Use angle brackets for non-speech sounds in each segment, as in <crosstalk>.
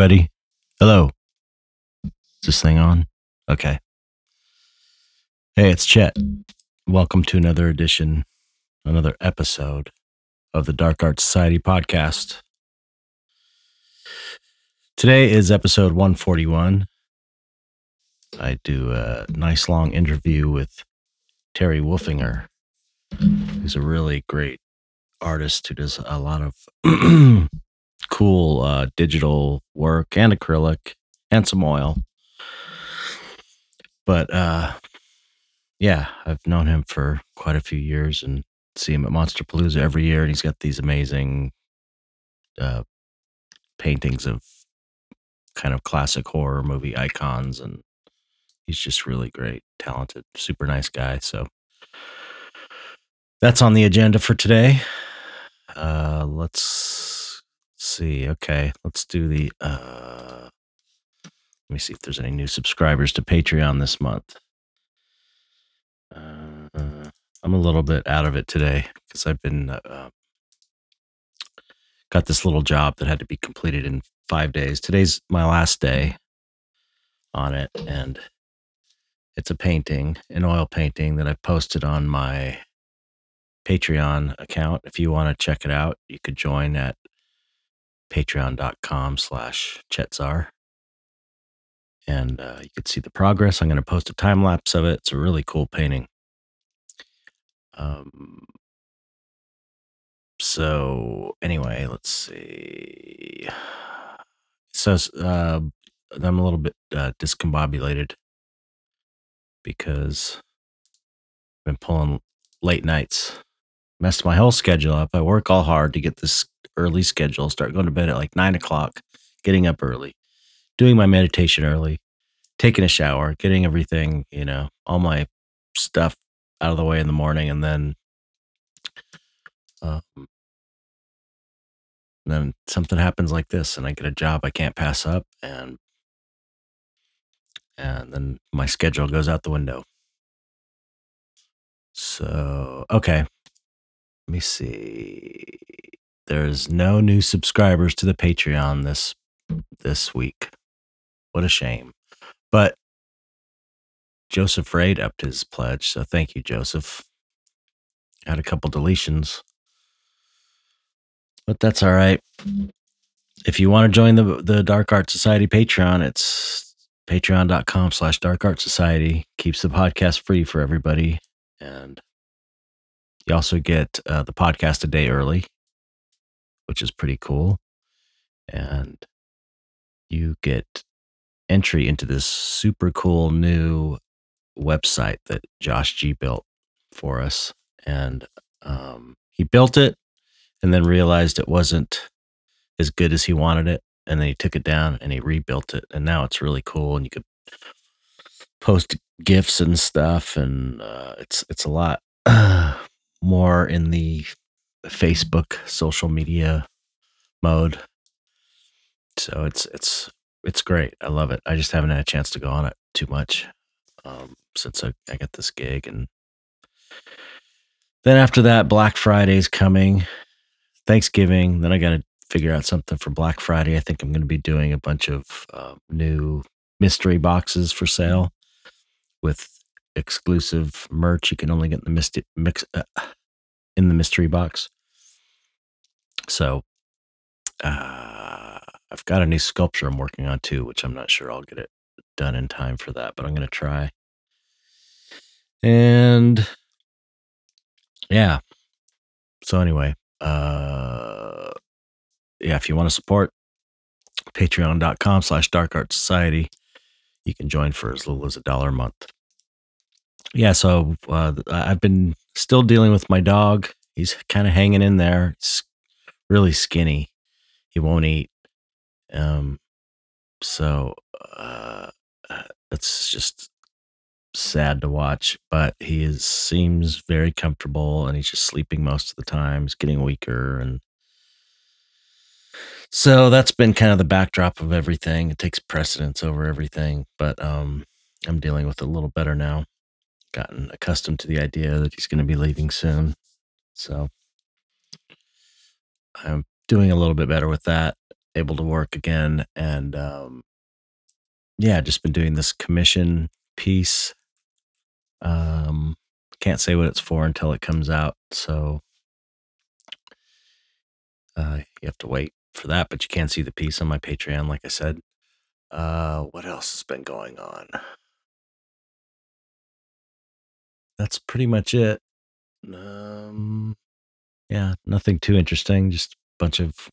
Everybody. Hello. Is this thing on? Okay. Hey, it's Chet. Welcome to another edition, another episode of the Dark Art Society podcast. Today is episode 141. I do a nice long interview with Terry Wolfinger, who's a really great artist who does a lot of <clears throat> cool uh, digital work and acrylic and some oil. But uh, yeah, I've known him for quite a few years and see him at Monster Palooza every year, and he's got these amazing uh, paintings of kind of classic horror movie icons, and he's just really great, talented, super nice guy. So that's on the agenda for today. Uh, let's see. Okay, let's do the. Uh, let me see if there's any new subscribers to Patreon this month. Uh, I'm a little bit out of it today because I've been uh, got this little job that had to be completed in five days. Today's my last day on it, and it's a painting, an oil painting that I posted on my Patreon account. If you want to check it out, you could join at patreon.com slash chetzar. And uh, you can see the progress. I'm going to post a time lapse of it. It's a really cool painting. Um, so anyway let's see. So uh, i'm a little bit uh, discombobulated because i've been pulling late nights. Messed my whole schedule up. I work all hard to get this early schedule start going to bed at like nine o'clock getting up early doing my meditation early taking a shower getting everything you know all my stuff out of the way in the morning and then um, and then something happens like this and i get a job i can't pass up and and then my schedule goes out the window. So okay. Let me see there's no new subscribers to the patreon this this week. What a shame. But joseph raid upped his pledge so thank you joseph. Had a couple deletions. But that's all right. If you want to join the the dark art society patreon it's patreon.com slash dark art society. Keeps the podcast free for everybody and you also get uh, the podcast a day early which is pretty cool and you get entry into this super cool new website that josh g built for us and um, he built it and then realized it wasn't as good as he wanted it and then he took it down and he rebuilt it and now it's really cool and you could post gifts and stuff and uh, it's it's a lot <clears throat> more in the facebook social media mode. So it's it's it's great. I love it. I just haven't had a chance to go on it too much um, since I, I got this gig. And then after that black friday's coming thanksgiving. Then i got to figure out something for Black Friday. I think I'm going to be doing a bunch of uh, new mystery boxes for sale with exclusive merch. You can only get in the mystery mix uh, in the mystery box. So uh, I've got a new sculpture I'm working on too, which I'm not sure I'll get it done in time for that, but I'm going to try. And yeah. So anyway, uh yeah, if you want to support patreon.com slash dark art society, you can join for as little as a dollar a month. Yeah, so uh, I've been still dealing with my dog. He's kind of hanging in there. It's really skinny. He won't eat. Um, so uh, it's just sad to watch, but he is seems very comfortable and he's just sleeping most of the time. He's getting weaker and so that's been kind of the backdrop of everything. It takes precedence over everything, but um, I'm dealing with it a little better now. Gotten accustomed to the idea that he's going to be leaving soon. So I'm doing a little bit better with that. able to work again. And um, yeah, just been doing this commission piece. Um, can't say what it's for until it comes out. So uh, you have to wait for that, but you can see the piece on my Patreon, like I said. Uh, what else has been going on? That's pretty much it. Um, yeah, nothing too interesting. Just a bunch of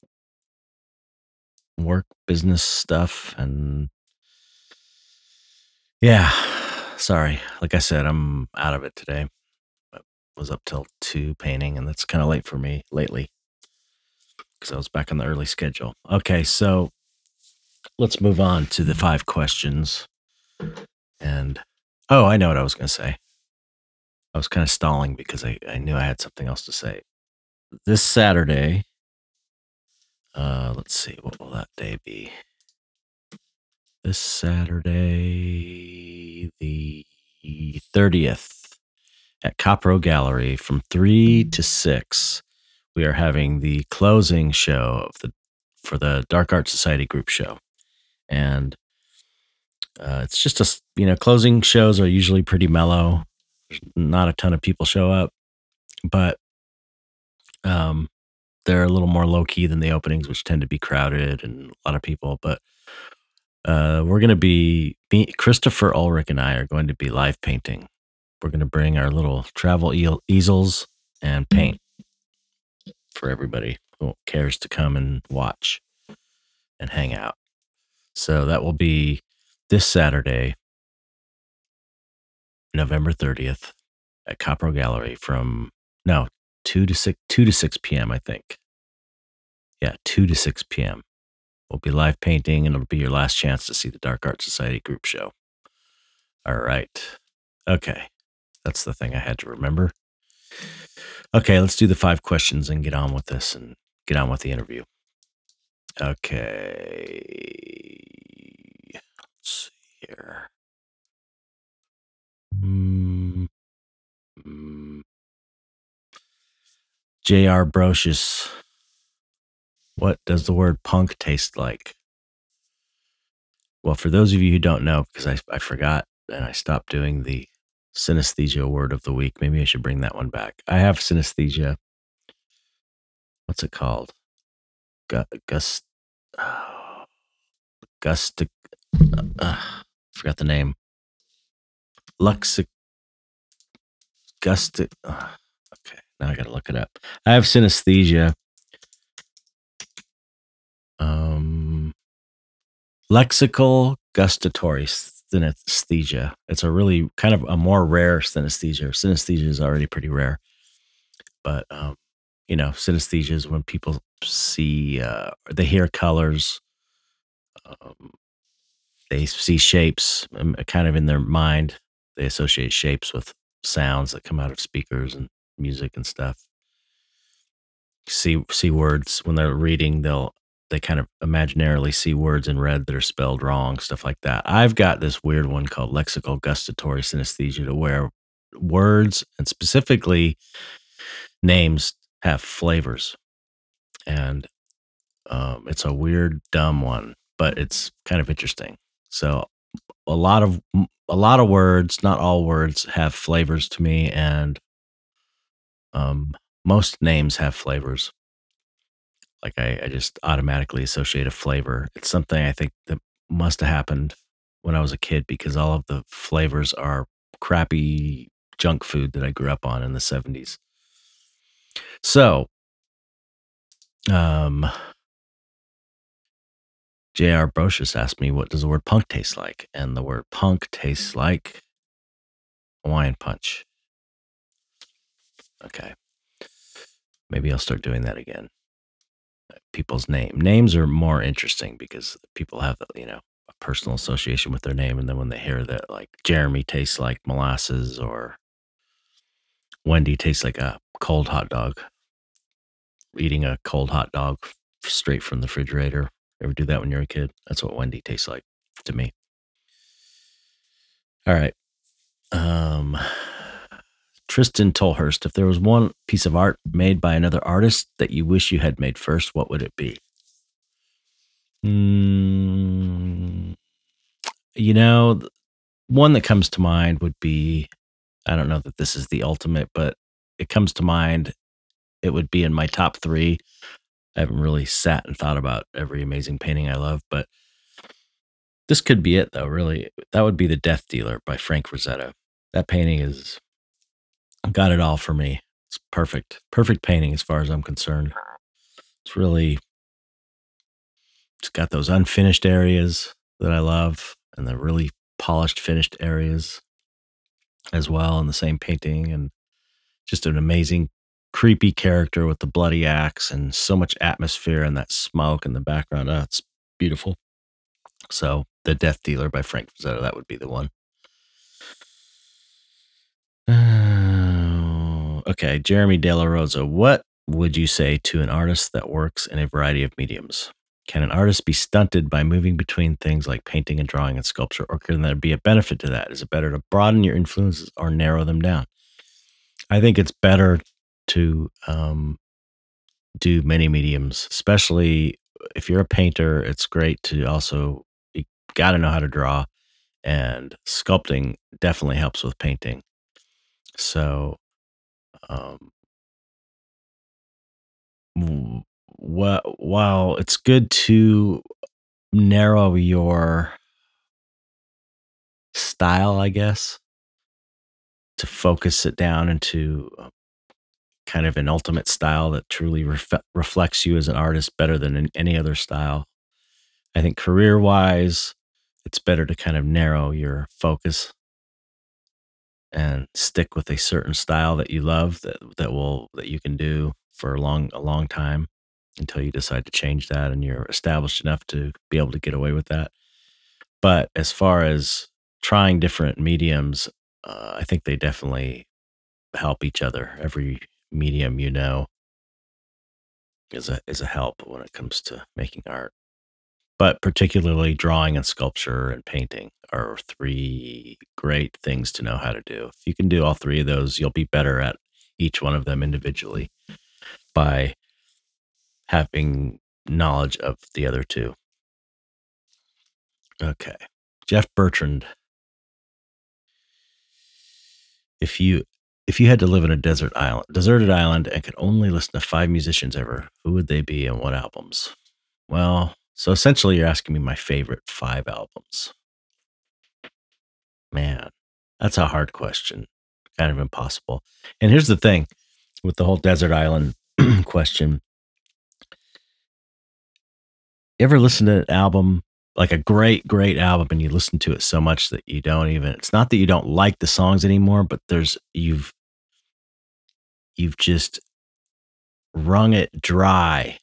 work, business stuff, and yeah. Sorry, like I said, I'm out of it today. I was up till two painting, and that's kind of late for me lately because I was back on the early schedule. Okay, so let's move on to the five questions. And oh, I know what I was going to say. I was kind of stalling because I, I knew I had something else to say. This Saturday, uh, let's see, what will that day be? This Saturday, the 30th, at Copro Gallery from 3 to 6, we are having the closing show of the for the Dark Art Society group show. And uh, it's just a, you know, closing shows are usually pretty mellow. There's not a ton of people show up, but um, they're a little more low key than the openings, which tend to be crowded and a lot of people. But uh, we're going to be, me, Christopher Ulrich and I are going to be live painting. We're going to bring our little travel eel, easels and paint for everybody who cares to come and watch and hang out. So that will be this Saturday, November 30th at Copro Gallery from no, 2 to 6 2 to 6 p.m. I think. Yeah, 2 to 6 p.m. We'll be live painting and it'll be your last chance to see the Dark Art Society group show. All right. Okay. That's the thing I had to remember. Okay, let's do the five questions and get on with this and get on with the interview. Okay. Let's see here. Mm, mm. J.R. Brocious. What does the word punk taste like? Well, for those of you who don't know, because I, I forgot and I stopped doing the synesthesia word of the week, maybe I should bring that one back. I have synesthesia. What's it called? Gust. <sighs> Gust. Uh, forgot the name. Luxic. Gust. Uh, okay, now I got to look it up. I have synesthesia. Um, lexical gustatory synesthesia. It's a really kind of a more rare synesthesia. Synesthesia is already pretty rare, but um, you know, synesthesia is when people see, uh, they hear colors, um, they see shapes, um, kind of in their mind. They associate shapes with sounds that come out of speakers and music and stuff. See see words when they're reading, they'll they kind of imaginarily see words in red that are spelled wrong, stuff like that. I've got this weird one called lexical gustatory synesthesia to where words and specifically names have flavors. And um, it's a weird, dumb one, but it's kind of interesting. So a lot of a lot of words, not all words, have flavors to me, and um, most names have flavors. Like I, I just automatically associate a flavor. It's something I think that must have happened when I was a kid because all of the flavors are crappy junk food that I grew up on in the 70s. So, um, J.R. Brocious asked me, what does the word punk taste like? And the word punk tastes like Hawaiian punch. Okay. Maybe I'll start doing that again. People's name. Names are more interesting because people have, you know, a personal association with their name. And then when they hear that, like Jeremy tastes like molasses or Wendy tastes like a cold hot dog, eating a cold hot dog straight from the refrigerator. Ever do that when you're a kid? That's what Wendy tastes like to me. All right. Um, <sighs> Tristan Tolhurst, if there was one piece of art made by another artist that you wish you had made first, what would it be? Mm, you know, one that comes to mind would be I don't know that this is the ultimate, but it comes to mind. It would be in my top three. I haven't really sat and thought about every amazing painting I love, but this could be it, though, really. That would be The Death Dealer by Frank Frazetta. That painting is got it all for me. It's perfect. Perfect painting as far as I'm concerned. It's really it's got those unfinished areas that I love and the really polished finished areas as well in the same painting and just an amazing creepy character with the bloody axe and so much atmosphere and that smoke in the background. Oh, it's beautiful. So, The Death Dealer by Frank Frazetta, that would be the one. <sighs> Okay, Jeremy De La Rosa. What would you say to an artist that works in a variety of mediums? Can an artist be stunted by moving between things like painting and drawing and sculpture, or can there be a benefit to that? Is it better to broaden your influences or narrow them down? I think it's better to um, do many mediums, especially if you're a painter. It's great to also you got to know how to draw, and sculpting definitely helps with painting. So, um, while it's good to narrow your style, I guess, to focus it down into uh, kind of an ultimate style that truly ref- reflects you as an artist better than in any other style. I think career wise, it's better to kind of narrow your focus and stick with a certain style that you love that that will that you can do for a long a long time until you decide to change that and you're established enough to be able to get away with that. But as far as trying different mediums, uh, I think they definitely help each other. Every medium you know is a is a help when it comes to making art. But particularly drawing and sculpture and painting are three great things to know how to do. If you can do all three of those, you'll be better at each one of them individually by having knowledge of the other two. Okay. Jeff Bertrand. If you if you had to live in a desert island, deserted island and could only listen to five musicians ever, who would they be and what albums? Well, so essentially you're asking me my favorite five albums. Man, that's a hard question. Kind of impossible. And here's the thing with the whole desert island <clears throat> question. You ever listen to an album like a great, great album and you listen to it so much that you don't even it's not that you don't like the songs anymore, but there's you've you've just wrung it dry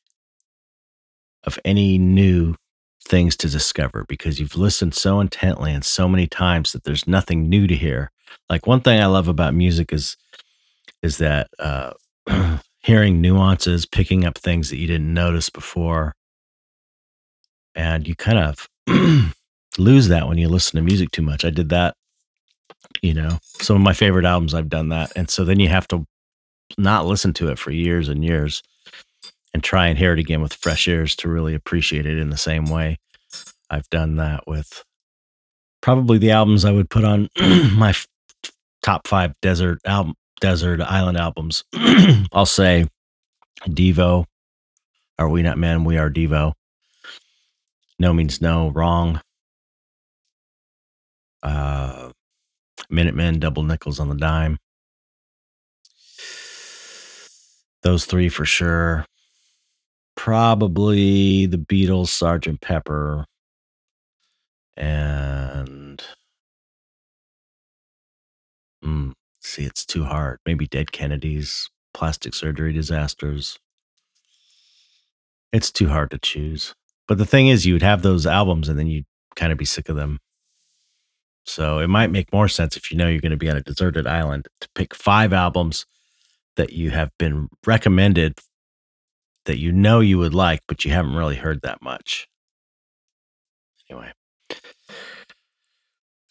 of any new things to discover because you've listened so intently and so many times that there's nothing new to hear. Like one thing I love about music is is that uh, <clears throat> hearing nuances, picking up things that you didn't notice before, and you kind of <clears throat> lose that when you listen to music too much. I did that, you know. Some of my favorite albums, I've done that, and so then you have to not listen to it for years and years and try and hear it again with fresh ears to really appreciate it in the same way. I've done that with probably the albums I would put on <clears throat> my f- top five desert album, desert island albums. <clears throat> I'll say Devo. Are we not men? We are Devo. No means no. Wrong. Uh, Minutemen, double nickels on the dime. Those three for sure. Probably the Beatles, Sergeant Pepper, and mm, see, it's too hard. Maybe Dead Kennedys, plastic surgery disasters. It's too hard to choose. But the thing is, you would have those albums and then you'd kind of be sick of them. So it might make more sense if you know you're going to be on a deserted island to pick five albums that you have been recommended that you know you would like, but you haven't really heard that much. Anyway.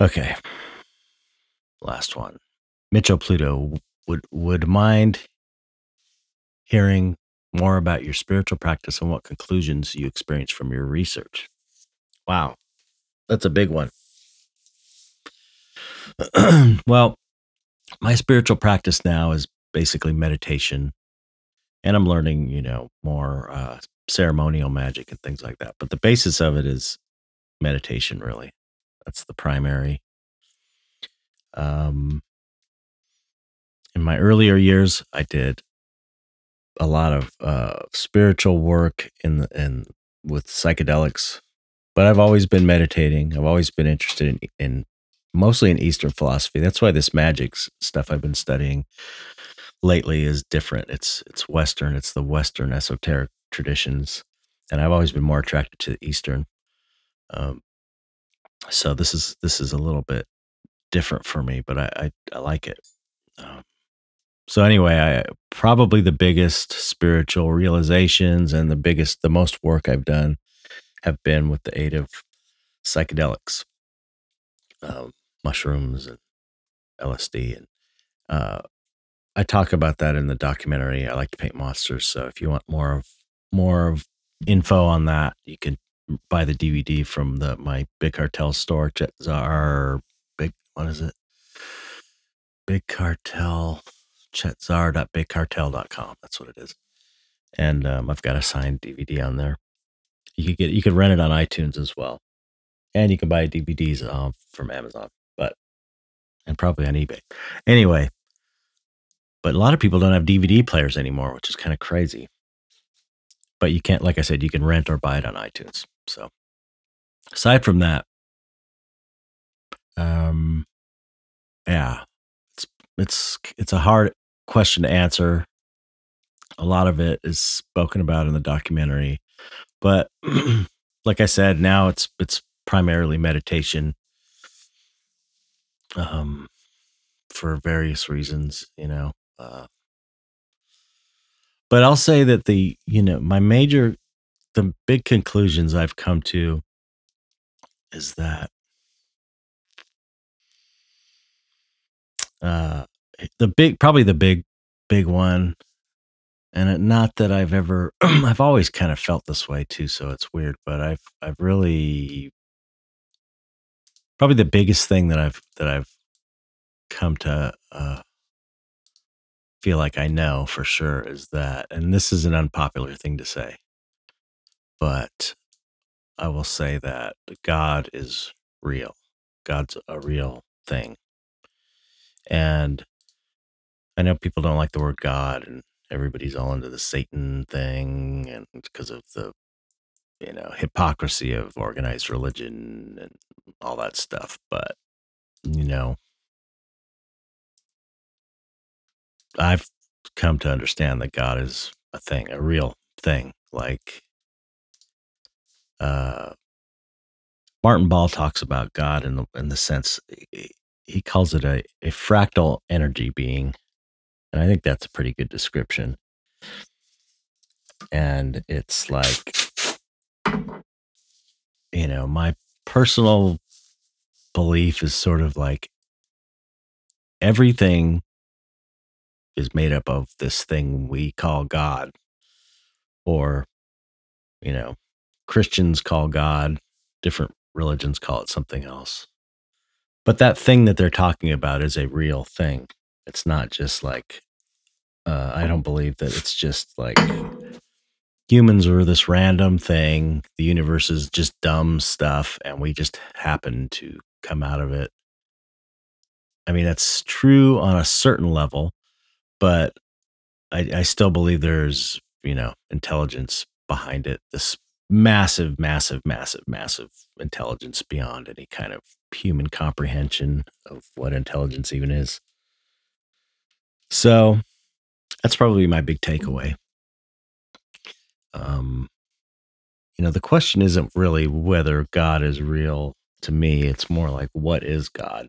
Okay. Last one. Mitchell Pluto would would mind hearing more about your spiritual practice and what conclusions you experience from your research. Wow, that's a big one. <clears throat> well, my spiritual practice now is basically meditation, and I'm learning, you know, more uh, ceremonial magic and things like that. But the basis of it is meditation, really. That's the primary. Um, in my earlier years, I did a lot of uh, spiritual work in in with psychedelics, but I've always been meditating. I've always been interested in, in mostly in Eastern philosophy. That's why this magic stuff I've been studying lately is different. It's it's Western. It's the Western esoteric traditions, and I've always been more attracted to the Eastern. Um, so this is this is a little bit different for me, but I I, I like it. Um, so anyway, I probably the biggest spiritual realizations and the biggest, the most work I've done have been with the aid of psychedelics, um, mushrooms and LSD, and uh, I talk about that in the documentary. I like to paint monsters, so if you want more of more of info on that, you can buy the DVD from the my Big Cartel store, Czar Big. What is it? Big Cartel chetzar.bigcartel.com. That's what it is. And um, I've got a signed DVD on there. You could get you could rent it on iTunes as well, and you can buy DVDs um, from Amazon, but and probably on eBay. Anyway, but a lot of people don't have DVD players anymore, which is kind of crazy. But you can't, like I said, you can rent or buy it on iTunes. So aside from that, um, yeah, it's it's it's a hard question to answer. A lot of it is spoken about in the documentary, but <clears throat> like I said, now it's it's primarily meditation. Um, for various reasons, you know. Uh, but I'll say that the you know my major, the big conclusions I've come to is that uh, the big probably the big big one and it, not that I've ever <clears throat> I've always kind of felt this way too so it's weird but I've I've really probably the biggest thing that I've that I've come to uh, feel like I know for sure is that and this is an unpopular thing to say but I will say that God is real God's a real thing and I know people don't like the word God, and everybody's all into the Satan thing, and because of the you know hypocrisy of organized religion and all that stuff. But you know, I've come to understand that God is a thing, a real thing. Like uh, Martin Ball talks about God in the in the sense he calls it a, a fractal energy being and I think that's a pretty good description. And it's like, you know, my personal belief is sort of like everything is made up of this thing we call God, or, you know, Christians call God, different religions call it something else. But that thing that they're talking about is a real thing. It's not just like uh, I don't believe that it's just like humans are this random thing. The universe is just dumb stuff, and we just happen to come out of it. I mean, that's true on a certain level, but I, I still believe there's, you know, intelligence behind it. This massive, massive, massive, massive intelligence beyond any kind of human comprehension of what intelligence even is. So that's probably my big takeaway. Um, you know, the question isn't really whether God is real to me. It's more like, what is God?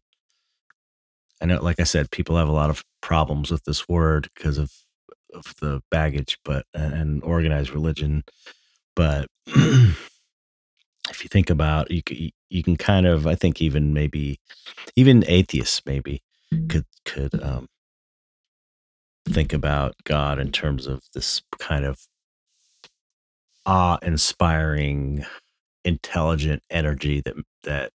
I know, like I said, people have a lot of problems with this word because of of the baggage, but and organized religion. But <clears throat> if you think about, you you can kind of, I think, even maybe, even atheists maybe could could um, think about God in terms of this kind of awe-inspiring, intelligent energy that that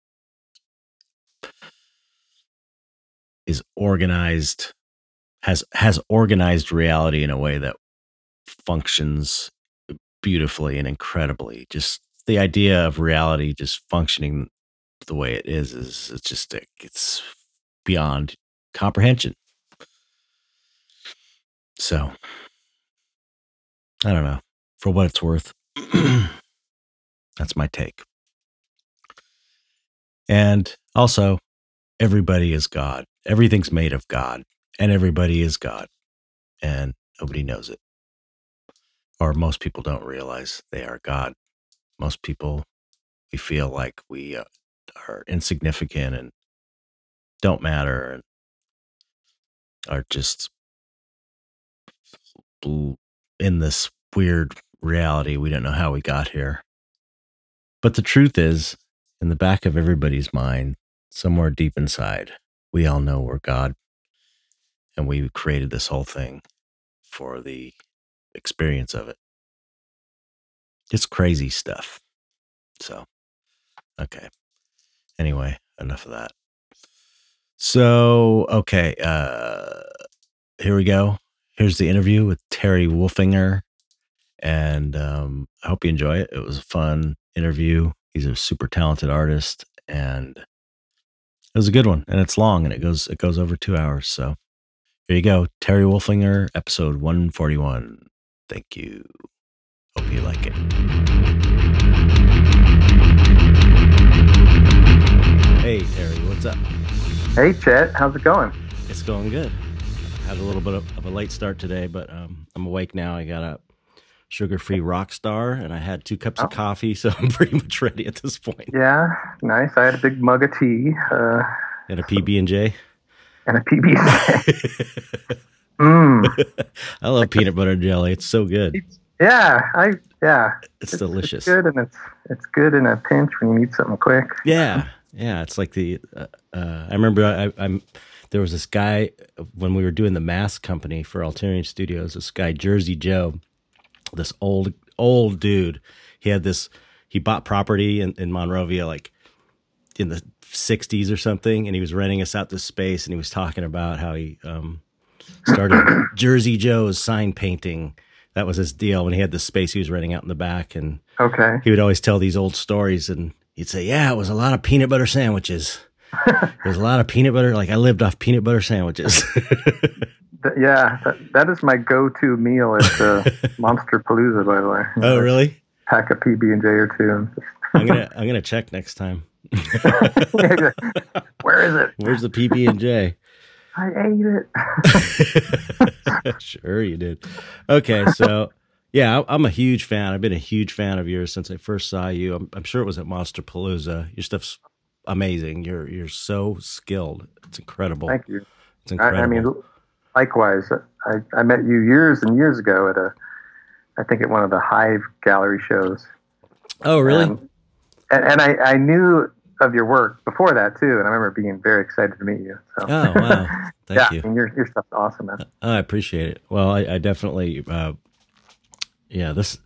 is organized has has organized reality in a way that functions beautifully and incredibly. Just the idea of reality just functioning the way it is is it's just it's beyond comprehension. So I don't know. For what it's worth, <clears throat> that's my take. And also, everybody is God. Everything's made of God, and everybody is God, and nobody knows it. Or most people don't realize they are God. Most people, we feel like we uh, are insignificant and don't matter and are just in this weird reality. We don't know how we got here. But the truth is, in the back of everybody's mind, somewhere deep inside, we all know we're God. And we created this whole thing for the experience of it. It's crazy stuff. So, okay. Anyway, enough of that. So, okay, uh here we go. Here's the interview with Terry Wolfinger and um, I hope you enjoy it. It was a fun interview. He's a super talented artist, and it was a good one. And it's long, and it goes it goes over two hours. So here you go, Terry Wolfinger, episode one forty one. Thank you. Hope you like it. Hey Terry, what's up? Hey Chet, how's it going? It's going good. I had a little bit of, of a late start today, but um, I'm awake now. I got up sugar free rock star and I had two cups oh. of coffee, so <laughs> I'm pretty much ready at this point. Yeah, nice. I had a big mug of tea. Uh, and a PB and J. And a PB and J. <laughs> mm. I love peanut butter and jelly. It's so good. Yeah, I yeah. It's, it's delicious. It's good and it's it's good in a pinch when you need something quick. Yeah, yeah. It's like the uh, uh, I remember I, I'm there was this guy when we were doing the mask company for Alterian Studios. This guy Jersey Joe this old old dude. He had this. He bought property in, in Monrovia, like in the '60s or something, and he was renting us out this space. And he was talking about how he um, started <coughs> Jersey Joe's sign painting. That was his deal when he had the space he was renting out in the back. And okay, he would always tell these old stories, and he'd say, "Yeah, it was a lot of peanut butter sandwiches." There's a lot of peanut butter. Like I lived off peanut butter sandwiches. <laughs> yeah, that, that is my go-to meal at uh, <laughs> Monster Palooza. By the way. Oh, really? Pack a PB and J or two. I'm gonna I'm gonna check next time. <laughs> Where is it? Where's the PB and J? I ate it. sure, you did. Okay, so yeah, I'm a huge fan. I've been a huge fan of yours since I first saw you. I'm, I'm sure it was at Monster Palooza. Your stuff's amazing. You're you're so skilled. It's incredible. Thank you. It's incredible. I, I mean, likewise, I, I met you years and years ago at a, I think at one of the Hive gallery shows. Oh, really? Um, and, and I, I knew of your work before that too, and I remember being very excited to meet you. So. Oh wow! <laughs> Thank yeah, you. I mean, your your stuff's awesome, man. I appreciate it. Well, I, I definitely, uh, yeah, this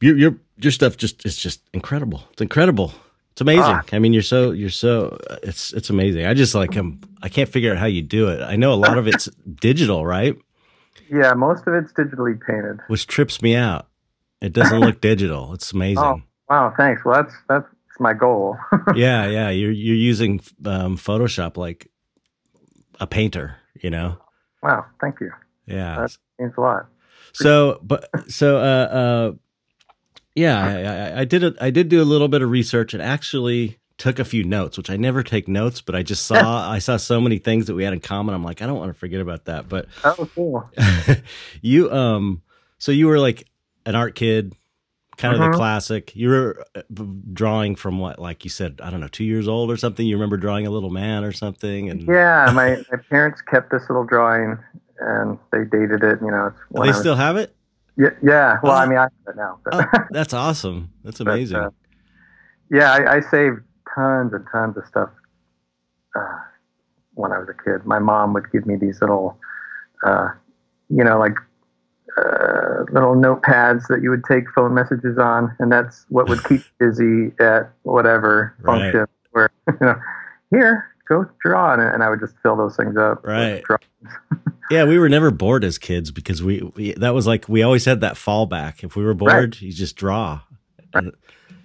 your your your stuff just is just incredible. It's incredible. It's amazing. Ah. I mean, you're so you're so it's it's amazing. I just like I'm I can't figure out how you do it. I know a lot of it's digital, right? Yeah, most of it's digitally painted, which trips me out. It doesn't look <laughs> digital. It's amazing. Oh, wow, thanks. Well, that's that's my goal. <laughs> yeah, yeah. You're you're using um, Photoshop like a painter. You know. Wow, thank you. Yeah, that means a lot. So, but so uh, uh yeah, I, I did. A, I did do a little bit of research and actually took a few notes, which I never take notes, but I just saw <laughs> I saw so many things that we had in common. I'm like, I don't want to forget about that. But oh, cool. <laughs> you um, so you were like an art kid, kind of uh-huh. the classic. You were uh, drawing from what, like you said, I don't know, two years old or something. You remember drawing a little man or something? And yeah, my <laughs> my parents kept this little drawing and they dated it. You know, they still have it. Yeah, yeah. Well, uh, I mean, I have it now. oh, <laughs> that's awesome. That's amazing. But, uh, yeah, I, I, saved tons and tons of stuff uh, when I was a kid. My mom would give me these little, uh, you know, like uh, little notepads that you would take phone messages on, and that's what would keep <laughs> busy at whatever Right. function. Where <laughs> you know, here, go draw, and, and I would just fill those things up. Right. <laughs> Yeah, we were never bored as kids because we, we that was like we always had that fallback. If we were bored, you just draw. Right.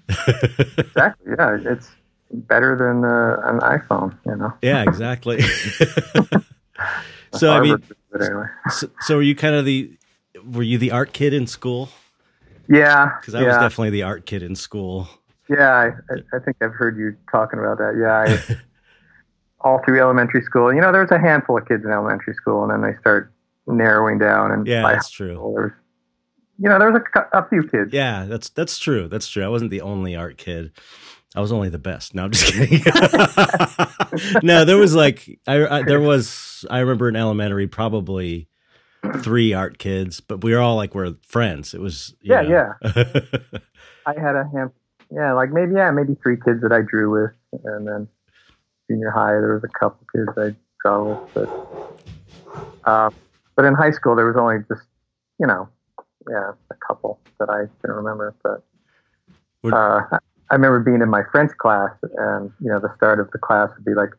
Exactly. Yeah, it's better than uh, an iPhone. You know. <laughs> yeah, exactly. <laughs> so I mean, anyway. so, so were you kind of the were you the art kid in school? Yeah. Because I yeah. was definitely the art kid in school. Yeah, I, I, I think I've heard you talking about that. Yeah, I, all through elementary school. You know, there's a handful of kids in elementary school, and then they start narrowing down. And Yeah, that's true. there's, you know, there was a, a few kids. Yeah, that's that's true. That's true. I wasn't the only art kid. I was only the best. No, I'm just <laughs> kidding. <laughs> no, there was like I, I there was I remember in elementary probably three art kids, but we were all like we're friends. It was Yeah, know. <laughs> I had a hand. Yeah, like maybe yeah, maybe three kids that I drew with, and then junior high there was a couple kids I draw with, but uh, but in high school there was only just you know yeah a couple that I can remember, but uh, I- remember being in my French class, and you know the start of the class would be like,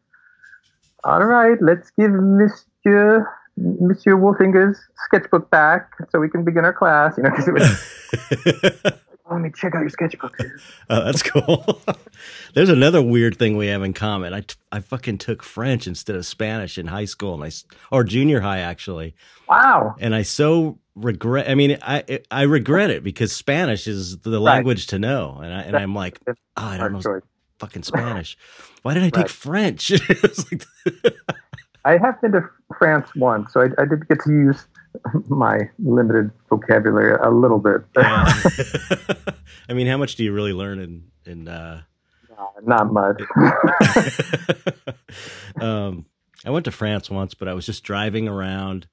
all right, let's give Monsieur Monsieur Wolfinger's sketchbook back so we can begin our class. You know, 'cause it was <laughs> let me check out your sketchbook. <laughs> oh, that's cool. <laughs> There's another weird thing we have in common. I, t- I fucking took French instead of Spanish in high school, and I or junior high actually. Wow. and I so regret. I mean, I I regret it because Spanish is the language to know, and I and I'm like, oh, I don't know choice. fucking Spanish. Why did I take Right. French? <laughs> Like- I have been to France once, so I, I did get to use <laughs> my limited vocabulary a little bit. Yeah. <laughs> I mean, how much do you really learn in in? Uh... Not much. <laughs> um, I went to France once, but I was just driving around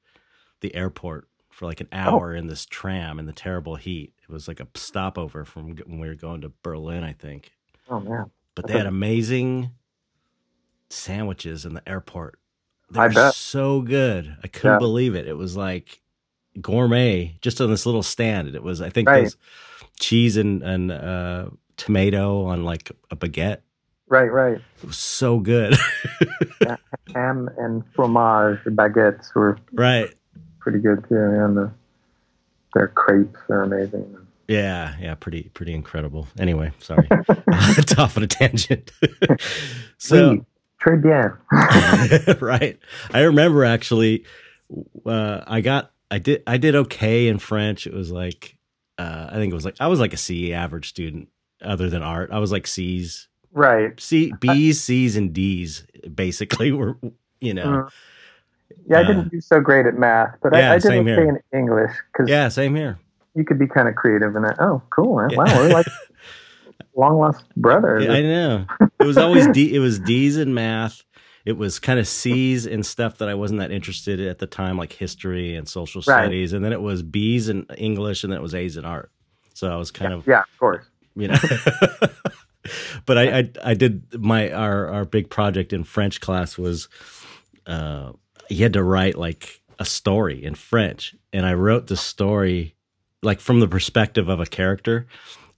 the airport for like an hour in this tram in the terrible heat. It was like a stopover from when we were going to Berlin, I think. oh man. but they had amazing sandwiches in the airport. They I were bet. so good. I couldn't Yeah. believe it. It was like gourmet just on this little stand. And it was, I think, Right. cheese and, and uh, tomato on like a baguette. Right, right. It was so good. Ham and fromage baguettes were <laughs> right. pretty good too, and the, their crepes are amazing. Yeah. Yeah. Pretty, pretty incredible. Anyway, sorry. it's off on a tangent. <laughs> so, Oui, très bien. <laughs> right. I remember actually, uh, I got, I did, I did okay in French. It was like, uh, I think it was like, I was like a C average student other than art. I was like C's, Right. C, B's, C's, and D's basically <laughs> were, you know, Mhm. Yeah, I Uh, didn't do so great at math, but yeah, I, I did okay here. in English because yeah, same here. you could be kind of creative in that. Oh, cool! man. Yeah. Wow, we're like <laughs> long lost brothers. Yeah, I know. It was always D, it was D's in math. It was kind of C's in stuff that I wasn't that interested in at the time, like history and social Right. studies. And then it was B's in English, and then it was A's in art. So I was kind of yeah, of course. you know <laughs> but I, I i did my our our big project in french class was uh you had to write like a story in french and i wrote the story like from the perspective of a character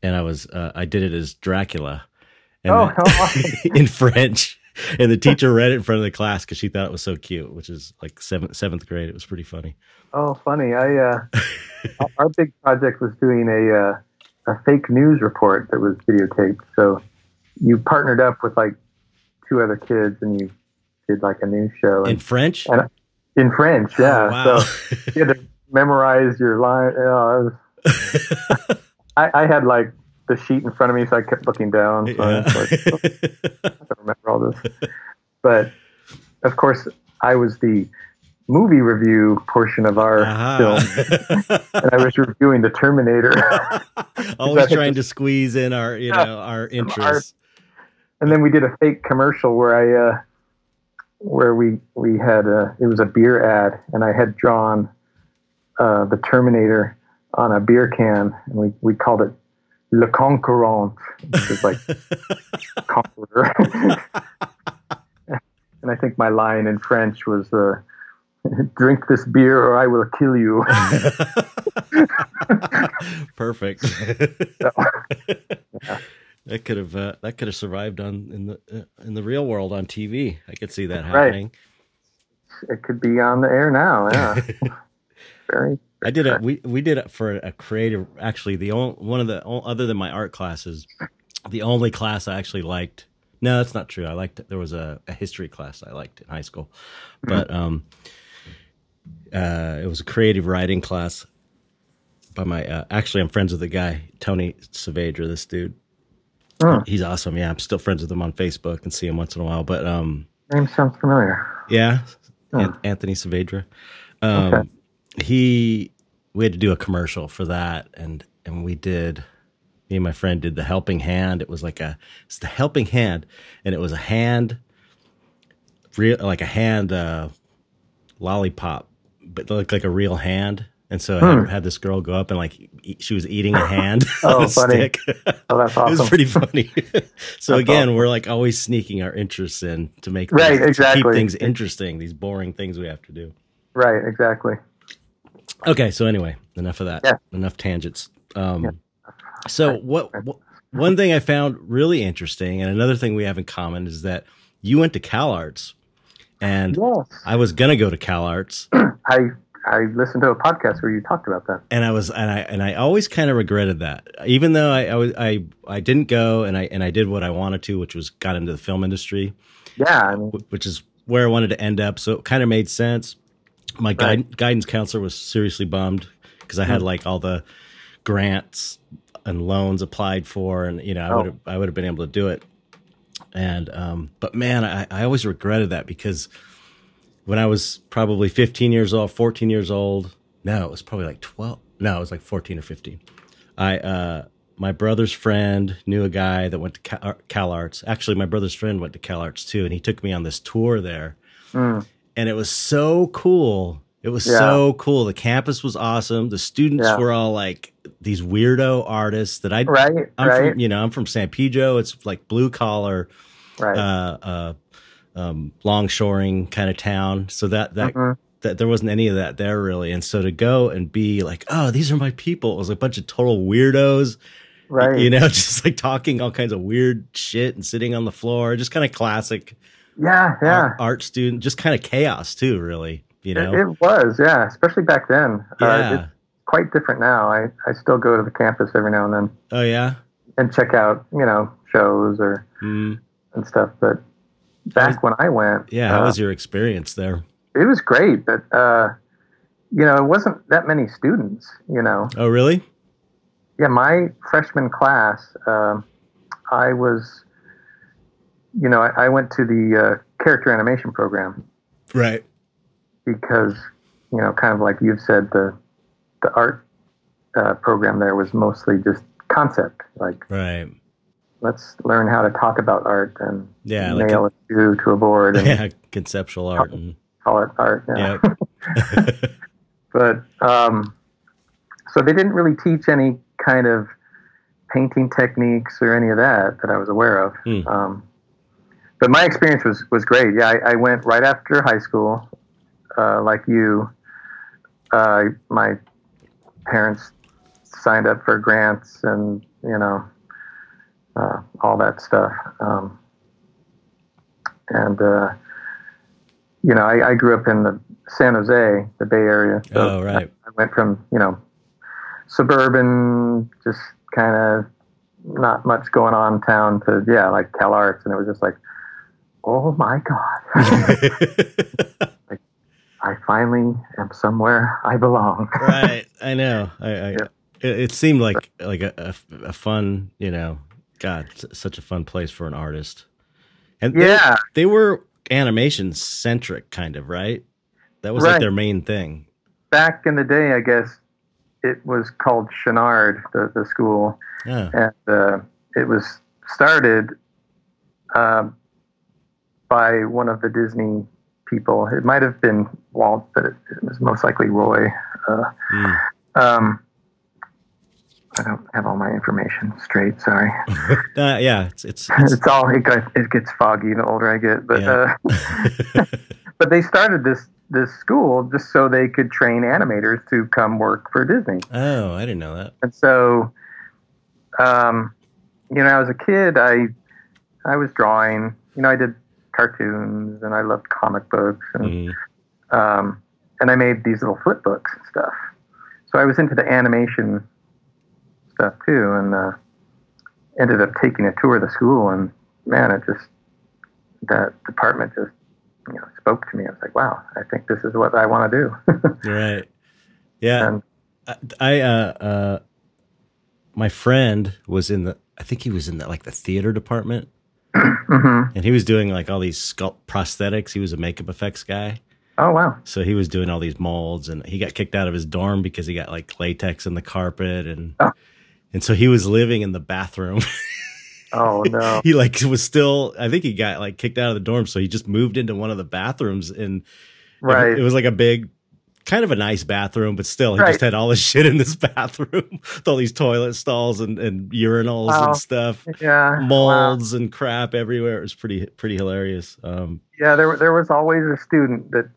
and i was uh, i did it as dracula and Oh, awesome. <laughs> in french and the teacher read it in front of the class because she thought it was so cute which is like seventh seventh grade it was pretty funny Oh, funny. I uh, our- big project was doing a uh, a fake news report that was videotaped. So you partnered up with like two other kids, and you did like a news show in and, french and in French. Yeah. Oh, wow. So you had to memorize your line. Was- <laughs> I, I had like the sheet in front of me, so I kept looking down. So I was like, "Oh, I don't remember all this. But of course, I was the movie review portion of our film, Uh-huh. <laughs> and I was reviewing the Terminator. <laughs> Always trying to squeeze in our, you know, our interests. and then we did a fake commercial where I, uh, where we we had a, it was a beer ad, and I had drawn uh, the Terminator on a beer can, and we we called it Le Conquerant, which is like <laughs> conqueror. <laughs> and I think my line in French was uh, <laughs> drink this beer or I will kill you. Perfect. That could have uh, that could have survived on in the uh, in the real world on TV. I could see that happening. Right. It could be on the air now. Yeah. Very, I did it. We we did it for a creative. Actually, the only one of the other than my art classes, the only class I actually liked. No, that's not true. I liked there was a, a history class I liked in high school, but um, uh, it was a creative writing class by my. Uh, actually, I'm friends with the guy Tony Saavedra. This dude, oh. he's awesome. Yeah, I'm still friends with him on Facebook and see him once in a while. But um, name sounds familiar. Yeah, oh. Anthony Saavedra. Um, okay. He we had to do a commercial for that, and and we did me and my friend did the helping hand. It was like a it's the helping hand, and it was a hand, real like a hand uh, lollipop, but looked like a real hand. And so hmm. I had, had, this girl go up and like eat, she was eating a <laughs> hand <laughs> oh, on a funny. stick. Oh, that's awesome. <laughs> it was pretty funny. so again, awesome. we're like always sneaking our interests in to make right things, exactly keep things interesting. These boring things we have to do. Right. Exactly. Okay. So anyway, enough of that. Yeah. Enough tangents. Um, yeah. So what, what? One thing I found really interesting, and another thing we have in common, is that you went to Cal Arts, and yes. I was gonna go to Cal Arts. <clears throat> I I listened to a podcast where you talked about that, and I was and I and I always kind of regretted that, even though I I, was, I I didn't go and I and I did what I wanted to, which was got into the film industry. Yeah, I mean, which is where I wanted to end up. So it kind of made sense. My right. guide, guidance counselor was seriously bummed because I had mm. like all the grants and loans applied for, and you know, I oh. would have I would have been able to do it. And um, but man, I, I always regretted that because when I was probably 15 years old, 14 years old, no, it was probably like 12. No, it was like 14 or 15. I uh, my brother's friend knew a guy that went to Cal, Cal, Arts. Actually, my brother's friend went to Cal Arts too, and he took me on this tour there. Mm. And it was so cool. It was yeah. so cool. The campus was awesome. The students yeah. were all like these weirdo artists that I right, I'm right. From, you know, I'm from San Pedro. It's like blue collar, right. uh, uh, um, longshoring kind of town. So that that mm-hmm. that there wasn't any of that there really. And so to go and be like, oh, these are my people. It was a bunch of total weirdos. Right. You know, <laughs> just like talking all kinds of weird shit and sitting on the floor, just kind of classic. Yeah, yeah. Art, art student, just kind of chaos too, really. You know, it, it was, yeah, especially back then. Uh, yeah. Uh, quite different now. I, I still go to the campus every now and then. Oh yeah. And check out, you know, shows or mm. and stuff. But back when I went, yeah, how uh, was your experience there? It was great, but uh, you know, it wasn't that many students. You know. Oh really? Yeah, my freshman class, uh, I was, you know, I, I went to the uh, character animation program. Right. Because you know, kind of like you've said, the the art uh, program there was mostly just concept, like right. Let's learn how to talk about art and yeah, nail like it to, to a board. And <laughs> yeah, conceptual art call, and call it art. Yeah. Yep. <laughs> <laughs> but um, so they didn't really teach any kind of painting techniques or any of that that I was aware of. Hmm. Um, but my experience was was great. Yeah, I, I went right after high school, uh, like you. Uh, my parents signed up for grants and you know uh, all that stuff. Um, and uh, you know, I, I, grew up in the San Jose, the Bay Area. So oh, right. I, I went from you know suburban, just kind of not much going on town to yeah, like Cal Arts, and it was just like, oh my god. like, I finally am somewhere I belong. <laughs> right, I know. I, I yeah. it, it, seemed like like a, a, a, fun, you know, God, such a fun place for an artist. And yeah, they, they were animation centric, kind of right. That was right. like their main thing. Back in the day, I guess it was called Chouinard, the the school, yeah. and uh, it was started uh, by one of the Disney people. It might have been Walt, but it, it was most likely Roy. Uh, mm. um, I don't have all my information straight. Sorry. <laughs> uh, yeah, it's, it's <laughs> it's, it's all it gets it gets foggy the older I get. But yeah. uh, <laughs> but they started this this school just so they could train animators to come work for Disney. Oh, I didn't know that. And so, um, you know, as a kid, I I was drawing. You know, I did cartoons and I loved comic books and Mhm. um, and I made these little flip books and stuff. So I was into the animation stuff too, and uh, ended up taking a tour of the school. And man, it just that department just you know spoke to me. I was like, wow, I think this is what I want to do. <laughs> Right. Yeah. and I, I uh uh my friend was in the I think he was in the like the theater department mhm. and he was doing like all these sculpt prosthetics. He was a makeup effects guy. oh wow, So he was doing all these molds and he got kicked out of his dorm because he got like latex in the carpet and Oh. and so he was living in the bathroom. <laughs> oh no, he like was still I think he got like kicked out of the dorm so he just moved into one of the bathrooms and right. it was like a big kind of a nice bathroom but still he Right. just had all this <laughs> shit in this bathroom with all these toilet stalls and, and urinals Wow. and stuff yeah, wow. molds and crap everywhere it was pretty pretty hilarious um Yeah, there there was always a student that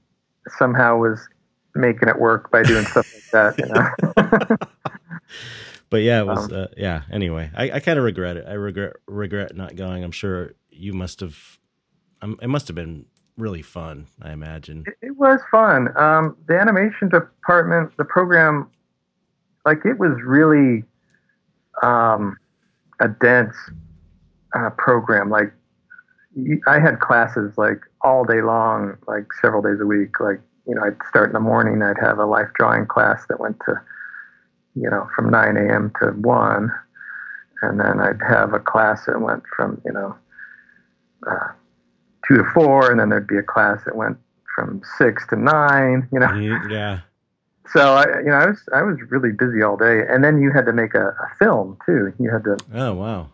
somehow was making it work by doing stuff like that. You know? <laughs> but yeah it was Um, uh, yeah anyway i, I kind of regret it i regret regret not going i'm sure you must have um, it must have been really fun i imagine it, it was fun. Um, the animation department, the program, like it was really um, a dense uh, program. Like I had classes like all day long, like several days a week. Like you know, I'd start in the morning. I'd have a life drawing class that went to you know from 9 a.m. to one, and then I'd have a class that went from you know. Uh, two to four, and then there'd be a class that went from six to nine. You know, yeah so I, you know, I was I was really busy all day, and then you had to make a, a film too. You had to oh wow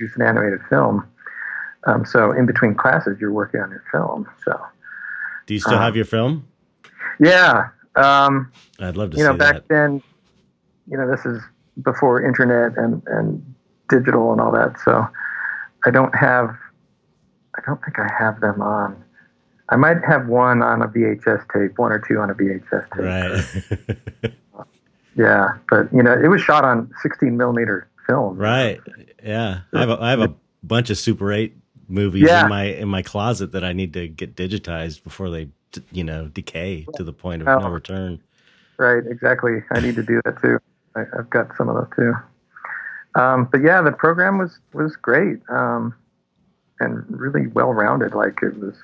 use an animated film. Um, so in between classes, you're working on your film. So do you still Uh, have your film yeah, um, i'd love to you know, back that then, you know, this is before internet and and digital and all that. So I don't have, don't think I have them on. I might have one on a VHS tape, one or two on a VHS tape. right <laughs> Yeah, but you know, it was shot on 16 millimeter film. Right. Yeah. I have a, I have a bunch of Super 8 movies Yeah. in my in my closet that I need to get digitized before they you know decay to the point of Oh. no return. Right, exactly. I need to do that too. I, I've got some of those too. Um, but yeah, the program was was great um, and really well rounded. Like it was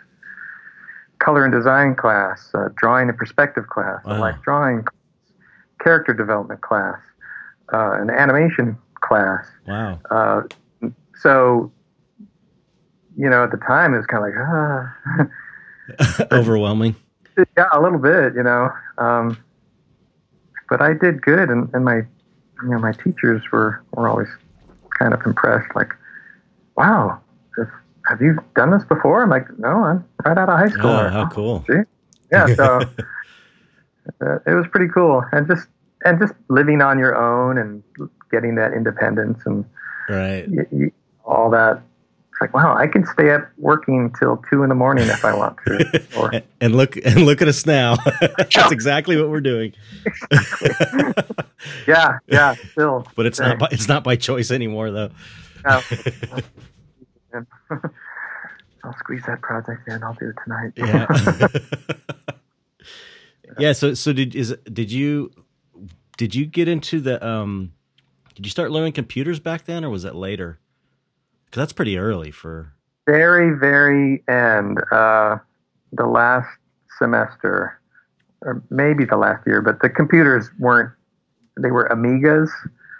color and design class, uh, drawing and perspective class, a Wow. life drawing, class, character development class, uh, an animation class. Wow. Uh, so, you know, at the time it was kind of like, ah. <laughs> <laughs> Overwhelming. yeah, a little bit, you know. Um, but I did good, and, and my, you know, my teachers were were always kind of impressed. Like, wow, have you done this before? I'm like, no, I'm right out of high school. Oh, how cool. See? Yeah, so <laughs> uh, it was pretty cool, and just and just living on your own and getting that independence and Right. y y all that. It's like, wow, I can stay up working till two in the morning if I want to. <laughs> Or And- look and look at us now. <laughs> That's exactly what we're doing. yeah, yeah, still. but it's not by, it's not by choice anymore though. No. <laughs> I'll squeeze that project in. I'll do it tonight. yeah. <laughs> <laughs> yeah, so so did is did you did you get into the um did you start learning computers back then or was that later? Cuz that's pretty early for very, very end, uh, the last semester, or maybe the last year, but the computers weren't. They were Amigas.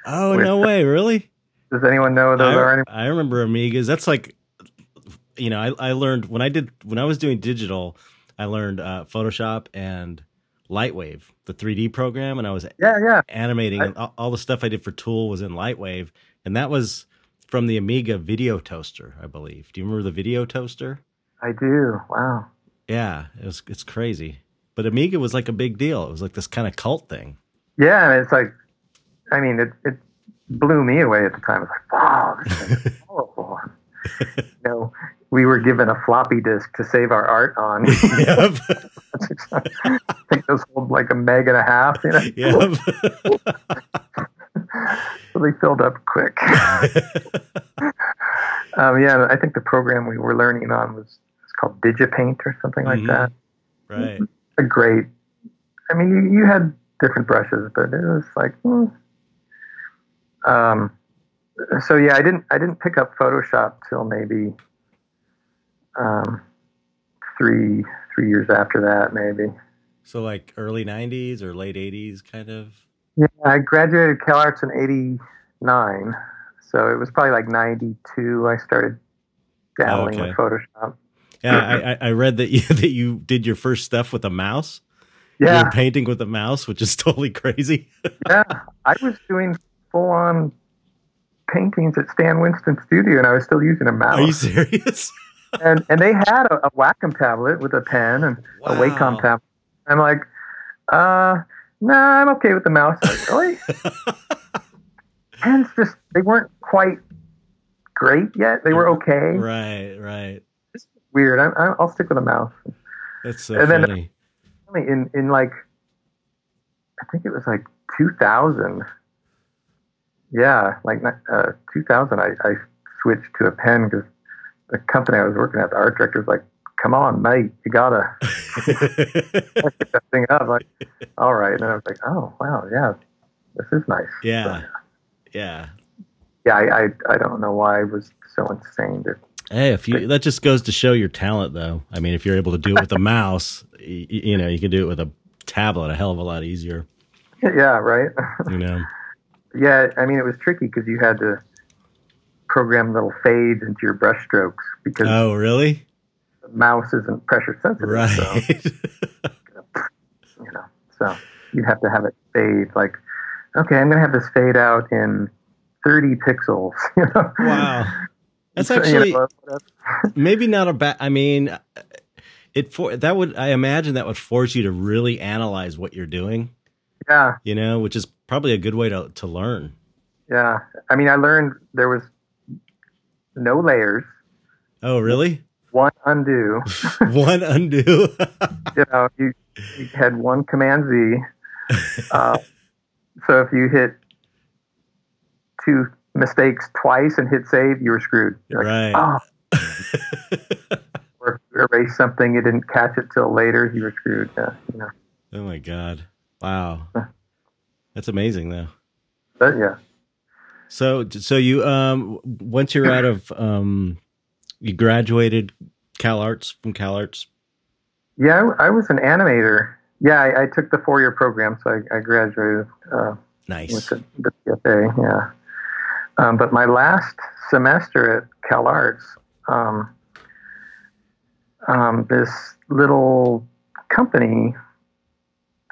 Oh, With- no way, really? Does anyone know those are? I, Any- I remember Amigas. That's like, you know, I, I learned when I did when I was doing digital, I learned uh, Photoshop and Lightwave, the 3D program, and I was Yeah, yeah. animating. I- and all, all the stuff I did for Tool was in Lightwave, and that was from the Amiga Video Toaster, I believe. Do you remember the Video Toaster? I do. Wow. Yeah, it was. It's crazy. But Amiga was like a big deal. It was like this kind of cult thing. Yeah, and it's like, I mean, it it blew me away at the time. It's like, wow, this thing is <laughs> powerful. you know, we were given a floppy disk to save our art on. <laughs> yep. I think those hold like a meg and a half. You know? Yep. <laughs> so they filled up quick. um, yeah, I think the program we were learning on was it's called DigiPaint or something like Mhm. that. right. A great. I mean, you, you had different brushes, but it was like. hmm. Um. So yeah, I didn't. I didn't pick up Photoshop till maybe. Um, three three years after that, maybe. So like early '90s or late '80s, kind of. Yeah, I graduated Cal Arts in '89, so it was probably like '92. I started dabbling Okay. with Photoshop. Yeah, I, I- read that you <laughs> that you did your first stuff with a mouse. You Yeah, were painting with a mouse, which is <laughs> totally crazy. yeah. I was doing full on paintings at Stan Winston Studio, and I was still using a mouse. Are you serious? <laughs> and and they had a, a Wacom tablet with a pen and a Wacom Wow. tablet. I'm like, uh, nah, I'm okay with the mouse. Like, really? <laughs> Pens just they weren't quite great yet. They were okay. right, right. It's weird. I, I, I'll stick with a mouse. That's so And then- In in like, I think it was like 2000. Yeah, like uh, 2000. I, I switched to a pen because the company I was working at, the art director was like, "Come on, mate, you gotta pick <laughs> that <laughs> thing up." Like, all right. And I was like, "Oh, wow, yeah, this is nice." yeah, yeah. yeah. I, I I don't know why I was so insane. To, Hey, if you that just goes to show your talent, though. I mean, if you're able to do it with a <laughs> mouse, y- y- you know, you can do it with a tablet a hell of a lot easier. yeah, right. You know. Yeah, I mean, it was tricky because you had to program little fades into your brush strokes because Oh, really? the mouse isn't pressure sensitive. So, Right. <laughs> you know, so you'd have to have it fade like, okay, I'm going to have this fade out in 30 pixels. <laughs> You know? wow. That's actually <laughs> maybe not a bad. I mean, it for that would I imagine that would force you to really analyze what you're doing. yeah, You know, which is probably a good way to to learn. yeah. I mean, I learned there was no layers, Oh, really? one undo. <laughs> One undo. <laughs> you know, you, you had one Command Z. <laughs> Uh, so if you hit two mistakes twice and hit save, you were screwed. You're like, right. "Oh." Or erase something, you didn't catch it till later, you were screwed. Yeah, you know. Oh my god. Wow. That's amazing though. But yeah, So so you um once you're out of um you graduated Cal Arts from Cal Arts. yeah, I, I was an animator. Yeah, I, I took the four-year program, so I, I graduated uh, with Nice. the, the BFA. Yeah, um, but my last semester at Cal Arts, um, um, this little company,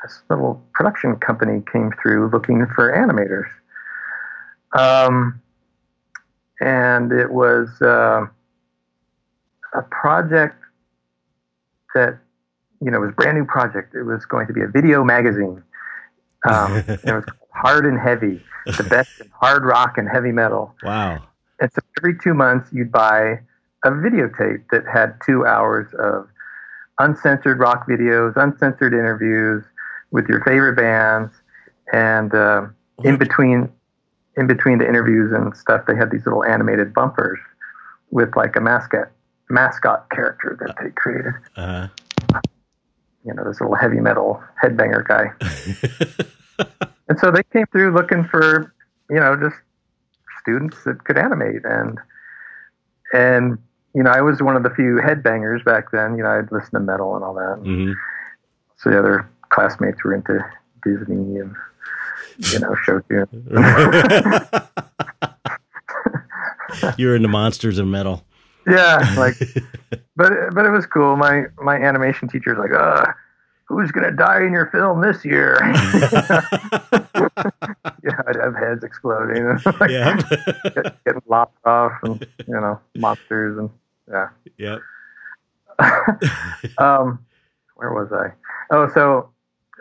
this little production company came through looking for animators. Um, and it was uh, a project that, you know, was a brand new project. It was going to be a video magazine. Um, <laughs> it was hard and heavy, the best in hard rock and heavy metal. Wow. And so every two months, you'd buy a videotape that had two hours of uncensored rock videos, uncensored interviews with your favorite bands, and uh, in between, in between the interviews and stuff, they had these little animated bumpers with like a mascot mascot character that they created. Uh, You know, this little heavy metal headbanger guy. <laughs> And so they came through looking for, you know, just students that could animate and and you know, I was one of the few headbangers back then. You know, I'd listen to metal and all that. mhm. So the other classmates were into Disney and you know, <laughs> show tune. <laughs> You're into monsters of metal. Yeah, like <laughs> but but it was cool. My my animation teacher's like, uh, who's gonna die in your film this year? yeah, I'd have heads exploding and like, yeah. get- getting lopped off and you know, monsters and yeah. yep. um, where was I? Oh, so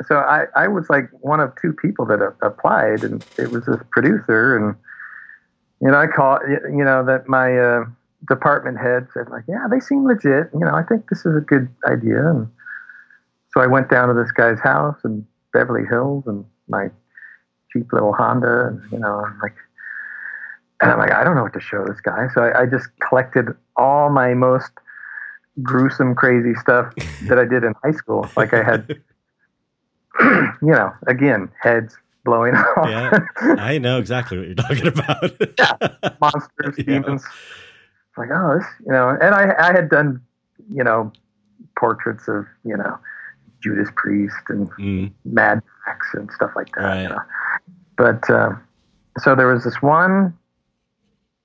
so I, I was like one of two people that a- applied, and it was this producer, and you know I call you know that my uh, department head said like, yeah, they seem legit. You know, I think this is a good idea, and so I went down to this guy's house in Beverly Hills and my cheap little Honda, and you know, I'm like, and I'm like, I don't know what to show this guy. So I, I just collected all my most gruesome, crazy stuff that I did in high school. Like I had, <laughs> <clears throat> you know, again, heads blowing <laughs> off. yeah, I know exactly what you're talking about. <laughs> yeah, monsters, <laughs> demons. It's like, oh, this, you know, and I, I had done, you know, portraits of, you know, Judas Priest and Mm, Mad Max and stuff like that. Right. You know? But uh, so there was this one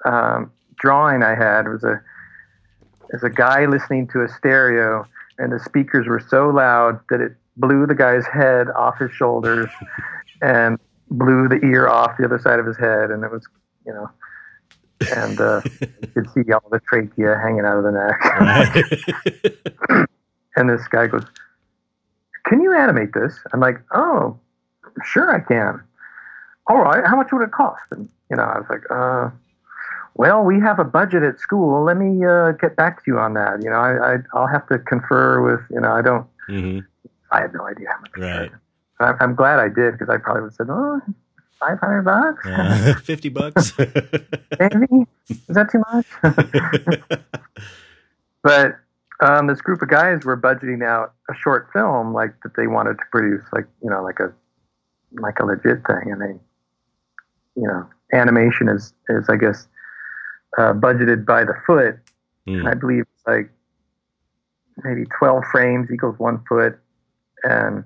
um, drawing I had. It was a it was a guy listening to a stereo, and the speakers were so loud that it blew the guy's head off his shoulders and blew the ear off the other side of his head, and it was you know. And uh, you could see all the trachea hanging out of the neck. right. And this guy goes, Can you animate this? I'm like, Oh, sure I can. All right, how much would it cost? And, you know, I was like, uh, well, we have a budget at school. Let me uh, get back to you on that. You know, I, I, I'll have to confer with, you know, I don't, hmm I have no idea how much. Right. I'm, I'm glad I did because I probably would have said, oh, 500 bucks? Yeah. <laughs> <laughs> Fifty bucks. <laughs> Maybe? Is that too much? but um, this group of guys were budgeting out a short film like that they wanted to produce like you know like a like a legit thing and they you know animation is is i guess uh, budgeted by the foot Mm, i believe it's like maybe 12 frames equals one foot and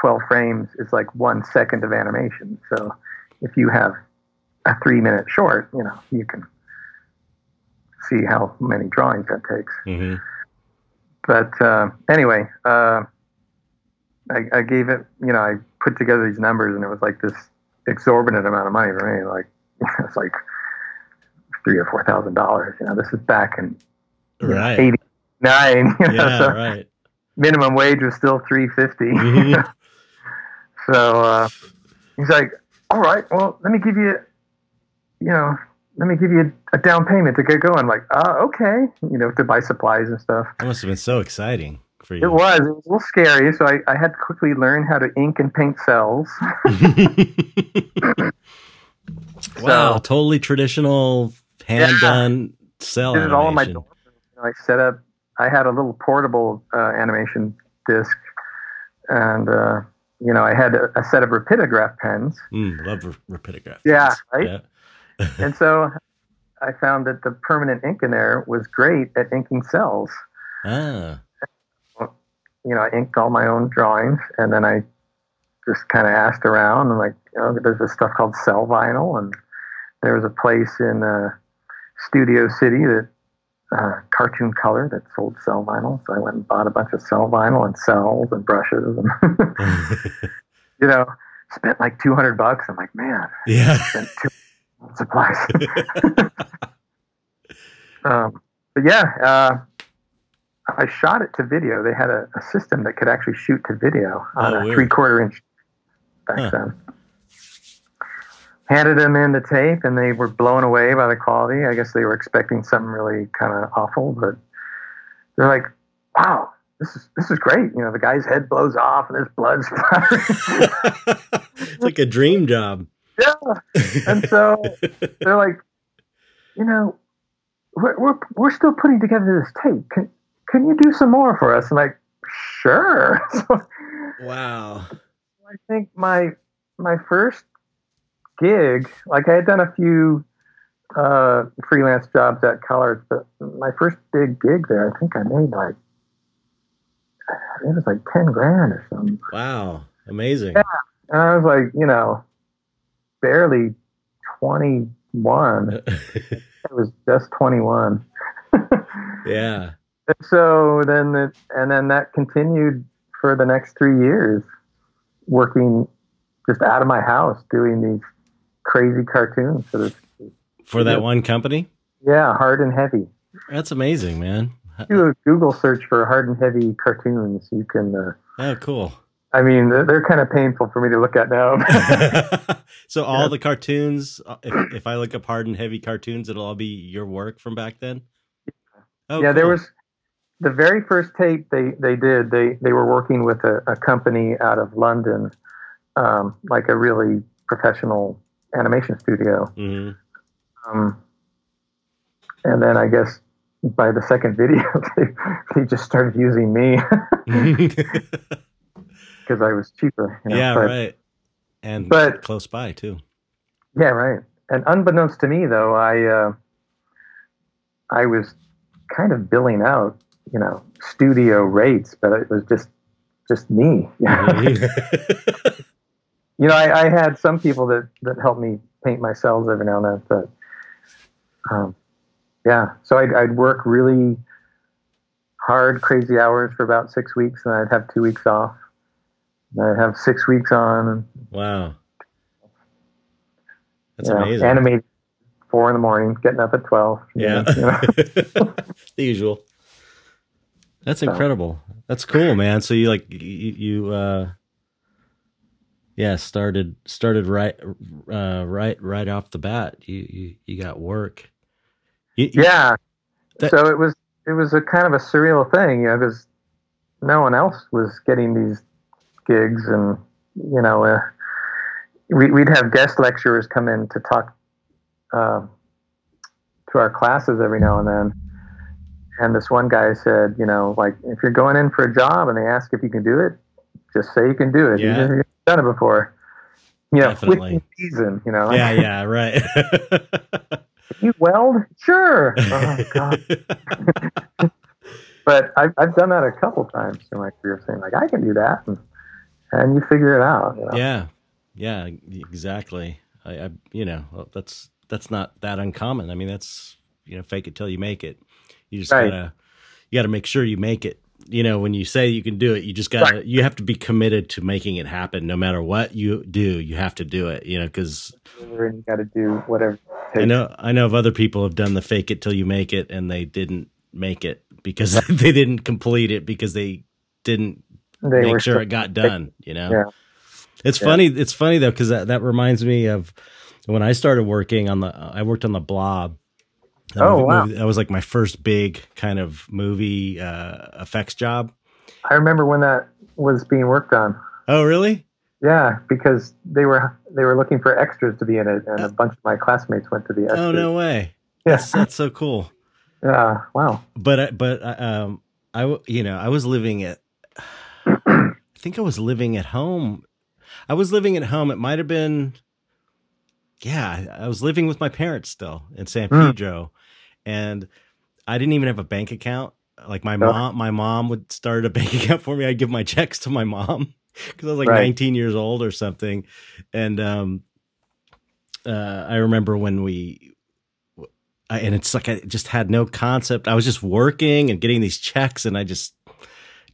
12 frames is like one second of animation so if you have a three minute short you know you can see how many drawings that takes mhm. but uh, anyway, uh, I, I gave it, you know, I put together these numbers and it was like this exorbitant amount of money for me. Like, <laughs> it's like three or four thousand dollars. You know, this is back in Right. 89. You know, Yeah. so Right. Minimum wage was still 350 Mhm. <laughs> So uh, he's like, all right, well, let me give you, you know, let me give you a down payment to get going. Like, uh, okay, you know, to buy supplies and stuff. That must have been so exciting for you. It was. It was a little scary, so I, I had to quickly learn how to ink and paint cels. <laughs> <laughs> wow, So- totally traditional hand done cel Did it all in my animation. dorm. You know, I set up. I had a little portable uh, animation disc, and uh, you know, I had a, a set of rapidograph pens, Mm, love rapidograph. Yeah, pens. right? <laughs> and <laughs> so I found that the permanent ink in there was great at inking cels. Ah, You know, I inked all my own drawings, and then I just kind of asked around and like, you know, there's this stuff called cel vinyl, and there was a place in uh, Studio City that uh, Cartoon Color that sold cel vinyl. So I went and bought a bunch of cel vinyl and cels and brushes, and <laughs> you know, spent like 200 bucks. I'm like, man, yeah. spent two supplies. <laughs> um, but yeah, uh, I shot it to video. They had a, a system that could actually shoot to video on Oh, a three quarter inch back Huh. then. Handed them in the tape, and they were blown away by the quality. I guess they were expecting something really kind of awful, but they're like, "Wow, this is this is great." You know, the guy's head blows off, and there's blood splattering. <laughs> it's like a dream job. yeah, and so <laughs> they're like, you know, we're, we're, we're still putting together this tape. Can, can you do some more for us? I'm like, sure. <laughs> So wow. I think my, my first gig, like I had done a few uh, freelance jobs at Colors, but my first big gig there, I think I made like, it was like 10 grand or something. Wow. Amazing. Yeah. And I was like, you know, barely 21. <laughs> I was just 21. <laughs> yeah. And so then it, and then that continued for the next three years, working just out of my house doing these crazy cartoons for this. For that one company? Yeah, hard and heavy. That's amazing, man. Do a Google search for hard and heavy cartoons. You can. Uh, Oh, cool. I mean, they're, they're kind of painful for me to look at now. <laughs> <laughs> so all Yeah. the cartoons, uh, if, if I look up hard and heavy cartoons, it'll all be your work from back then. Oh, yeah, there was the very first tape they they did they they were working with a, a company out of London, um, like a really professional animation studio. Mhm. Um, and then I guess by the second video, <laughs> they, they just started using me <laughs> <laughs> because I was cheaper. You know? yeah, but, right. And but- close by too. Yeah, right. And unbeknownst to me, though, I uh, I was kind of billing out, you know, studio rates, but it was just just me. You know, I, I had some people that that helped me paint my cels every now and then, but um, yeah. So I'd, I'd work really hard, crazy hours for about six weeks, and I'd have two weeks off. And I'd have six weeks on. wow. That's you know, amazing. Animated four in the morning, getting up at twelve. yeah. <laughs> you know. <laughs> the usual. That's incredible. That's cool, man. So you like you, you uh yeah, started started right uh right right off the bat. You you, you got work. You, you- yeah. That- so it was it was a kind of a surreal thing, you know, because no one else was getting these gigs, and you know, uh, we, we'd have guest lecturers come in to talk uh, to our classes every now and then. And this one guy said, you know, like if you're going in for a job and they ask if you can do it, just say you can do it. Yeah. Even if you've done it before. You know, Definitely. within season, you know. yeah, <laughs> yeah, right. <laughs> you weld? Sure. Oh, God. <laughs> but I've, I've done that a couple times in my career, saying like I can do that, and, and you figure it out. you know? yeah. Yeah, exactly. I, I you know, well, that's that's not that uncommon. I mean, that's you know, fake it till you make it. You just Right. gotta you gotta make sure you make it. You know, when you say you can do it, you just gotta you have to be committed to making it happen. No matter what you do, you have to do it. You know, because you got to do whatever. I know I know of other people have done the fake it till you make it, and they didn't make it because <laughs> they didn't complete it because they didn't They make sure it got done. You know, Yeah. it's Yeah. funny. It's funny though because that that reminds me of when I started working on the. I worked on the Blob. That Oh, movie- wow. movie- that was like my first big kind of movie uh, effects job. I remember when that was being worked on. Oh, really? Yeah, because they were they were looking for extras to be in it, and a bunch of my classmates went to the extras. Oh no way! Yeah, That's, that's so cool. yeah. Wow. But I- but I, um, I you know I was living at. I think I was living at home. I was living at home. It might have been. Yeah, I was living with my parents still in San Hmm. Pedro, and I didn't even have a bank account. Like my mom, my mom would start a <laughs> bank account for me. I'd give my checks to my mom <laughs> because I was like Right. 19 years old or something, and um, uh, I remember when we I, and it's like I just had no concept. I was just working and getting these checks, and I just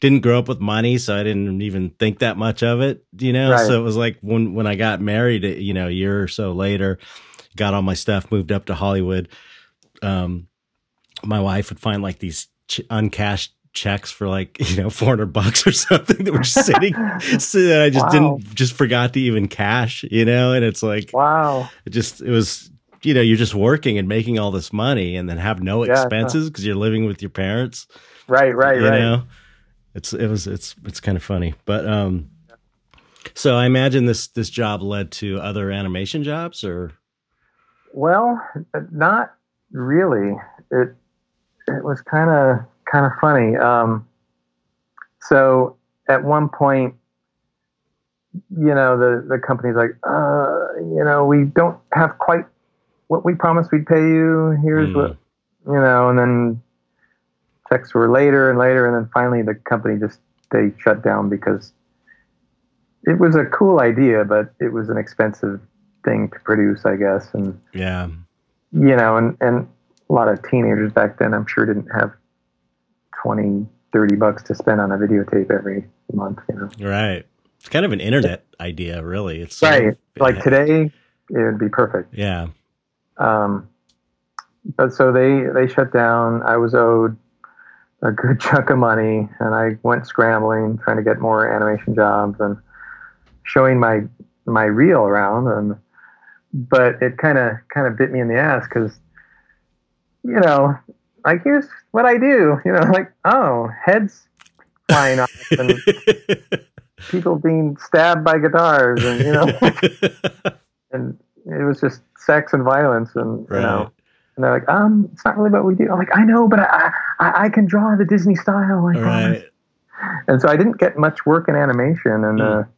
didn't grow up with money, so I didn't even think that much of it, you know. Right. So it was like when when I got married, you know, a year or so later, got all my stuff, moved up to Hollywood. Um, my wife would find like these ch- uncashed checks for like <laughs> you know 400 bucks or something that were sitting <laughs> so that i just Wow. didn't just forgot to even cash you know and it's like Wow. it just it was you know you're just working and making all this money and then have no Yeah, expenses because you're living with your parents Right. Right. Right. You right. know it's it was it's it's kind of funny but um so i imagine this this job led to other animation jobs or Well, not really. It it was kind of kind of funny. Um, so at one point, you know, the the company's like, uh, you know, we don't have quite what we promised we'd pay you. Here's Hmm. what you know, and then checks were later and later, and then finally the company just they shut down because it was a cool idea, but it was an expensive thing to produce, I guess, and yeah you know, and, and a lot of teenagers back then, I'm sure, didn't have 20, 30 bucks to spend on a videotape every month, you know. right it's kind of an internet idea really it's Right. Like today, it would be perfect. yeah Um, but so they, they shut down. I was owed a good <laughs> chunk of money, and I went scrambling, trying to get more animation jobs and showing my my reel around. And but it kind of kind of bit me in the ass because, you know, like here's what I do. You know, <laughs> like oh, heads flying off <laughs> and people being stabbed by guitars, and you know, <laughs> and it was just sex and violence, and right. you know. And they're like, um, it's not really what we do. I'm like, I know, but I, I, I can draw the Disney style. Like, right. and so I didn't get much work in animation, and Mm. uh,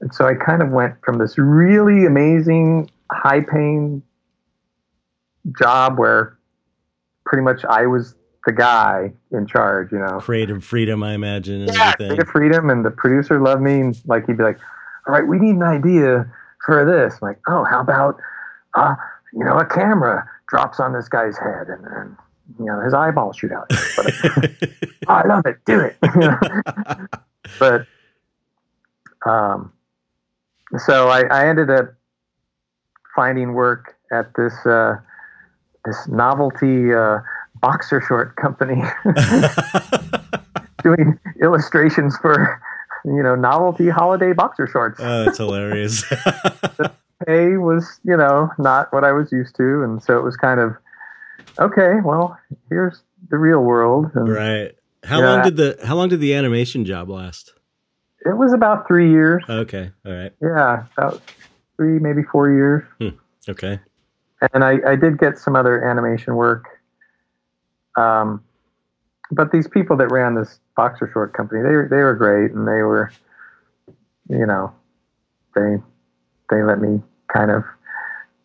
and so I kind of went from this really amazing, high-paying job where pretty much I was the guy in charge, you know. Creative freedom, I imagine, and Yeah, everything. creative freedom, and the producer loved me. And like he'd be like, "All right, we need an idea for this." I'm like, "Oh, how about, uh, you know, a camera drops on this guy's head, and then you know his eyeballs shoot out." But, <laughs> oh, I love it. Do it. <laughs> But um, so I, I ended up finding work at this uh, this novelty uh, boxer short company <laughs> doing illustrations for you know novelty holiday boxer shorts. oh, that's hilarious. <laughs> The pay was you know not what I was used to, and so it was kind of okay. Well, here's the real world, and right. How Yeah. long did the How long did the animation job last? It was about three years. Okay. All right. Yeah, about three, maybe four years. Okay. and I, I did get some other animation work. Um, but these people that ran this boxer short company, they were they were great, and they were, you know, they they let me kind of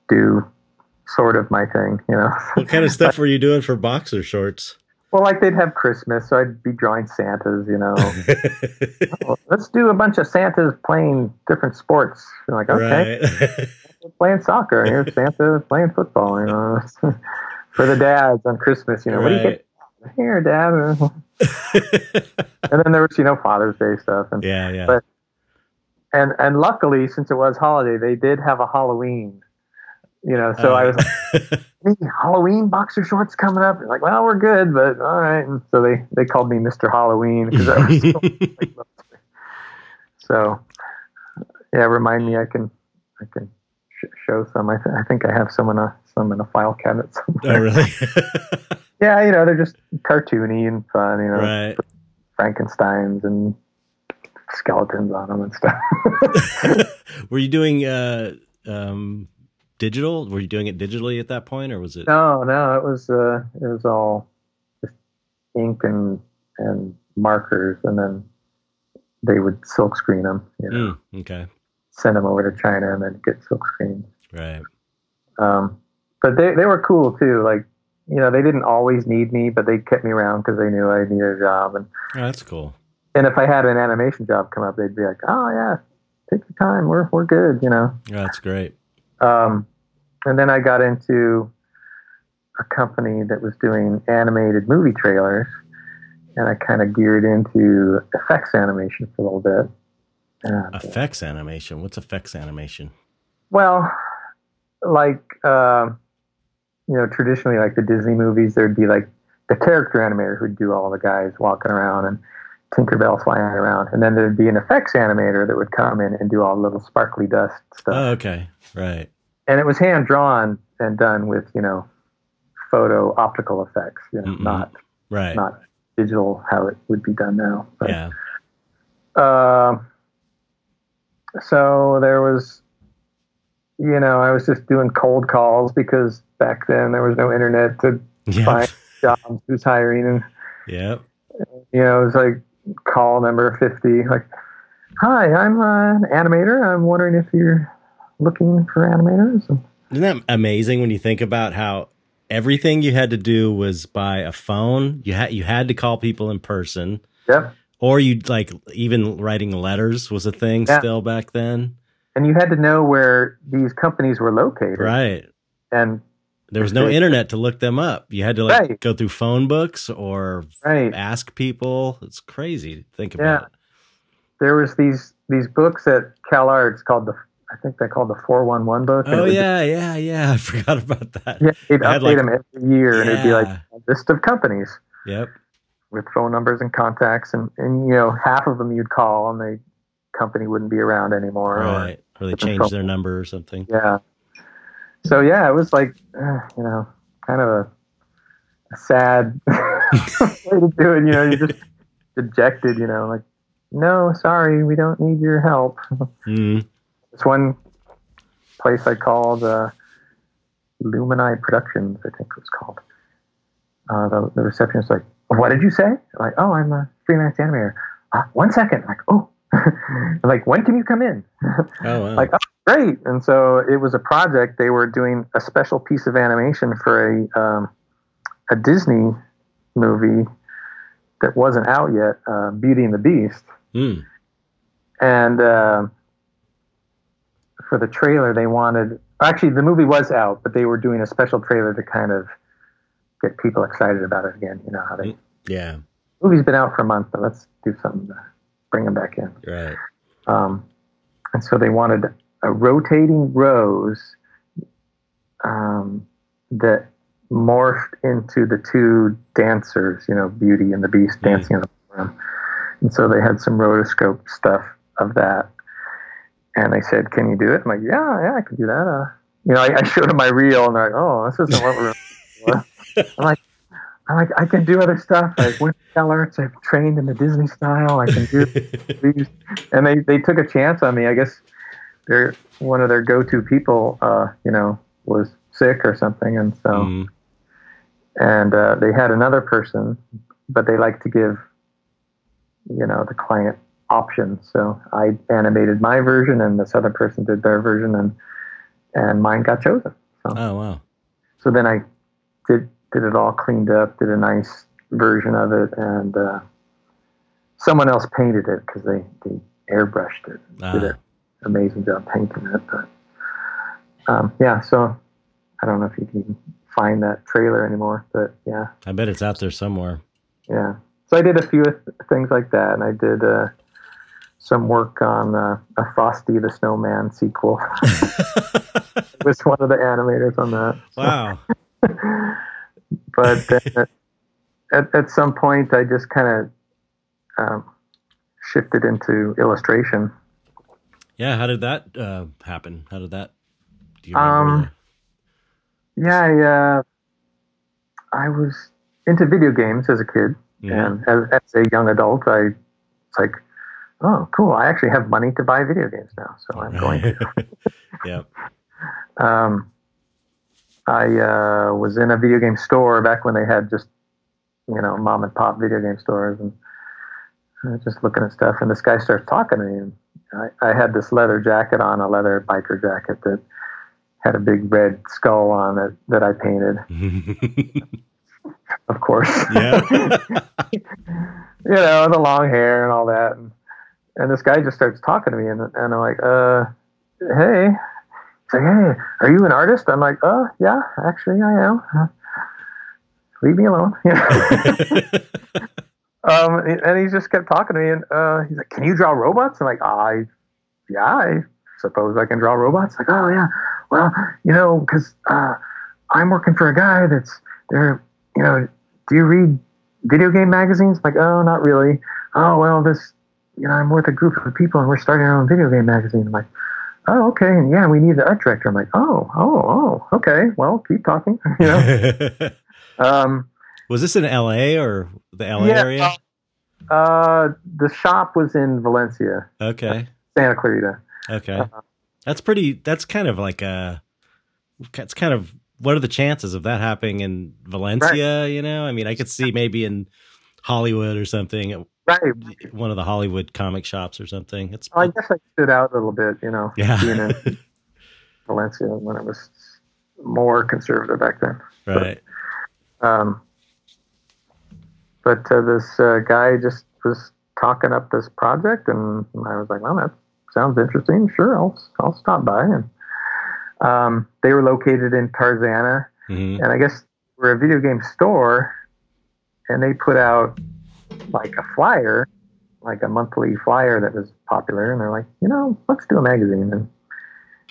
do sort of my thing, you know. What kind of stuff <laughs> were you doing for boxer shorts? Well, like they'd have Christmas, so I'd be drawing Santas, you know. Well, <laughs> oh, let's do a bunch of Santas playing different sports. I'm like, okay, Right. <laughs> playing soccer. and Here's Santa playing football, you know. <laughs> For the dads on Christmas, you know, what do you get right. here, Dad? and then there was, you know, Father's Day stuff, and yeah. Yeah. But- and and luckily, since it was holiday, they did have a Halloween. You know, so I was like, <laughs> "Hey, Halloween boxer shorts coming up. They're like, well, we're good, but all right. And so they they called me Mister Halloween because I was so, <laughs> so. Yeah, remind me. I can I can sh- show some. I, th- I think I have some in a some in a file cabinet <laughs> oh, somewhere. really? Yeah, you know, they're just cartoony and fun. You know, right. Frankenstein's and skeletons on them and stuff. Were you doing uh, um, digital? Were you doing it digitally at that point, or was it? no, no, it was uh, it was all just ink and and markers, and then they would silk screen them. You know, Mm, okay. send them over to China and then get silk screened. Right. Um, but they they were cool too. Like you know, they didn't always need me, but they kept me around because they knew I needed a job. And Oh, that's cool. and if I had an animation job come up, they'd be like, "Oh yeah, take your time. We're we're good." You know. Oh, that's great. Um, and then I got into a company that was doing animated movie trailers, and I kind of geared into effects animation for a little bit. And, uh, Effects animation. What's effects animation? well, like um, you know, traditionally, like the Disney movies, there'd be like the character animator who'd do all the guys walking around and Tinkerbell flying around, and then there'd be an effects animator that would come in and do all the little sparkly dust stuff. Oh, okay. Right. And it was hand drawn and done with you know photo optical effects you know not Right. not digital how it would be done now but, yeah. um, so there was you know i was just doing cold calls because back then there was no internet to. Fine. jobs who's hiring and Yep. you know it was like call number 50 like hi i'm uh, an animator i'm wondering if you're looking for animators Isn't that amazing when you think about how everything you had to do was by a phone? You had you had to call people in person, yep or you like even writing letters was a thing Yeah. still back then, and you had to know where these companies were located right? and There was no internet to look them up. You had to like Right. go through phone books or right ask people. It's crazy to think Yeah. about. there was these these books at CalArts called the I think they called the 411 book. Oh yeah, yeah, yeah. <laughs> I forgot about that. yeah, they'd update like- them every year, and it'd be like a list of companies Yep. with phone numbers and contacts, and and you know half of them you'd call, and the company wouldn't be around anymore. or- Right. Or they different changed their number or something. yeah. So yeah, it was like uh, you know kind of a, a sad <laughs> way to do it. You know, you're just <laughs> dejected. You know, like, no, sorry, we don't need your help. Mm. This one place I called uh, Lumini Productions, I think it was called. Uh, the, the receptionist was like, "What did you say?" I'm like, "Oh, I'm a freelance animator." Uh, one second. I'm like, "Oh." <laughs> Like, when can you come in? Oh, wow. <laughs> like, oh, great. And so it was a project. They were doing a special piece of animation for a um, a Disney movie that wasn't out yet, uh, Beauty and the Beast. Mm. And uh, for the trailer, they wanted actually the movie was out, but they were doing a special trailer to kind of get people excited about it again. You know how they Yeah. movie's been out for a month, but let's do something to bring them back in. Right. Um, and so they wanted a rotating rose um, that morphed into the two dancers, you know, Beauty and the Beast dancing in the room. And so they had some rotoscope stuff of that. And they said, "Can you do it?" I'm like, "Yeah, yeah, I can do that." Uh, you know, I, I showed them my reel, and they're like, "Oh, this isn't what we're." <laughs> I'm like, I'm like, I can do other stuff. Like arts, I've trained in the Disney style. I can do <laughs> these. And they, they took a chance on me. I guess they're one of their go-to people, uh, you know, was sick or something, and so Mm. and uh, they had another person, but they like to give, you know, the client options. So I animated my version, and this other person did their version, and and mine got chosen. So Oh, wow. so then I did did it all cleaned up, did a nice version of it, and uh, someone else painted it because they they airbrushed it, did Ah. an amazing job painting it. But um, yeah, so I don't know if you can find that trailer anymore, but yeah, I bet it's out there somewhere. yeah. So I did a few th- things like that, and I did uh, some work on uh, a Frosty the Snowman sequel. <laughs> I was one of the animators on that. So- wow. <laughs> but then at, at some point I just kind of um, shifted into illustration. Yeah. How did that uh, happen? How did that? Do you remember? Um, Yeah, I, uh, I was into video games as a kid, Mhm. and as, as a young adult, I it's like, oh, cool! I actually have money to buy video games now, so I'm going to. <laughs> yeah. Um, I uh, was in a video game store back when they had just, you know, mom and pop video game stores, and was just looking at stuff. And this guy starts talking to me, and I, I had this leather jacket on, a leather biker jacket that had a big red skull on it that I painted, <laughs> of course. yeah. <laughs> you know, the long hair and all that. And, and this guy just starts talking to me, and, and I'm like, uh, hey. He's like, hey, are you an artist? I'm like, oh, yeah, actually, I am. Leave me alone. <laughs> You know? <laughs> um, and he just kept talking to me, and uh, he's like, can you draw robots? I'm like, I, yeah, I suppose I can draw robots. Like, oh, yeah. Well, you know, because uh, I'm working for a guy that's there, you know, do you read video game magazines? Like, oh, not really. Oh, well, this, you know, I'm with a group of people and we're starting our own video game magazine. I'm like, oh, okay. And yeah, we need the art director. I'm like, oh, oh, oh, okay. Well, keep talking. <laughs> you know? <laughs> um, Was this in L.A. or the L.A. Yeah, area? uh, the shop was in Valencia, Okay. Santa Clarita. Okay. Uh-huh. That's pretty. That's kind of like a. It's kind of. What are the chances of that happening in Valencia? You know, I mean, I could see maybe in Hollywood or something, Right. one of the Hollywood comic shops or something. It's I guess I stood out a little bit, you know, yeah, being in <laughs> Valencia when it was more conservative back then. right. Um, but uh, this uh, guy just was talking up this project, and I was like, "Well, that sounds interesting. Sure, I'll I'll stop by." And um, they were located in Tarzana, hmm and I guess we're a video game store, and they put out like a flyer, like a monthly flyer that was popular, and they're like, "You know, let's do a magazine." And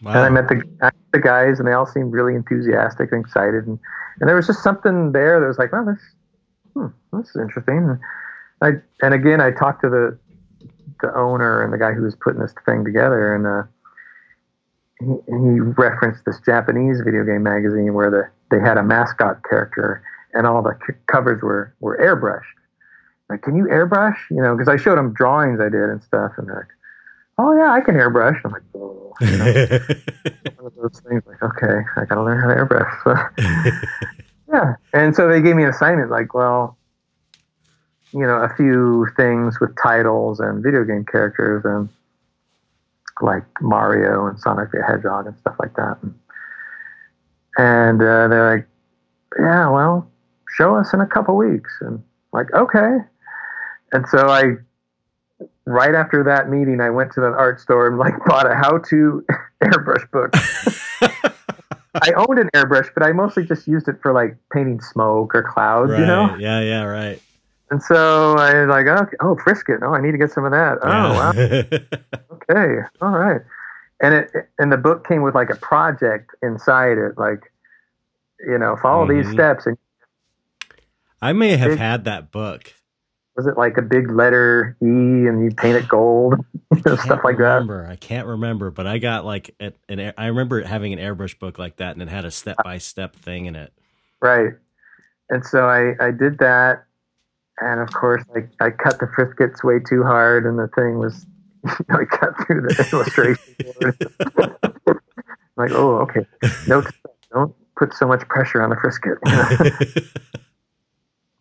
Wow. and I met the, I met the guys, and they all seemed really enthusiastic and excited. And, and there was just something there that was like, well, this, hmm, this is interesting. And, I, and again, I talked to the, the owner and the guy who was putting this thing together, and uh, he, he referenced this Japanese video game magazine where the, they had a mascot character, and all the c- covers were were airbrushed. Like, can you airbrush? You know, because I showed them drawings I did and stuff, and they're like, "Oh yeah, I can airbrush." I'm like, "Oh." <laughs> You know? one of those things like okay i gotta learn how to airbrush so, <laughs> yeah and so they gave me an assignment like well you know a few things with titles and video game characters and like mario and sonic the hedgehog and stuff like that and, and uh, they're like yeah well show us in a couple weeks and I'm like okay and so i right after that meeting i went to the art store and like bought a how-to <laughs> airbrush book <laughs> I owned an airbrush, but I mostly just used it for like painting smoke or clouds, right. you know. Yeah, yeah, right. And so I was like, okay, oh, Frisket. Oh, I need to get some of that. Oh, wow. <laughs> okay, all right. And it and the book came with like a project inside it, like, you know, follow mm-hmm. these steps. And I may have had that book. Was it like a big letter E and you paint it gold, <laughs> stuff like remember. that? I can't remember, but I got like an, an I remember having an airbrush book like that, and it had a step by step thing in it. Right. And so I I did that, and of course I I cut the friskets way too hard, and the thing was. You <laughs> know, I cut through the illustration. <laughs> like, oh, okay. No, don't put so much pressure on the frisket.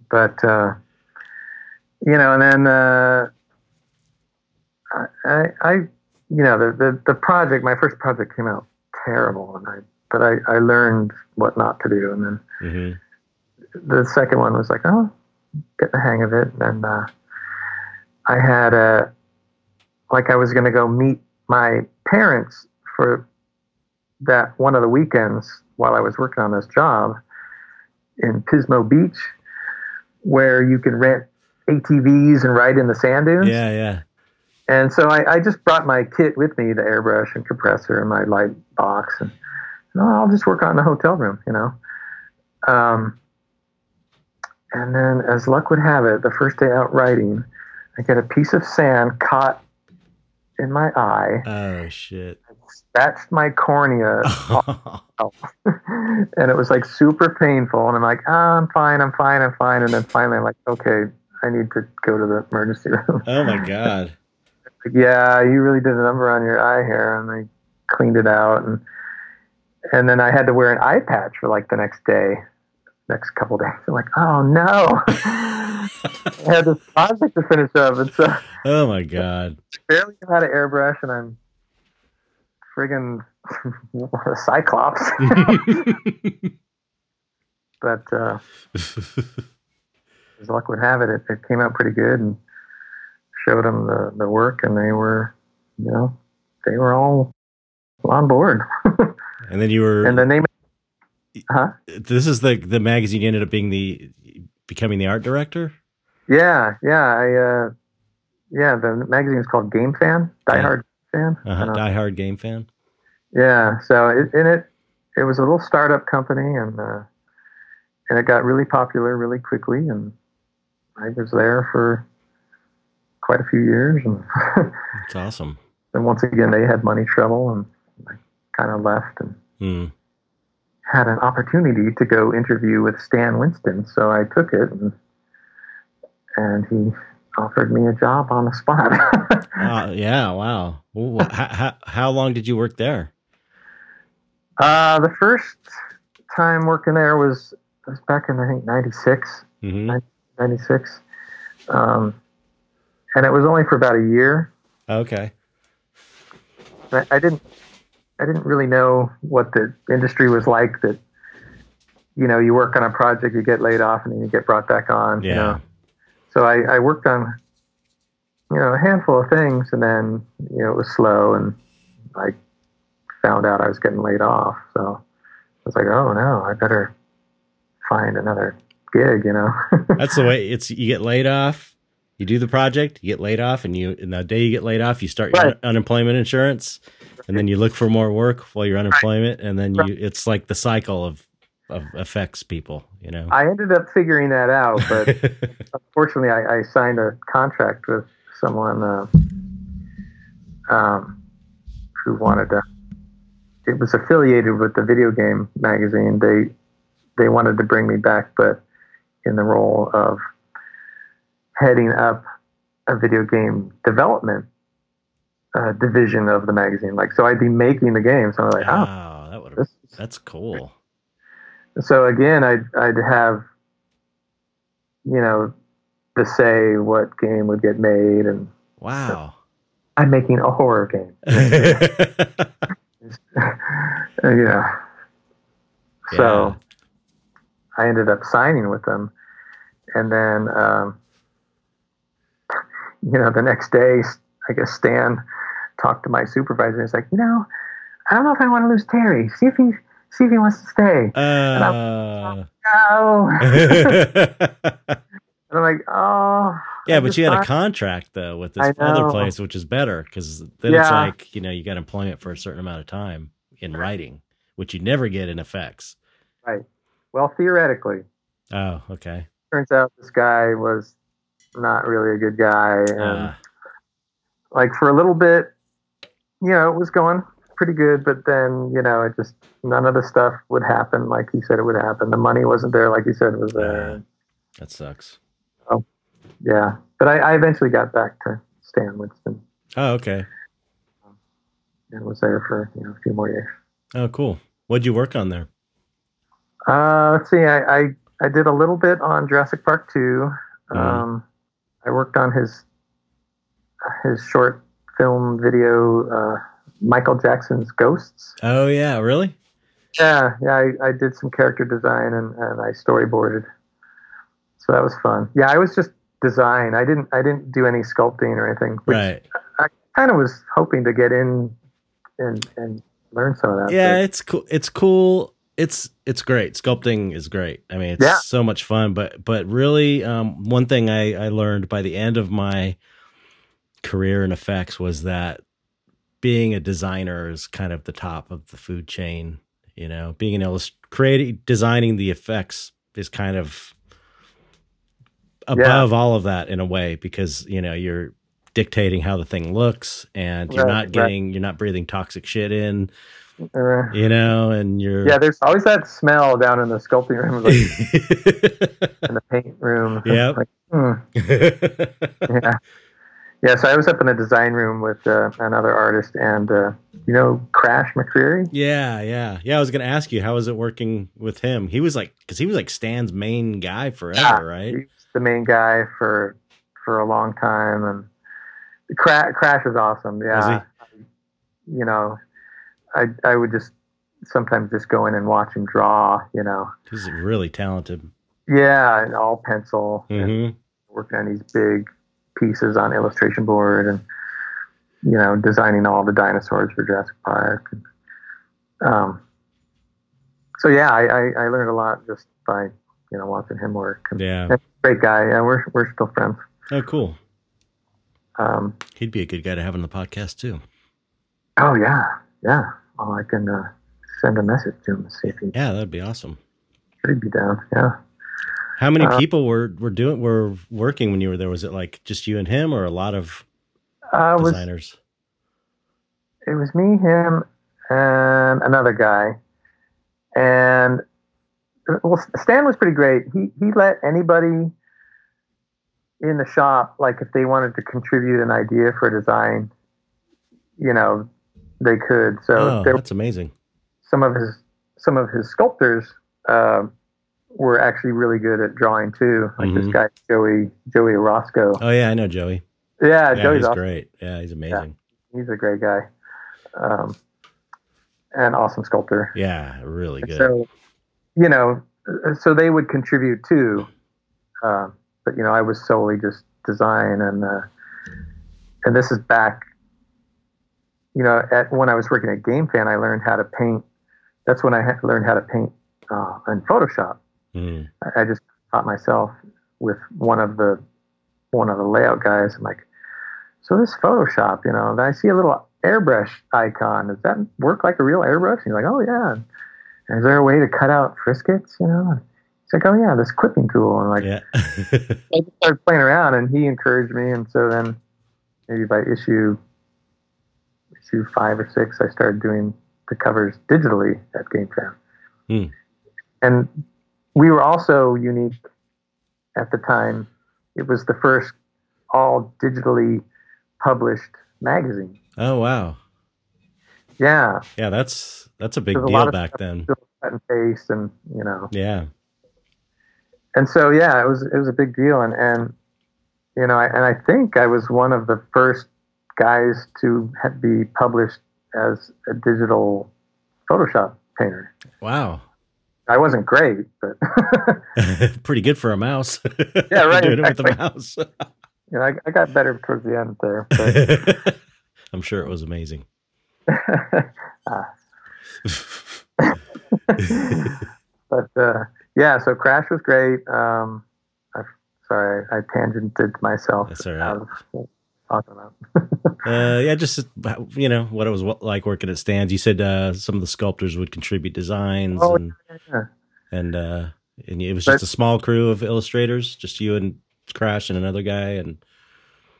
But uh, you know, and then uh, I, I, you know, the, the the project, my first project came out terrible, and I, but I, I learned what not to do, and then mm-hmm. the second one was like, oh, get the hang of it, and uh, I had a, like, I was going to go meet my parents for that one of the weekends while I was working on this job in Pismo Beach, where you can rent ATVs and ride in the sand dunes. Yeah, yeah. And so I, I, just brought my kit with me, the airbrush and compressor and my light box, and know, I'll just work on the hotel room, you know. Um, and then, as luck would have it, the first day out riding, I get a piece of sand caught in my eye. Oh shit! Scratched my cornea, <laughs> <laughs> and it was like super painful. And I'm like, oh, I'm fine, I'm fine, I'm fine. And then finally, I'm like, okay, I need to go to the emergency <laughs> room. Oh my god. yeah, you really did a number on your eye hair, and they cleaned it out, and and then I had to wear an eye patch for like the next day, next couple days. I'm like, oh no, <laughs> I had this project to finish up, and so oh my god, barely know how to airbrush, and I'm friggin' <laughs> a cyclops. but uh, as luck would have it, it, it came out pretty good, and showed them the, the work, and they were, you know, they were all on board. <laughs> and then you were, and the name, huh? This is the the magazine. You ended up being the becoming the art director. Yeah, yeah, I, uh, yeah. The magazine is called Game Fan, Die Hard Fan, uh-huh, Die Hard Game Fan. Yeah, so it, in it, it was a little startup company, and uh, and it got really popular really quickly, and I was there for quite a few years, and <laughs> it's awesome. And once again, they had money trouble, and I kind of left and mm. had an opportunity to go interview with Stan Winston. So I took it, and and he offered me a job on the spot. uh, <laughs> yeah, wow. Well, how, how, how long did you work there? Uh, the first time working there was was back in I think '96, mm-hmm. 96. Um, and it was only for about a year. Okay. I, I didn't I didn't really know what the industry was like. That you know, you work on a project, you get laid off, and then you get brought back on. Yeah. You know? So I, I worked on you know a handful of things, and then you know it was slow, and I found out I was getting laid off. So I was like, oh no, I better find another gig. You know. <laughs> That's the way it's. You get laid off you do the project, you get laid off, and you and the day you get laid off, you start your right. unemployment insurance, and then you look for more work while you're unemployment, and then you it's like the cycle of of affects people. You know. I ended up figuring that out, but <laughs> unfortunately, I, I, signed a contract with someone uh, um, who wanted to. It was affiliated with the video game magazine. They they wanted to bring me back, but in the role of heading up a video game development uh, division of the magazine. Like, so I'd be making the game. So I'm like, oh, wow, that would this- that's cool. so again, I'd, I'd have, you know, to say what game would get made and Wow. I'm making a horror game. <laughs> <laughs> yeah. So I ended up signing with them. And then, um, you know, the next day, I guess Stan talked to my supervisor and he's like, you know, I don't know if I want to lose Terry. See if he, see if he wants to stay. Uh, No. <laughs> and I'm like, oh. yeah, but you had a contract though with this other place, which is better because then it's like you know you got employment for a certain amount of time in writing, which you never get in effects. Right. Well, theoretically, Oh, okay. Turns out this guy was not really a good guy. And Uh, like for a little bit, you know, it was going pretty good, but then, you know, it just none of the stuff would happen like he said it would happen. The money wasn't there like he said it was there. Uh. that sucks. Oh, yeah. But I, I eventually got back to Stan Winston Oh, okay. and was there for, you know, a few more years. Oh, cool. What'd you work on there? Uh, let's see. I, I I did a little bit on Jurassic Park 2. Mhm. Um, I worked on his his short film video, uh, Michael Jackson's Ghosts. Oh, yeah. Really? Yeah, yeah. I, I did some character design and, and I storyboarded, so that was fun. Yeah, I was just design. I didn't I didn't do any sculpting or anything. Right. I kind of was hoping to get in and and learn some of that. Yeah, but- it's cool. It's cool. It's it's great. Sculpting is great. I mean, it's Yeah. so much fun. But but really, um, one thing I I learned by the end of my career in effects was that being a designer is kind of the top of the food chain. You know, being an illust creating designing the effects is kind of above all of that in a way because you know you're dictating how the thing looks and you're Right, not right. getting you're not breathing toxic shit in uh, you know, and you're yeah, there's always that smell down in the sculpting room, like <laughs> in the paint room. <laughs> Yep. Like, hmm. yeah. Yeah, so I was up in the design room with uh, another artist, and uh, you know Crash McCreery. yeah, yeah, yeah. I was gonna ask you how was it working with him? He was like, because he was like Stan's main guy forever, Yeah, right? He was the main guy for for a long time, and Crash, Crash is awesome. Yeah, you know, I I would just sometimes just go in and watch him draw. You know, He's really talented. yeah, and all pencil, and hmm working on these big pieces on illustration board, and you know, designing all the dinosaurs for Jurassic Park. And, um, so yeah, I, I I learned a lot just by you know watching him work. And, Yeah. great guy. Yeah, we're we're still friends. Oh, cool. Um, He'd be a good guy to have on the podcast too. oh yeah, yeah. Oh, I can uh, send a message to him and see if he Yeah, that'd be awesome. He'd be down. Yeah. How many Uh, people were were doing were working when you were there? Was it like just you and him, or a lot of Uh, it was designers? it was me, him, and another guy, and well, Stan was pretty great. He he let anybody in the shop, like if they wanted to contribute an idea for a design, you know, they could. So oh, there that's amazing. some of his some of his sculptors uh, were actually really good at drawing too. Like this Mhm. guy Joey Joey Orozco. Oh yeah, I know Joey. yeah, Yeah, Joey's awesome. great. Yeah, he's amazing. He's a great guy, um, and awesome sculptor. Yeah, really good. So, you know, so they would contribute too, uh, but you know, I was solely just design and uh, and this is back. You know, at when I was working at GameFan, I learned how to paint. That's when I ha- learned how to paint uh, in Photoshop. Mm. I, I just taught myself with one of the one of the layout guys. I'm like, so this Photoshop, you know, and I see a little airbrush icon. Does that work like a real airbrush? And he's like, oh yeah. And is there a way to cut out friskets? You know, he's like, oh yeah, this clipping tool. And like, Yeah. <laughs> I just started playing around, and he encouraged me. And so then, maybe by issue issue five or six, I started doing the covers digitally at Game Fan. Hmm. And we were also unique at the time, it was the first all digitally published magazine. Oh wow. Yeah. Yeah, that's that's a big deal a back then. Cut and paste, and you know. Yeah. And so yeah, it was it was a big deal, and and you know, I, and I think I was one of the first guys to be published as a digital Photoshop painter. Wow. I wasn't great, but <laughs> <laughs> pretty good for a mouse. <laughs> Yeah, right. Doing it with a mouse. know, I, I, got better towards the end there. But... I'm sure it was amazing. ah. but uh, yeah, so Crash was great. Um, I, sorry, I tangented myself. That's all right. Talking <laughs> about. uh, yeah, just you know what it was like working at Stan's. You said uh, some of the sculptors would contribute designs, oh, and yeah. and uh, and it was just but, a small crew of illustrators, just you and Crash and another guy, and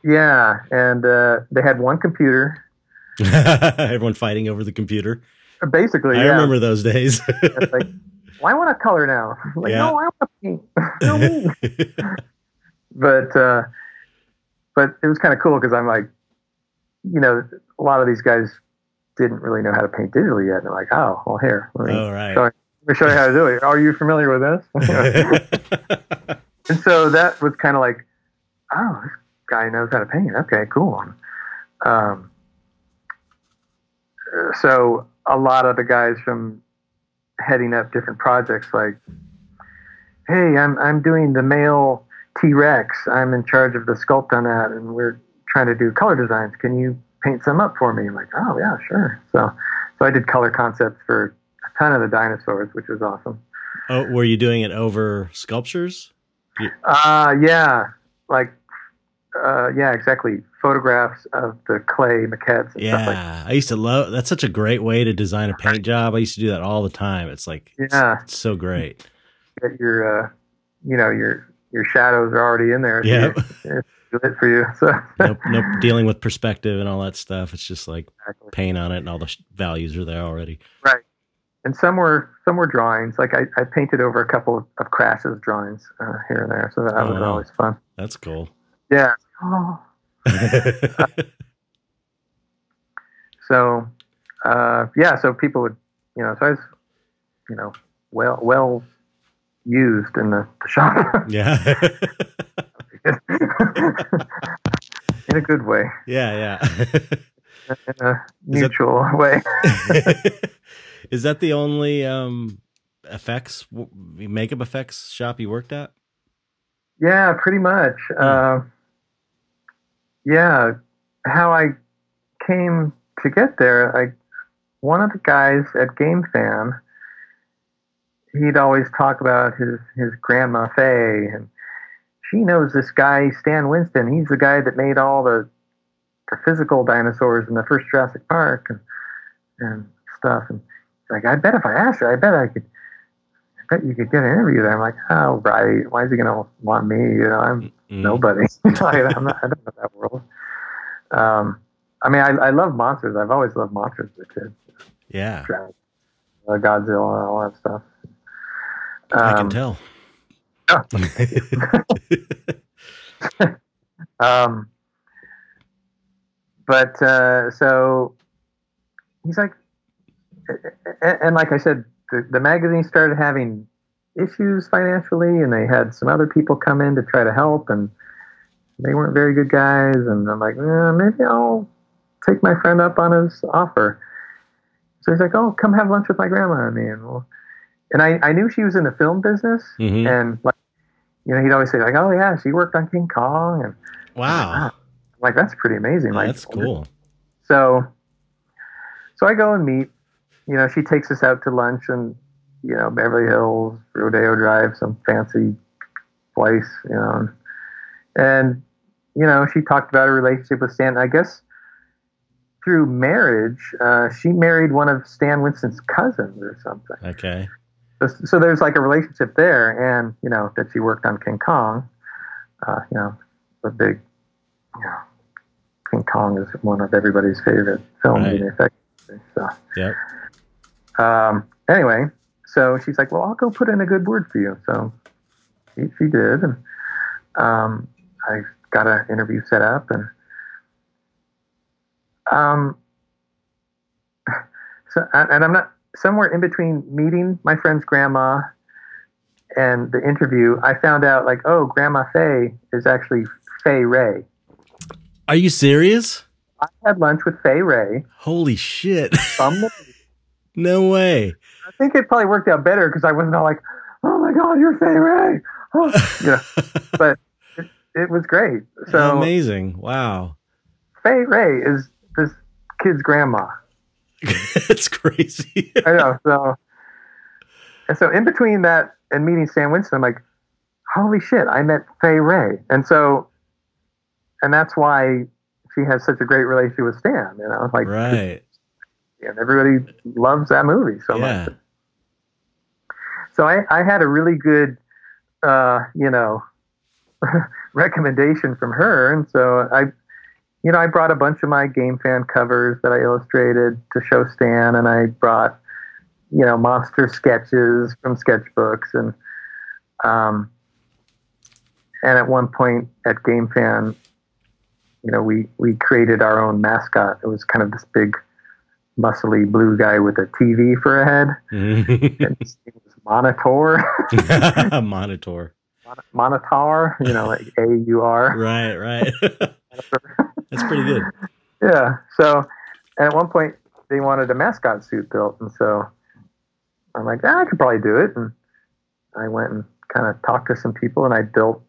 yeah, and uh, they had one computer. <laughs> Everyone fighting over the computer. Basically, I yeah. remember those days. <laughs> like, I want to color now. Like, yeah. no, I want to paint. no, me. but uh, but it was kind of cool because I'm like, you know, a lot of these guys didn't really know how to paint digitally yet. And they're like, oh, well, here, let me, oh, right. show, let me show you how to do it. Are you familiar with this? <laughs> <laughs> and so that was kind of like, oh, this guy knows how to paint. Okay, cool. Um, so a lot of the guys from heading up different projects like hey i'm i'm doing the male t-rex i'm in charge of the sculpt on that and we're trying to do color designs can you paint some up for me i'm like oh yeah sure so so i did color concepts for a ton of the dinosaurs which was awesome oh were you doing it over sculptures uh yeah like uh, yeah, exactly. Photographs of the clay maquettes. yeah, like I used to love. That's such a great way to design a paint job. I used to do that all the time. It's like yeah, it's so great. Get your, uh, you know, your your shadows are already in there. Yeah, It's good for you. So <laughs> nope, nope. Dealing with perspective and all that stuff. It's just like exactly. paint on it, and all the values are there already. Right. And some were some were drawings. Like I, I painted over a couple of, of Crash's drawings uh, here and there, so that oh, was always fun. That's cool. Yeah. Oh. <laughs> <laughs> so, uh, yeah. So people would, you know, so I was, you know, well, well used in the, the shop. <laughs> yeah. in a good way. Yeah, yeah. in a <laughs> mutual that, way. <laughs> is that the only um, effects makeup effects shop you worked at? Yeah, pretty much. Mm. Uh, yeah, how I came to get there, I one of the guys at Game Fan, he'd always talk about his his grandma Faye, and she knows this guy Stan Winston. He's the guy that made all the the physical dinosaurs in the first Jurassic Park and and stuff. And he's like, I bet if I asked her, I bet I could. I bet you could get an interview there. I'm like, oh right, why is he gonna want me? You know, I'm mm-hmm. nobody. <laughs> I'm not, I don't know that world. Um, I mean, I, I love monsters. I've always loved monsters as a kid. Yeah. Godzilla, and all that stuff. Um, I can tell. Oh. <laughs> um, but uh, so he's like, and, and like I said, the, the magazine started having issues financially, and they had some other people come in to try to help, and they weren't very good guys. And I'm like, eh, maybe I'll take my friend up on his offer. So he's like, oh, come have lunch with my grandma and me. And, we'll, and I, I knew she was in the film business, mm-hmm. and like, you know, he'd always say like, oh yeah, she worked on King Kong, and wow, like, like that's pretty amazing. Like that's cool. So, so I go and meet. You know, she takes us out to lunch and you know, Beverly Hills, Rodeo Drive, some fancy place, you know. And, you know, she talked about her relationship with Stan. I guess through marriage, uh, she married one of Stan Winston's cousins or something. Okay. So, there's like a relationship there, and, you know, that she worked on King Kong. Uh, you know, the big, you know, King Kong is one of everybody's favorite films right. in effect. So, yep. Um, anyway, so she's like, well, I'll go put in a good word for you. So she, she did. And um, I got an interview set up and um, <laughs> so and I'm not somewhere in between meeting my friend's grandma and the interview. I found out like, oh, Grandma Faye is actually Fay Wray. Are you serious? I had lunch with Fay Wray. Holy shit! <laughs> No way. I think it probably worked out better because I wasn't all like, "Oh my god, you're Fay Wray," <laughs> oh, you know. but it, it was great. So amazing! Wow. Fay Wray is this kid's grandma. <laughs> It's crazy. I know. So, and so in between that and meeting Stan Winston, I'm like, holy shit, I met Fay Wray. And so, and that's why she has such a great relationship with Stan. You know, like, right. And everybody loves that movie so Yeah. much. So I, I had a really good, uh, you know, <laughs> recommendation from her. And so I, you know, I brought a bunch of my game fan covers that I illustrated to show Stan, and I brought, you know, monster sketches from sketchbooks, and um, and at one point at Game Fan, you know, we we created our own mascot. It was kind of this big, muscly blue guy with a TV for a head, <laughs> and his name was Monitaur, <laughs> Monitaur. Monitaur, you know, like A U R. Right, right. <laughs> That's pretty good. <sighs> Yeah. So, and at one point they wanted a mascot suit built, and so I'm like, ah, I could probably do it. And I went and kind of talked to some people, and I built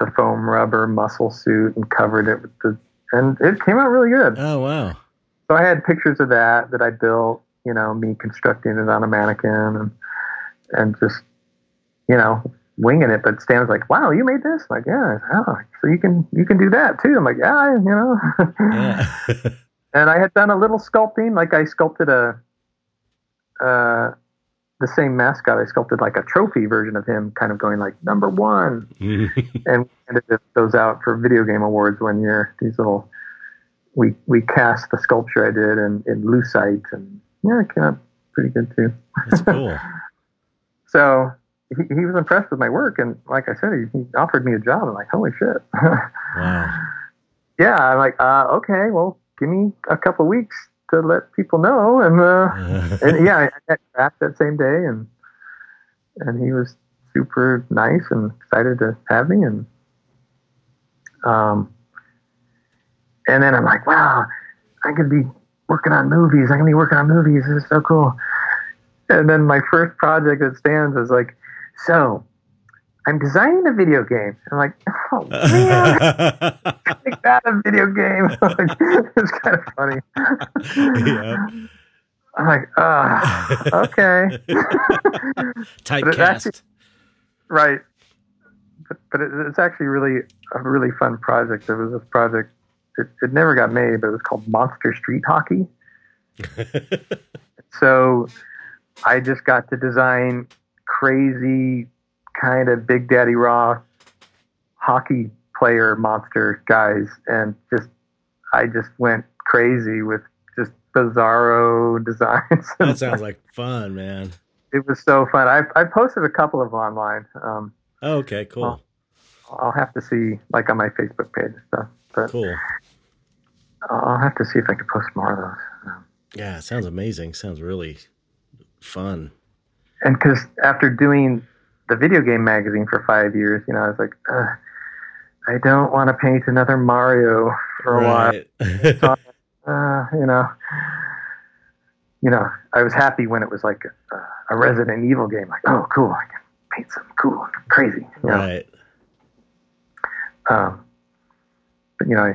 the foam rubber muscle suit and covered it with the, and it came out really good. Oh wow. So I had pictures of that that I built, you know, me constructing it on a mannequin and and just, you know, winging it. But Stan was like, "Wow, you made this?" I'm like, yeah. Oh, so you can you can do that too. I'm like, yeah, you know. Yeah. <laughs> and I had done a little sculpting, like I sculpted a, uh, the same mascot. I sculpted like a trophy version of him, kind of going like number one, <laughs> and we handed those out for video game awards one year. These little, we we cast the sculpture I did in in lucite, and yeah, it came out pretty good too. That's cool. <laughs> So he, he was impressed with my work, and like I said, he, he offered me a job. I'm like, holy shit. <laughs> Wow. yeah, I'm like, uh, okay, well, give me a couple weeks to let people know, and uh, <laughs> and yeah, I met Crash that same day, and and he was super nice and excited to have me, and um, and then I'm like, wow, I could be working on movies. I can be working on movies. This is so cool. And then my first project at Stan's was like, so I'm designing a video game. I'm like, oh <laughs> man, make that a video game. <laughs> It's kind of funny. yeah. I'm like, ah, okay. <laughs> Typecast. Right. But, but it, it's actually really a really fun project. There was this project, it, it never got made, but it was called Monster Street Hockey. So I just got to design crazy kind of Big Daddy Roth hockey player monster guys. And just, I just went crazy with just bizarro <laughs> designs. that sounds like fun, man. it was so fun. I, I posted a couple of them online. Um, Oh, okay, cool. I'll have to see, like on my Facebook page and stuff. But Cool. I'll have to see if I can post more of those. Yeah, sounds amazing. Sounds really fun. And because after doing the video game magazine for five years, you know, I was like, I don't want to paint another Mario for a while. <laughs> So, uh, you know, you know, I was happy when it was like a, a Resident Evil game. Like, oh, cool, I can paint some cool, crazy. You know? right. Um, but you know, I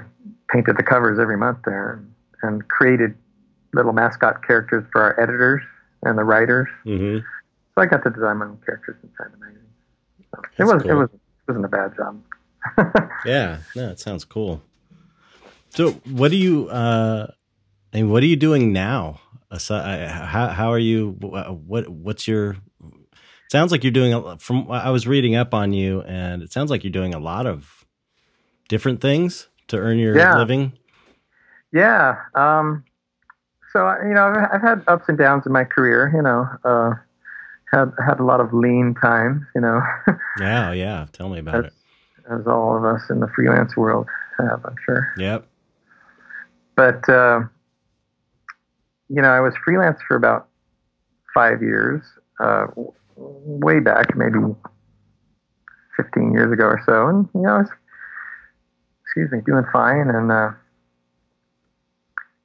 painted the covers every month there and, and created little mascot characters for our editors and the writers. hmm So I got to design my own characters inside the magazine. So it was. It was. It wasn't a bad job. <laughs> Yeah, no, it sounds cool. So, what do you? uh I mean, what are you doing now? How how are you? What what's your? Sounds like you're doing. a From I was reading up on you, and it sounds like you're doing a lot of different things to earn your Yeah. living. Yeah. Um, so you know, I've, I've had ups and downs in my career. You know, uh, had had a lot of lean times. You know, <laughs> Yeah, yeah. Tell me about it. as all of us in the freelance world have, I'm sure. Yep. But uh, you know, I was freelance for about five years, uh, way back, maybe 15 years ago or so, and you know, I was, excuse me, doing fine, and uh,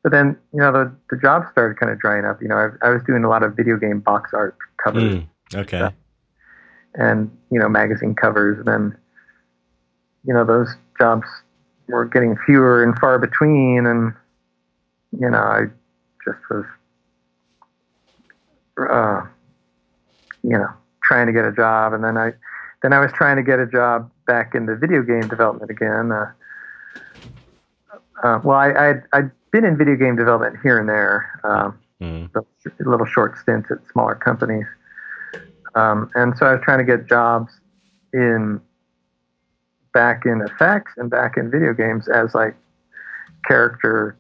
but then you know the the job started kind of drying up. You know, I, I was doing a lot of video game box art covers. Mm, okay. And you know, magazine covers, and then you know those jobs were getting fewer and far between, and you know, I just was, uh, you know, trying to get a job, and then I, then I was trying to get a job back in the video game development again. Uh, uh, well, I, I'd, I'd been in video game development here and there, um, Mm. little short stints at smaller companies, um, and so I was trying to get jobs in back in effects and back in video games as like character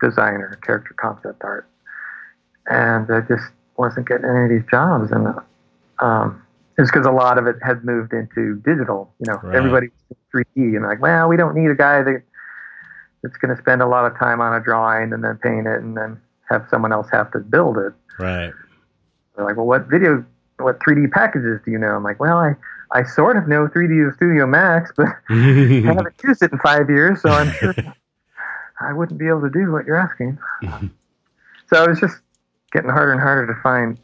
designer, character concept art, and I just wasn't getting any of these jobs, and um, it's because a lot of it had moved into digital. You know, Right. everybody's 3D, and like, well, we don't need a guy that that's going to spend a lot of time on a drawing and then paint it and then have someone else have to build it. Right. They're like, well, what video, what 3D packages do you know? I'm like, well, I, I sort of know 3D Studio Max, but <laughs> I <laughs> haven't used it in five years, so I'm sure <laughs> I wouldn't be able to do what you're asking. so it was just getting harder and harder to find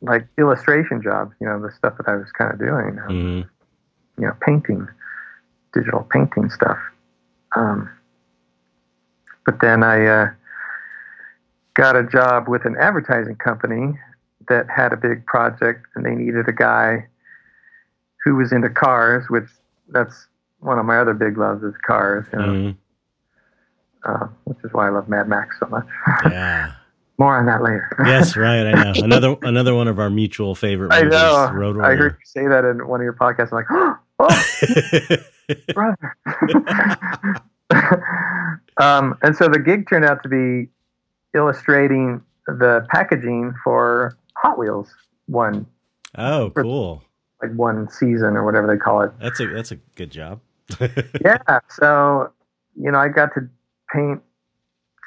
like illustration jobs, you know, the stuff that I was kind of doing, um, Mhm. you know, painting, digital painting stuff. Um, but then I uh, got a job with an advertising company that had a big project, and they needed a guy who was into cars, which that's one of my other big loves is cars, you know, Mhm. uh, which is why I love Mad Max so much. Yeah. <laughs> More on that later. Yes, right. I know. Another <laughs> another one of our mutual favorite I know. Road I heard you say that in one of your podcasts. I'm like, <gasps> oh, <laughs> brother. Um, and so the gig turned out to be illustrating the packaging for Hot Wheels one oh, cool. like one season or whatever they call it. That's a that's a good job. <laughs> yeah. So, you know, I got to paint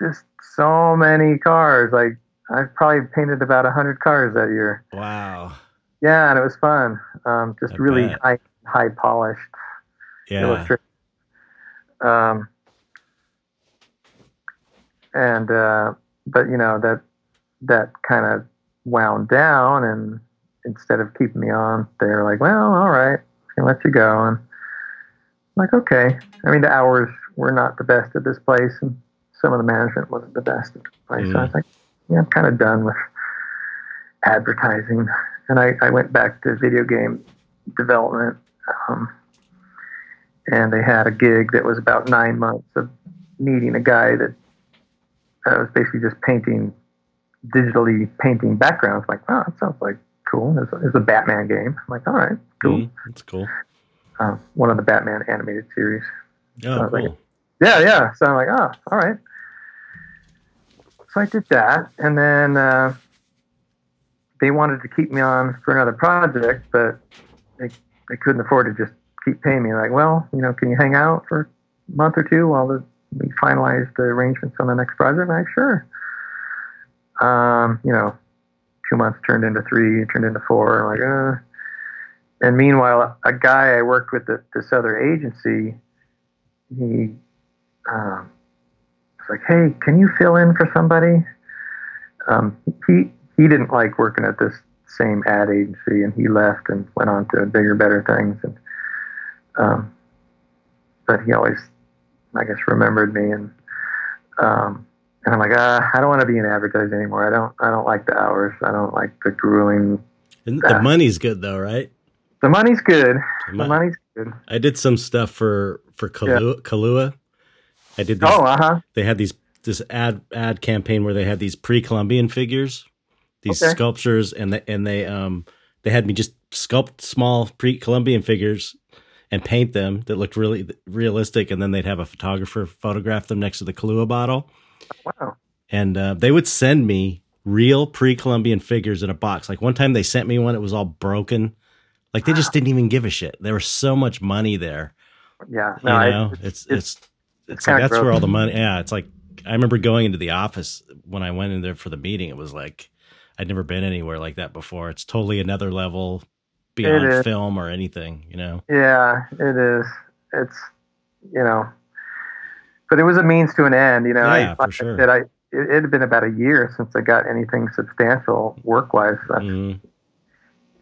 just so many cars. Like I probably painted about a hundred cars that year. wow. Yeah, and it was fun. Um, just I really bet. high high polished Yeah. illustration. Um, and uh, but you know that that kind of wound down, and instead of keeping me on, they're like, "Well, all right, we can let you go." And I'm like, okay. I mean, the hours were not the best at this place, and some of the management wasn't the best at the place. So I was like, yeah, I'm kind of done with advertising, and I, I went back to video game development. Um, and they had a gig that was about nine months of meeting a guy that uh, was basically just painting, digitally painting backgrounds. I'm like, oh, that sounds like cool. It's a, it's a Batman game. I'm like, all right, cool. Mhm. That's cool. Uh, one of the Batman animated series. Oh, Sounds like. Yeah, yeah. So I'm like, oh, all right. So I did that, and then uh, they wanted to keep me on for another project, but they they couldn't afford to just keep paying me. Like, well, you know, can you hang out for a month or two while the, we finalize the arrangements on the next project? I'm like, sure. Um, you know, two months turned into three, turned into four. I'm like, uh. And meanwhile, a guy I worked with at this other agency, he um, was like, "Hey, can you fill in for somebody?" Um, he he didn't like working at this same ad agency, and he left and went on to bigger, better things. And um, but he always, I guess, remembered me, and um, and I'm like, ah, I don't want to be in advertising anymore. I don't I don't like the hours. I don't like the grueling. And the money's good though, right? The money's good. The The money's good. I did some stuff for for Kahlua. Kahlua. I did. These, Oh, uh huh. They had these this ad ad campaign where they had these pre Columbian figures, these Okay. sculptures, and they, and they um they had me just sculpt small pre Columbian figures and paint them that looked really realistic, and then they'd have a photographer photograph them next to the Kahlua bottle, Wow. and uh, they would send me real pre Columbian figures in a box. Like one time they sent me one; it was all broken. Like they just didn't even give a shit. There was so much money there yeah, no, you know, I, it's, it's, it's, it's like, that's gross. where all the money, yeah, it's like, I remember going into the office when I went in there for the meeting. It was like, I'd never been anywhere like that before. It's totally another level beyond film or anything, you know? Yeah, it is. It's, you know, but it was a means to an end, you know. Yeah, I, for sure. I, it, it, had been about a year since I got anything substantial work wise. Mm.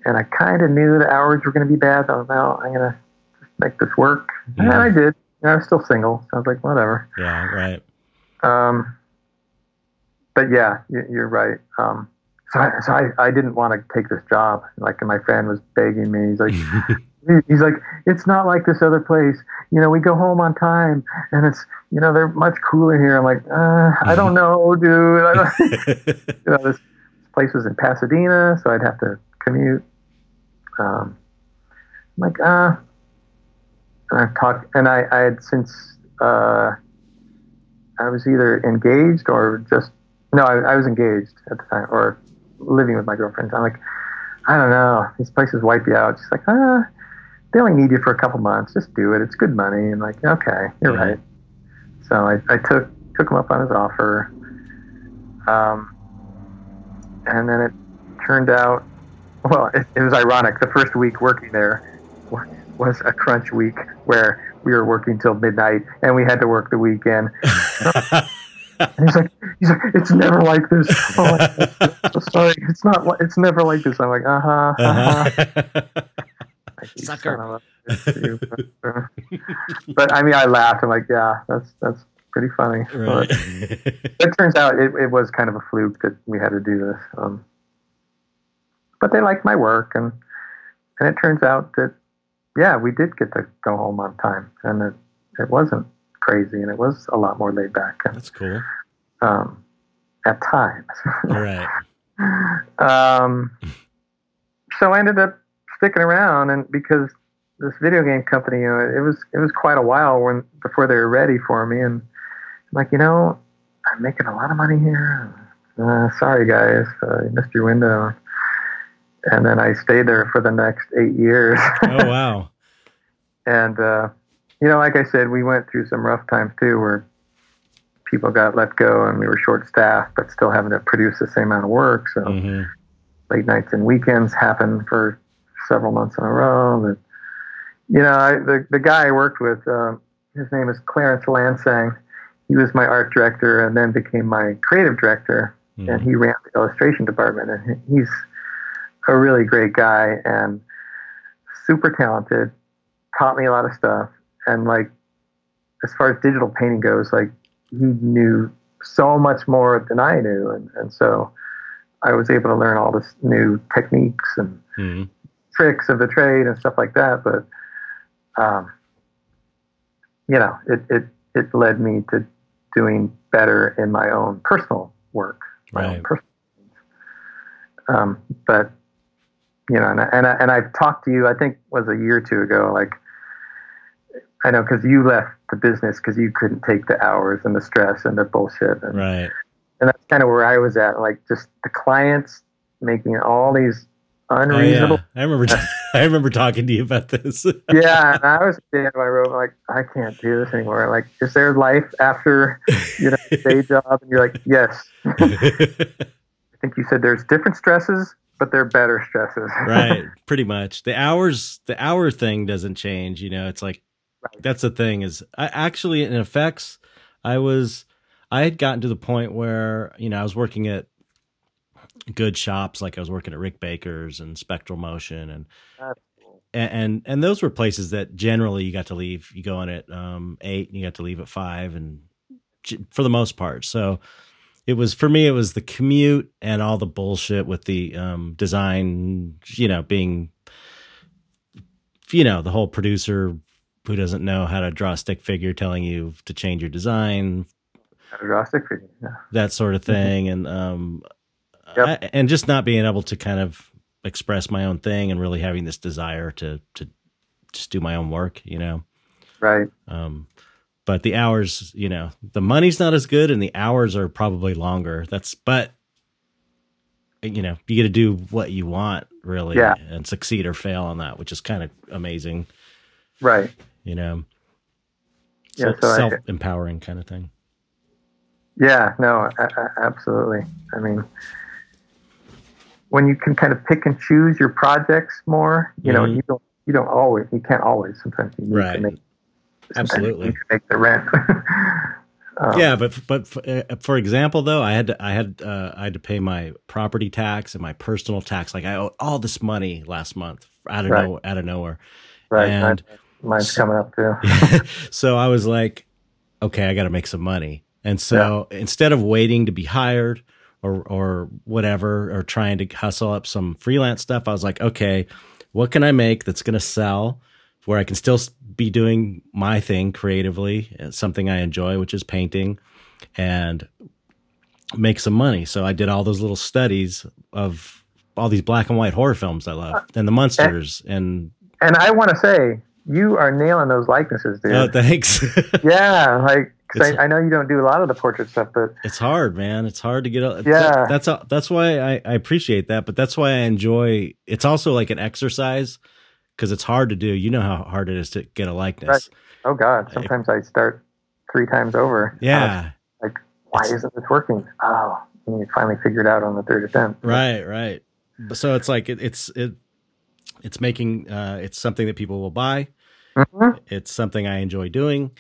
And I kind of knew the hours were going to be bad. I was like, well, I'm going to make this work. And I did. And I was still single. So I was like, whatever. Yeah, right. Um, but yeah, you, are right. Um, so I, so I, I didn't want to take this job. Like my friend was begging me. He's like, <laughs> he's like, it's not like this other place. You know, we go home on time, and it's you know they're much cooler here. I'm like, uh, I don't know, dude. I don't, <laughs> you know, this place was in Pasadena, so I'd have to commute. Um, I'm like, uh, and I've talked, and I, I had since uh, I was either engaged or just no, I, I was engaged at the time, or living with my girlfriend. I'm like, I don't know, these places wipe you out. She's like, ah, they only need you for a couple months. Just do it. It's good money. And like, okay, you're right. So I, I took took him up on his offer. Um, and then it turned out, well, it, it was ironic. The first week working there was a crunch week where we were working till midnight and we had to work the weekend. <laughs> And <laughs> he's like, he's like, it's never like this. Oh, <laughs> so sorry, it's not. It's never like this. I'm like, uh huh. Uh-huh. Sucker. but I mean, I laughed. I'm like, yeah, that's that's pretty funny. Right. But it turns out it, it was kind of a fluke that we had to do this. Um, but they liked my work, and and it turns out that yeah, we did get to go home on time, and it it wasn't crazy, and it was a lot more laid back. That's cool. Um, at times. Right. <laughs> um, so I ended up sticking around, and because this video game company, you know, it was it was quite a while when before they were ready for me, and I'm like, you know, I'm making a lot of money here. Uh, sorry, guys, uh, you missed your window. And then I stayed there for the next eight years. oh wow! <laughs> and uh, you know, like I said, we went through some rough times too, where people got let go and we were short staffed, but still having to produce the same amount of work. So mm-hmm. late nights and weekends happened for several months in a row. And, you know, I, the the guy I worked with, uh, his name is Clarence Lansang. He was my art director and then became my creative director, mm-hmm. and he ran the illustration department. And he's a really great guy and super talented. Taught me a lot of stuff, and like as far as digital painting goes, like he knew so much more than I knew, and and so I was able to learn all this new techniques and mm-hmm tricks of the trade and stuff like that. But, um, you know, it, it, it led me to doing better in my own personal work. Right. Personal um, but, you know, and, I, and, I, and I've talked to you, I think was a year or two ago, like, I know because you left the business because you couldn't take the hours and the stress and the bullshit. And, right. And that's kind of where I was at. Like just the clients making all these unreasonable. Oh, yeah. I remember. T- <laughs> I remember talking to you about this. <laughs> yeah, and I was standing my road like, I can't do this anymore. Like, is there life after you know day <laughs> job? And you're like, yes. I think you said there's different stresses, but they're better stresses. right, pretty much. The hours, the hour thing doesn't change. You know, it's like right. that's the thing. Is I actually in effects, I was. I had gotten to the point where you know I was working at good shops like I was working at Rick Baker's and Spectral Motion and cool. and, and, those were places that generally you got to leave. You go in at um, eight and you got to leave at five, and for the most part, so it was for me. It was the commute and all the bullshit with the um, design. You know, being you know the whole producer who doesn't know how to draw a stick figure telling you to change your design draw a stick figure yeah. that sort of thing and um yep. I, and just not being able to kind of express my own thing and really having this desire to to just do my own work, you know. Right. Um but the hours, you know, the money's not as good and the hours are probably longer. That's but you know, you get to do what you want really yeah. and succeed or fail on that, which is kind of amazing. Right. You know. yeah, so, self empowering kind of thing. Yeah, no, absolutely. I mean, when you can kind of pick and choose your projects more, you mm-hmm. know, you don't you don't always you can't always. Sometimes you need right. to make absolutely to make the rent. <laughs> um, yeah, but but for, uh, for, example, though, I had to, I had uh, I had to pay my property tax and my personal tax. Like I owed all this money last month out of right. no out of nowhere. Right. And mine's so, coming up too. <laughs> so I was like, okay, I got to make some money. And so yeah. instead of waiting to be hired or or whatever or trying to hustle up some freelance stuff, I was like, okay, what can I make that's going to sell where I can still be doing my thing creatively, uh, something I enjoy, which is painting and make some money. So I did all those little studies of all these black and white horror films I love and the monsters and and I want to say you are nailing those likenesses, dude. Oh, thanks. <laughs> yeah, like I, I, know you don't do a lot of the portrait stuff, but it's hard, man. It's hard to get. A, yeah, that, that's that's why I, I appreciate that, but that's why I enjoy. It's also like an exercise because it's hard to do. You know how hard it is to get a likeness. Right. Oh God, sometimes I, I start three times over. Yeah, like why it's, isn't this working? Oh, and you finally figure it out on the third attempt. Right, right. So it's like it, it's it it's making uh, it's something that people will buy. Mm-hmm. It's something I enjoy doing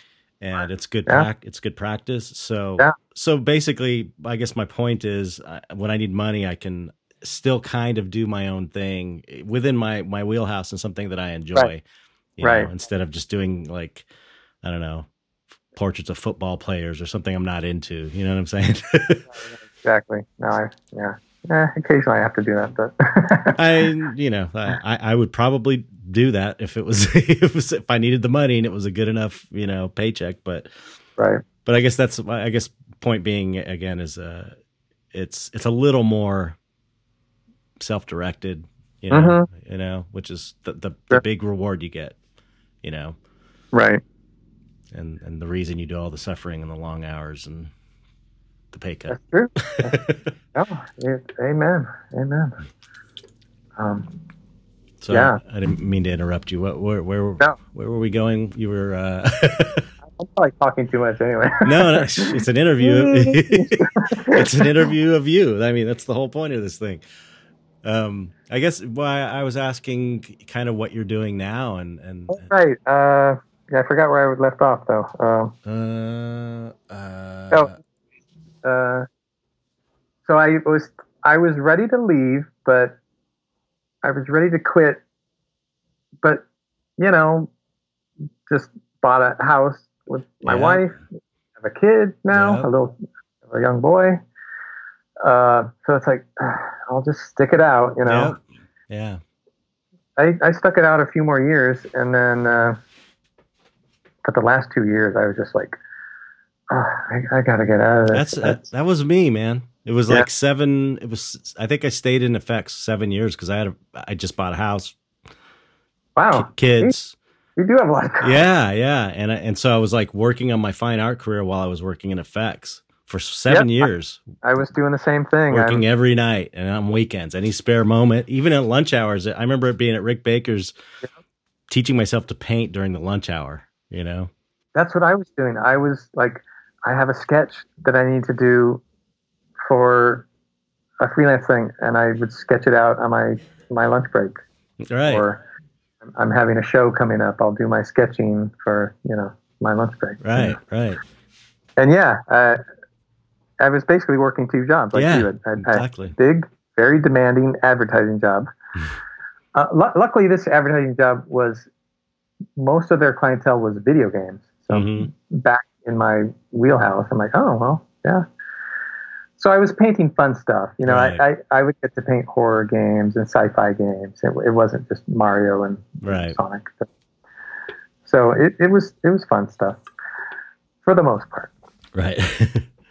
and it's good yeah. pra- it's good practice. So yeah. so basically, I guess my point is, uh, when I need money, I can still kind of do my own thing within my my wheelhouse and something that I enjoy. Right. right. Know, instead of just doing like I don't know portraits of football players or something I'm not into. You know what I'm saying? <laughs> exactly. No, I yeah. Eh, occasionally I have to do that, but <laughs> I, you know, I, I would probably do that if it was, <laughs> if was if I needed the money and it was a good enough, you know, paycheck. But right. But I guess that's I guess point being again is uh, it's it's a little more self directed, you know, mm-hmm. you know, which is the, the, the big reward you get, you know, right. And and the reason you do all the suffering and the long hours and the pay cut. That's true. <laughs> oh, amen. Amen. Um, so yeah. I, I, didn't mean to interrupt you. What, where, where, no. where were we going? You were. Uh... <laughs> I'm probably talking too much anyway. <laughs> no, no, it's an interview. it's an interview of you. I mean, that's the whole point of this thing. Um, I guess why I was asking kind of what you're doing now and and oh, right. Uh, yeah, I forgot where I would left off though. Uh, uh, uh, oh, uh, so I was I was ready to leave, but I was ready to quit. But you know, just bought a house with my yeah. wife, have a kid now, a little a young boy. Uh, so it's like <sighs> I'll just stick it out, you know. Yeah. I, I stuck it out a few more years, and then, uh, but the last two years, I was just like, I, I got to get out of this. That's, That's that, that was me, man. It was yeah. like seven. It was. I think I stayed in effects seven years because I had. A, I just bought a house. Wow, kids. You, do have a lot. Of yeah, yeah, and and so I was like working on my fine art career while I was working in effects for seven yep, years. I, I, was doing the same thing. Working I'm, every night and on weekends, any spare moment, even at lunch hours. I remember it being at Rick Baker's, teaching myself to paint during the lunch hour. You know, that's what I was doing. I was like I have a sketch that I need to do for a freelance thing, and I would sketch it out on my my lunch break. Right. Or I'm having a show coming up. I'll do my sketching for you know my lunch break. Right. You know? Right. And yeah, uh, I was basically working two jobs. Like yeah, you. I, exactly. big, very demanding advertising job. uh, l- luckily, this advertising job was most of their clientele was video games. So mm-hmm. back in my wheelhouse. I'm like, oh well, yeah. So I was painting fun stuff. You know, right. I, I, I would get to paint horror games and sci-fi games. It, it wasn't just Mario and right. Sonic. So it, it was it was fun stuff for the most part. Right.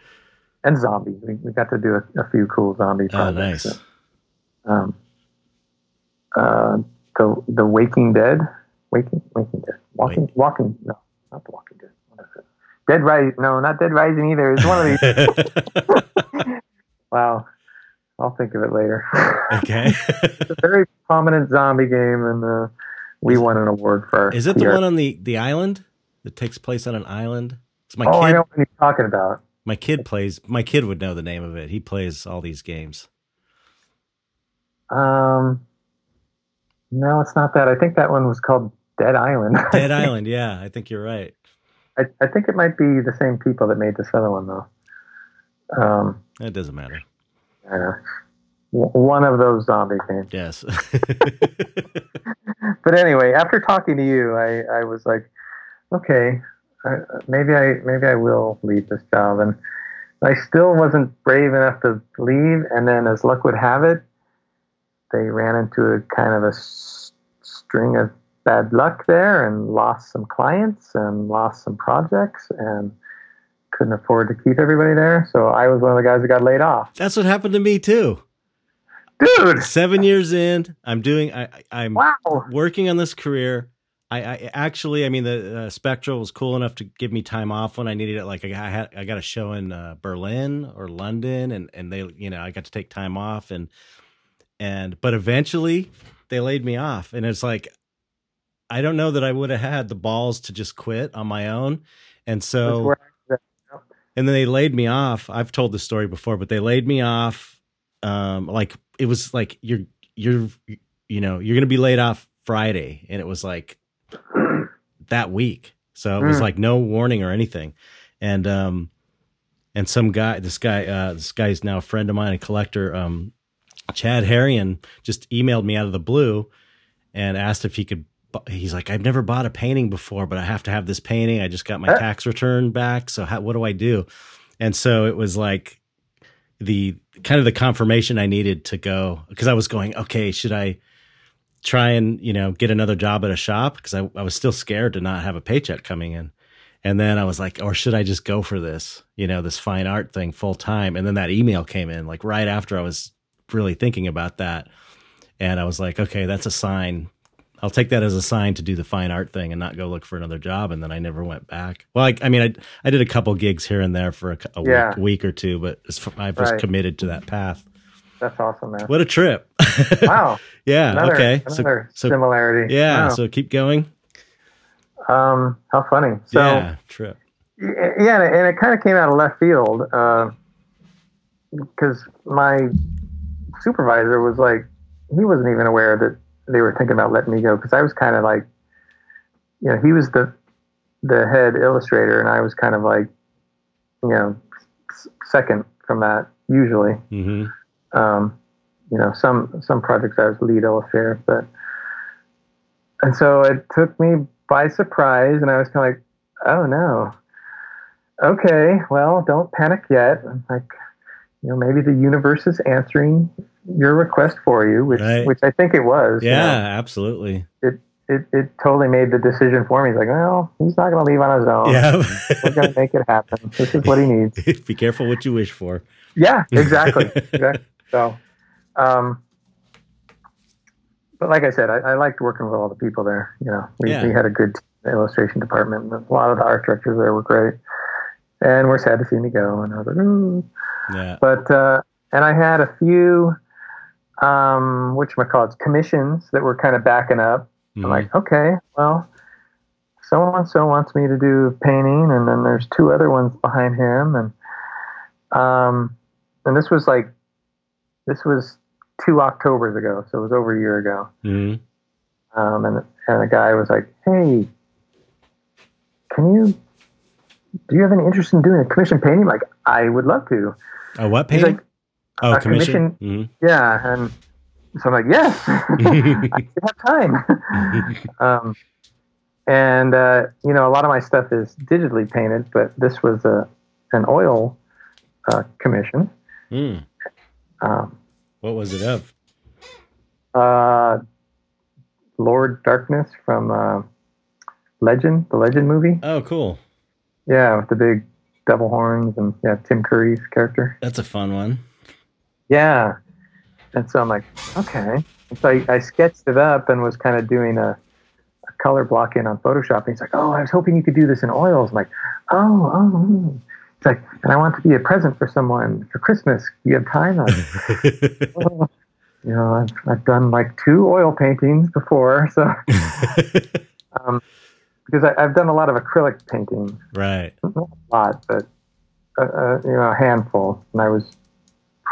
<laughs> and zombies. We, we got to do a, a few cool zombie oh, projects. Oh, nice. Um, uh, the the Waking Dead, Waking Waking Dead, Walking Wait. Walking no, not the Walking Dead. Dead Rising. No, not Dead Rising either. It's one of these. <laughs> wow. I'll think of it later. <laughs> Okay. it's a very prominent zombie game, and uh, we won an award for. Is it the one on the the island? that takes place on an island. It's my oh, I kid. know what you're talking about. My kid plays. My kid would know the name of it. He plays all these games. Um, no, it's not that. I think that one was called Dead Island. <laughs> Dead Island. Yeah, I think you're right. I, I think it might be the same people that made this other one though. Um, It doesn't matter. uh, one of those zombie games. Yes. <laughs> But anyway, after talking to you, I, I was like, okay, uh, maybe I maybe I will leave this job, and I still wasn't brave enough to leave. And then, as luck would have it, they ran into a kind of a s- string of bad luck there, and lost some clients and lost some projects, and couldn't afford to keep everybody there. So I was one of the guys that got laid off. That's what happened to me too. Dude, Seven years in, I'm doing. I, I'm wow. working on this career. I, I actually, I mean, the uh, Spectral was cool enough to give me time off when I needed it. Like I had, I got a show in uh, Berlin or London, and and they, you know, I got to take time off, and and but eventually they laid me off, and it's like I don't know that I would have had the balls to just quit on my own, and so and then they laid me off. I've told this story before, but they laid me off. Um, like it was like you're you're you know you're gonna be laid off Friday, and it was like that week. So it was Mm. like no warning or anything, and um, and some guy, this guy, uh, this guy's now a friend of mine, a collector, um, Chad Harrion, just emailed me out of the blue and asked if he could. He's like, I've never bought a painting before, but I have to have this painting. I just got my tax return back, so how, what do I do? And so it was like the kind of the confirmation I needed to go because I was going, okay, should I try and you know get another job at a shop because I, I was still scared to not have a paycheck coming in. And then I was like, or should I just go for this, you know, this fine art thing full time? And then that email came in like right after I was really thinking about that. And I was like, okay, that's a sign. I'll take that as a sign to do the fine art thing and not go look for another job. And then I never went back. Well, I, I mean, I, I did a couple gigs here and there for a, a Yeah. week, week or two, but I was Right. committed to that path. That's awesome, man. What a trip. <laughs> Wow. yeah. Another, okay. So, another so similarity. yeah. Wow. So keep going. um, how funny. So yeah. Trip. yeah, and it, and it kind of came out of left field because my supervisor was like, he wasn't even aware that they were thinking about letting me go because I was kind of like, you know, he was the the head illustrator and I was kind of like, you know, second from that usually. hmm um, you know, some some projects I was lead illustrator, but and so it took me by surprise, and I was kind of like, oh no, okay, well, don't panic yet. I'm like, you know, maybe the universe is answering your request for you, which Right. which I think it was. you Yeah. know. Absolutely. it, it it totally made the decision for me. He's like, well, he's not going to leave on his own. Yeah, We're going to make it happen. This is what he needs. <laughs> Be careful what you wish for. Yeah, exactly. <laughs> exactly. So, um, but like I said, I, I liked working with all the people there. You know, we, Yeah. we had a good illustration department. and A lot of the art directors there were great, and we're sad to see me go. And I was like, Ooh. Yeah. but uh, and I had a few, um, which call it commissions that were kind of backing up. Mhm. I'm like, okay, well, so and so wants me to do painting, and then there's two other ones behind him, and um, and this was like, this was two Octobers ago, so it was over a year ago. Mhm. Um, and and the guy was like, hey, can you, do you have any interest in doing a commission painting? Like, I would love to. Oh, what painting? Oh, a commission. Mhm. yeah, and so I'm like, yes, <laughs> I <laughs> have time. <laughs> um, and uh, you know, a lot of my stuff is digitally painted, but this was a an oil uh, commission. Mm. Um, What was it of? uh, Lord Darkness from uh, Legend, the Legend movie. Oh, cool. Yeah, with the big double horns and yeah, Tim Curry's character. That's a fun one. Yeah, and so I'm like, okay. And so I, I sketched it up and was kind of doing a, a color block in on Photoshop. And he's like, oh, I was hoping you could do this in oils. I'm like, oh, oh. hmm." It's like, and I want to be a present for someone for Christmas. Do you have time? I'm like, <laughs> "Oh." you know, I've, I've done like two oil paintings before, so <laughs> um, because I, have done a lot of acrylic painting. Right. Not a lot, but uh, uh, you know, a handful, and I was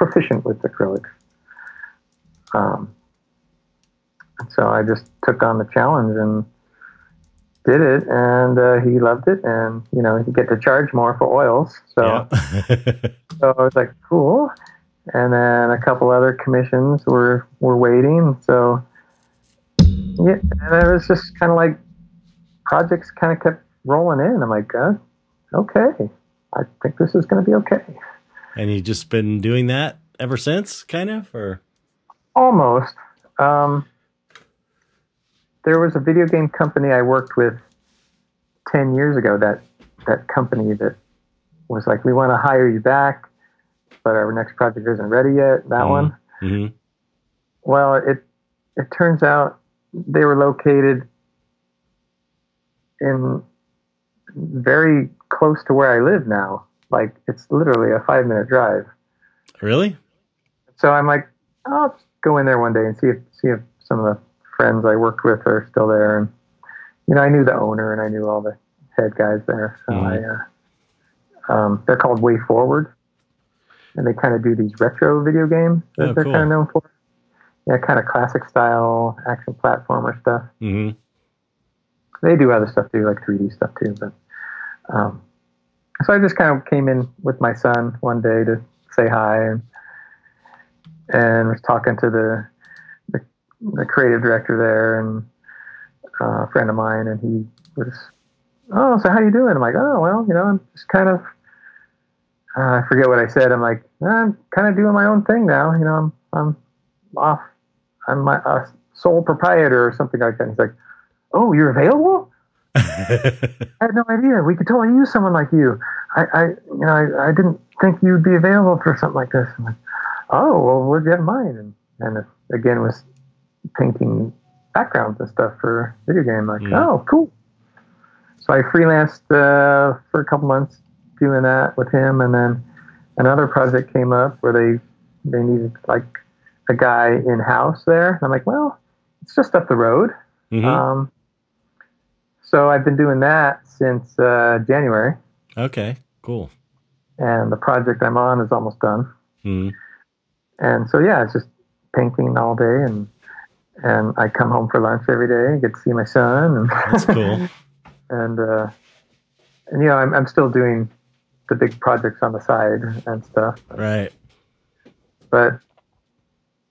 proficient with acrylics. Um, so I just took on the challenge and did it, and uh, he loved it, and you know, you get to charge more for oils. So, yeah. <laughs> so I was like, cool. And then a couple other commissions were were waiting. So, yeah, and it was just kind of like projects kind of kept rolling in. I'm like, uh, okay, I think this is going to be okay. And you just been doing that ever since, kind of, or almost. Um, there was a video game company I worked with 10 years ago that that company that was like we want to hire you back but our next project isn't ready yet that mm-hmm. one mm-hmm. well it it turns out they were located in very close to where I live now like it's literally a five minute drive really so I'm like I'll go in there one day and see if see if some of the friends I worked with are still there. And, you know, I knew the owner and I knew all the head guys there. So mm-hmm. I, uh, um, they're called Way Forward. And they kind of do these retro video games that oh, they're cool. kind of known for. Yeah, kind of classic style action platformer stuff. Mm-hmm. They do other stuff too, like 3D stuff too. But um, so I just kind of came in with my son one day to say hi and and was talking to the the creative director there and uh, a friend of mine, and he was, oh, so how you doing? I'm like, oh, well, you know, I'm just kind of, uh, I forget what I said. I'm like, I'm kind of doing my own thing now. You know, I'm, I'm off. I'm my uh, sole proprietor or something like that. And he's like, oh, you're available? <laughs> I had no idea. We could totally use someone like you. I, I you know, I, I didn't think you'd be available for something like this. Like, oh, well, what do you have in mind? And, and it, again, was painting backgrounds and stuff for video game. Like, mm. oh, cool. So I freelanced uh, for a couple months doing that with him, and then another project came up where they they needed like a guy in house there. And I'm like, well, it's just up the road. Mm-hmm. Um, so I've been doing that since uh, January. Okay, cool. And the project I'm on is almost done. Mm-hmm. And so yeah, it's just painting all day and and I come home for lunch every day and get to see my son. And That's cool. <laughs> and uh, and you know, I'm I'm still doing the big projects on the side and stuff. Right. But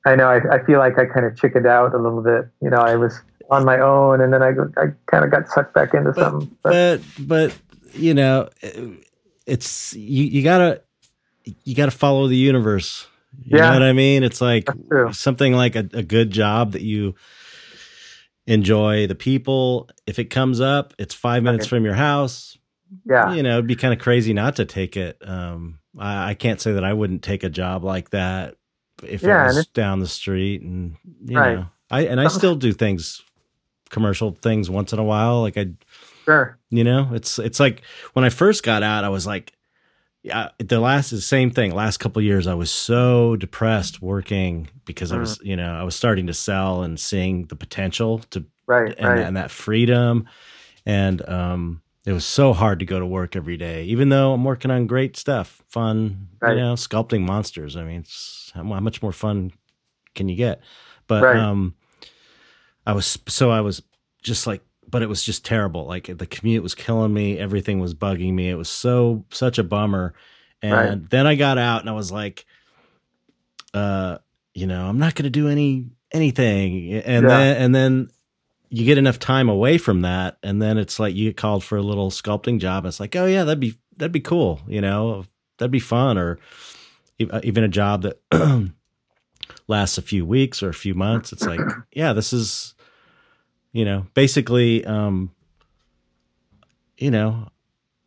I know I, I feel like I kind of chickened out a little bit. You know, I was on my own, and then I I kind of got sucked back into but, something. But. but but you know, it's you you gotta you gotta follow the universe. You yeah. know what I mean? It's like something like a, a good job that you enjoy the people. If it comes up, it's five minutes okay. from your house. Yeah. You know, it'd be kind of crazy not to take it. Um, I, I, can't say that I wouldn't take a job like that if yeah, it was down the street and, you right. know, I, and I still do things, commercial things once in a while. Like I, sure. You know, it's, it's like when I first got out, I was like, yeah, the last the same thing. Last couple years, I was so depressed working because I was, mm. you know, I was starting to sell and seeing the potential to, right, and, right. and that freedom, and um, it was so hard to go to work every day, even though I'm working on great stuff, fun, right. you know, sculpting monsters. I mean, how, how, much more fun can you get? But right. um, I was so I was just like but it was just terrible. Like the commute was killing me. Everything was bugging me. It was so such a bummer. And right. then I got out and I was like, uh, you know, I'm not going to do any anything. And yeah. then and then you get enough time away from that, and then it's like you get called for a little sculpting job. it's like, oh yeah, that'd be that'd be cool. You know, that'd be fun. Or even a job that <clears throat> lasts a few weeks or a few months. It's like, <clears throat> yeah, this is you know, basically, um, you know,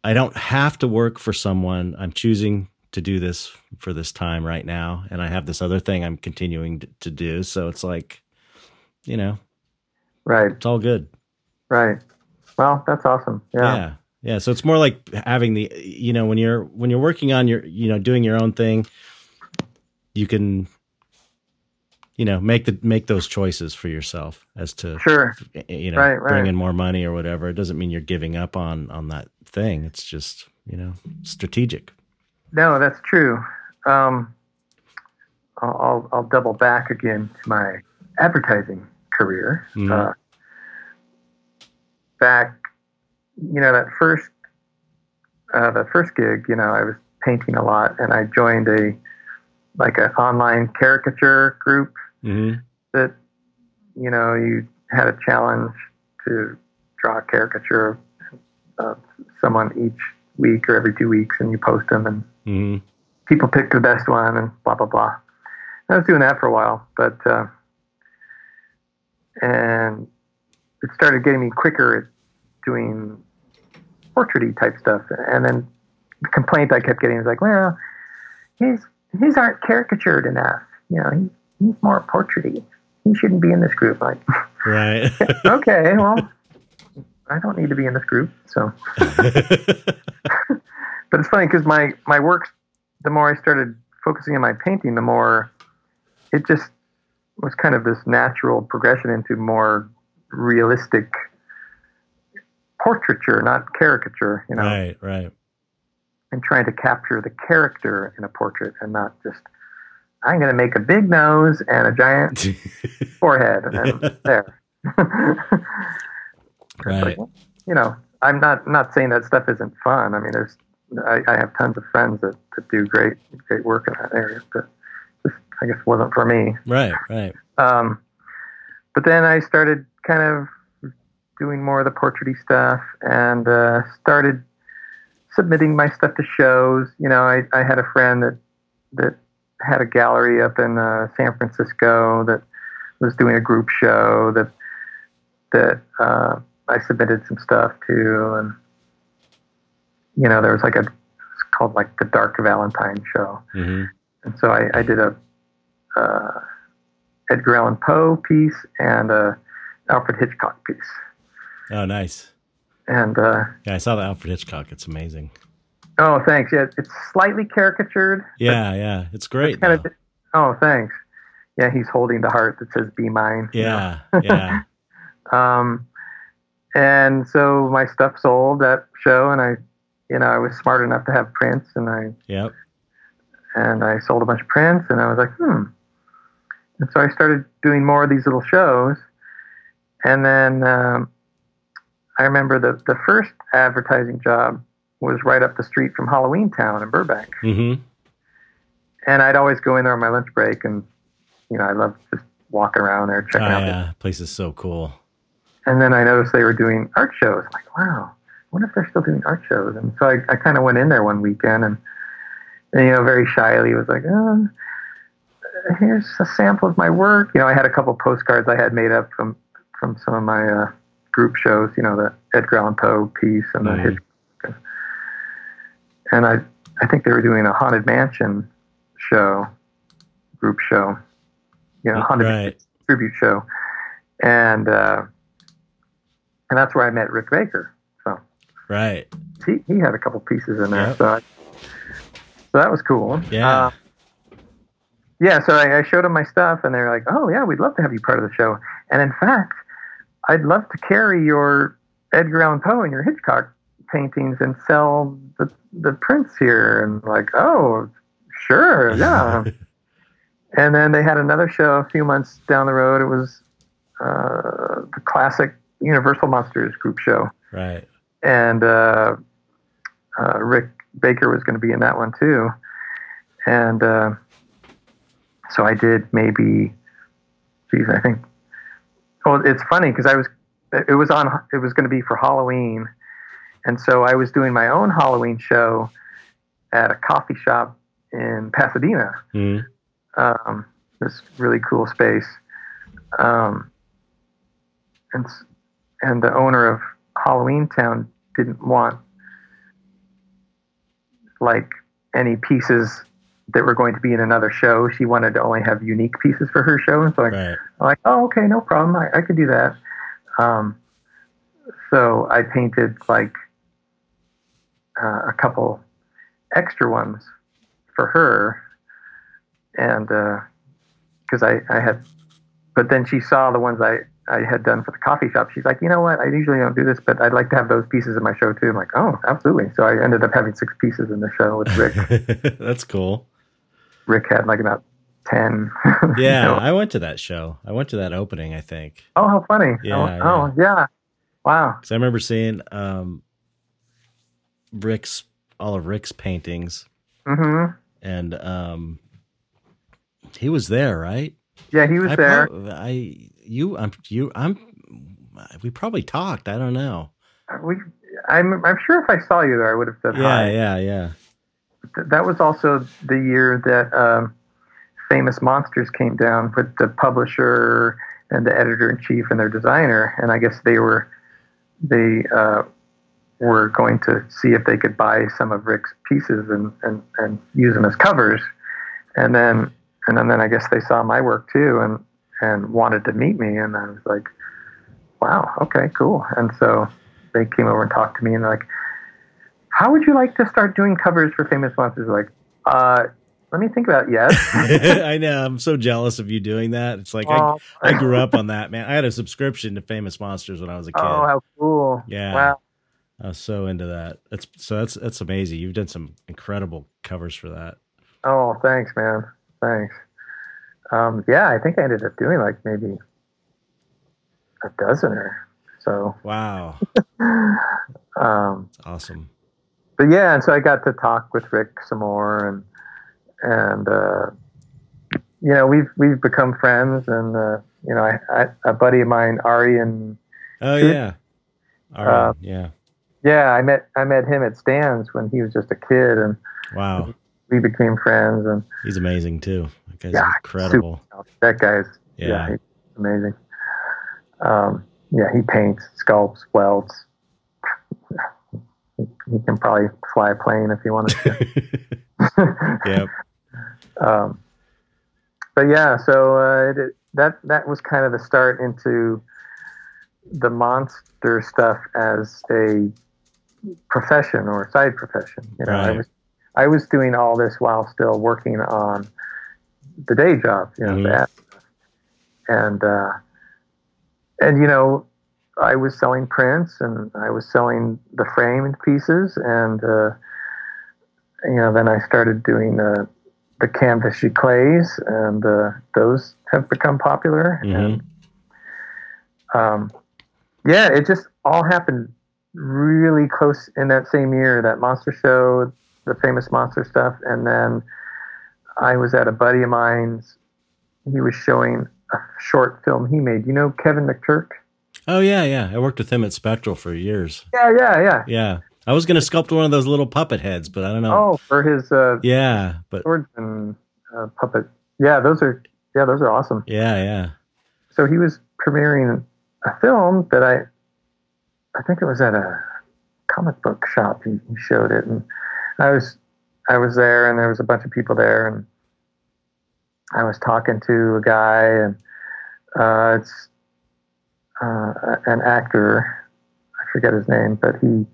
I don't have to work for someone. I'm choosing to do this for this time right now, and I have this other thing I'm continuing to, to do. So it's like, you know, right? It's all good. Right. Well, that's awesome. Yeah. Yeah. Yeah. So it's more like having the, you know, when you're when you're working on your, you know, doing your own thing, you can you know make the make those choices for yourself as to sure you know Right, right. bring in more money or whatever. It doesn't mean you're giving up on on that thing. It's just you know strategic. No, that's true. Um, I'll, I'll, double back again to my advertising career. Mhm. Uh, back, you know, that first, uh, the first gig, you know, I was painting a lot, and I joined a like an online caricature group Mm-hmm. that, you know, you had a challenge to draw a caricature of someone each week or every two weeks, and you post them and Mm-hmm. people picked the best one and blah blah blah. I was doing that for a while, but uh, and it started getting me quicker at doing portraity type stuff. And then the complaint I kept getting was like, well, his his aren't caricatured enough. You know, he's more portraity. He shouldn't be in this group. Like, Right. <laughs> okay, <laughs> well, I don't need to be in this group. So, <laughs> but it's funny because my my work, the more I started focusing on my painting, the more it just was kind of this natural progression into more realistic portraiture, not caricature. You know, right. Right. and trying to capture the character in a portrait and not just I'm going to make a big nose and a giant <laughs> forehead and there. <laughs> Right. like, you know, I'm not not saying that stuff isn't fun. I mean, there's I, I have tons of friends that, that do great great work in that area, but just I guess wasn't for me. Right. Right. Um, but then I started kind of doing more of the portraity stuff and uh, started submitting my stuff to shows. You know, I, I had a friend that that had a gallery up in uh, San Francisco that was doing a group show that that uh, I submitted some stuff to, and you know, there was like a it's called like the Dark Valentine show, Mm-hmm. and so I, I did a uh, Edgar Allan Poe piece and a Alfred Hitchcock piece, Oh, nice. and uh, Yeah, I saw the Alfred Hitchcock. It's amazing. Oh, thanks. Yeah, it's slightly caricatured. Yeah. Yeah. It's great. kind of. Oh, thanks. Yeah, he's holding the heart that says "Be mine." you know. Yeah. Yeah. <laughs> Um, and so my stuff sold that show, and I, you know, I was smart enough to have prints, and I Yep. and I sold a bunch of prints, and I was like, hmm. And so I started doing more of these little shows, and then um, I remember the the first advertising job was right up the street from Halloween Town in Burbank, Mm-hmm. and I'd always go in there on my lunch break, and you know, I loved just walking around there Oh, checking out. the- yeah. Place is so cool. And then I noticed they were doing art shows. I'm like, wow, I wonder if they're still doing art shows. And so I, I kind of went in there one weekend and, and, you know, very shyly was like, oh, here's a sample of my work. You know, I had a couple postcards I had made up from, from some of my uh, group shows, you know, the Edgar Allan Poe piece and the Mhm. And I, I think they were doing a Haunted Mansion show, group show, you know, Haunted Right. tribute show, and uh, and that's where I met Rick Baker. So Right. he, he had a couple pieces in there, Yep. so I, so that was cool. Yeah. Uh, yeah. So I, I showed them my stuff, and they're like, "Oh yeah, we'd love to have you part of the show." And in fact, I'd love to carry your Edgar Allan Poe and your Hitchcock paintings and sell the the prints here. And like, oh, sure, <laughs> yeah. And then they had another show a few months down the road. It was uh, the classic Universal Monsters group show, right. and uh, uh, Rick Baker was going to be in that one too. And uh, so I did maybe, geez, I think. Oh, it's funny because I was, it was on, it was going to be for Halloween, and so I was doing my own Halloween show at a coffee shop in Pasadena Mm. um, this really cool space. Um, and and the owner of Halloween Town didn't want like any pieces that were going to be in another show. She wanted to only have unique pieces for her show. And so Right. I'm like, oh, okay, no problem. I, I could do that. Um, so I painted like uh, a couple extra ones for her, and because I, I had, but then she saw the ones I, I had done for the coffee shop. She's like, you know what? I usually don't do this, but I'd like to have those pieces in my show too. I'm like, oh, absolutely. So I ended up having six pieces in the show with Rick. <laughs> That's cool. Rick had like about 10. <laughs> Yeah, you know? I went to that show. I went to that opening, I think. Oh, how funny. Yeah. Oh, yeah. oh yeah. Wow. Because I remember seeing um, Rick's, all of Rick's paintings. Mm-hmm. And um, he was there, right? Yeah, he was I there. Pro- I, you, I'm, you, I'm, we probably talked. I don't know. We, I'm, I'm sure if I saw you there, I would have said yeah, hi. Yeah, yeah, yeah. That was also the year that um, Famous Monsters came down with the publisher and the editor in chief and their designer, and I guess they were they uh, were going to see if they could buy some of Rick's pieces and, and, and use them as covers, and then and then then I guess they saw my work too and and wanted to meet me, and I was like, wow, okay, cool, and so they came over and talked to me and they're like, how would you like to start doing covers for Famous Monsters? Like, uh, let me think about it. yes. <laughs> I know. I'm so jealous of you doing that. It's like oh. I, I grew up on that, man. I had a subscription to Famous Monsters when I was a kid. Oh, how cool! Yeah. Wow. I was so into that. That's so that's that's amazing. You've done some incredible covers for that. Oh, thanks, man. Thanks. Um, yeah, I think I ended up doing like maybe a dozen or so. Wow. <laughs> um, that's awesome. But yeah, and so I got to talk with Rick some more and and uh, you know we've we've become friends, and uh, you know I, I, a buddy of mine, Ari, and oh yeah, Ari, uh, yeah, yeah. I met I met him at Stan's when he was just a kid, and wow, we became friends, and he's amazing too. That guy's yeah, incredible. Super, that guy's yeah, yeah he's amazing. Um, yeah, he paints, sculpts, welds. He can probably fly a plane if he wanted to. <laughs> yep. <laughs> Um, but yeah, so uh, it, that that was kind of the start into the monster stuff as a profession or side profession. You know, right. I was I was doing all this while still working on the day job. You know, mm-hmm. that and uh, and you know, I was selling prints and I was selling the framed pieces, and uh, you know, then I started doing the the canvas clays, and uh, those have become popular. Mm-hmm. And um, yeah, it just all happened really close in that same year. That monster show, the famous monster stuff, and then I was at a buddy of mine's. He was showing a short film he made. You know Kevin McTurk? Oh yeah, yeah. I worked with him at Spectral for years. Yeah, yeah, yeah. Yeah. I was going to sculpt one of those little puppet heads, but I don't know. Oh, for his uh, yeah, but swords and uh, puppet. Yeah, those are yeah, those are awesome. Yeah, yeah. So he was premiering a film that I, I think it was at a comic book shop. He, he showed it, and I was I was there, and there was a bunch of people there, and I was talking to a guy, and uh, it's uh, an actor. I forget his name, but he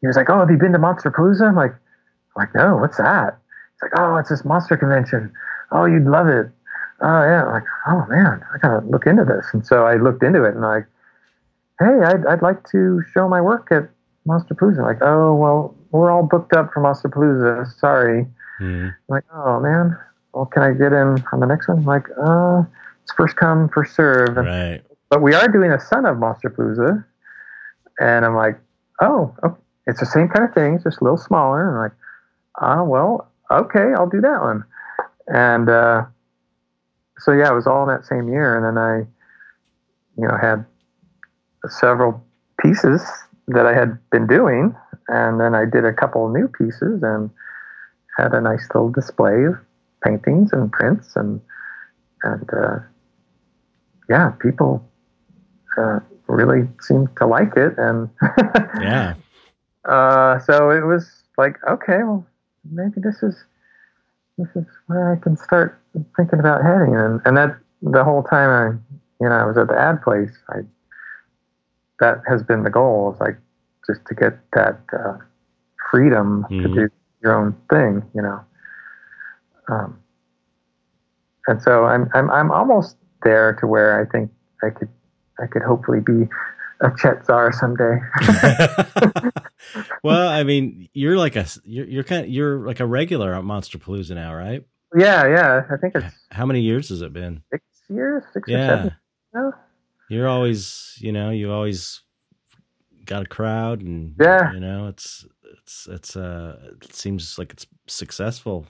he was like, "Oh, have you been to Monster Monsterpalooza?" I'm like, I'm like, "No, what's that?" He's like, "Oh, it's this monster convention. Oh, you'd love it." Oh yeah, I'm like, "Oh man, I gotta look into this." And so I looked into it, and like, "Hey, I'd I'd like to show my work at Monsterpalooza." Like, "Oh well, we're all booked up for Monsterpalooza. Sorry." Mm-hmm. like, "Oh man, well, can I get in on the next one?" I'm like, "Uh, it's first come, first serve." Right. But we are doing a son of Monsterpalooza, and I'm like, "Oh, okay." it's the same kind of thing, just a little smaller. And I'm like, ah, well, okay, I'll do that one. And uh, so yeah, it was all in that same year. And then I, you know, had several pieces that I had been doing, and then I did a couple of new pieces and had a nice little display of paintings and prints and and uh, yeah, people uh, really seemed to like it and <laughs> yeah uh, so it was like, okay, well, maybe this is this is where I can start thinking about heading. And and that the whole time I, you know, I was at the ad place. I that has been the goal. Is like just to get that uh, freedom mm-hmm. to do your own thing. You know. Um, and so I'm I'm I'm almost there to where I think I could I could hopefully be a Chet Zar someday. <laughs> <laughs> well, I mean, you're like a you're, you're kind of, you're like a regular at Monsterpalooza now, right? Yeah, yeah. I think it's how many years has it been? Six years, six yeah. or seven. Yeah. You're always, you know, you always got a crowd, and yeah, you know, it's it's it's uh, it seems like it's successful.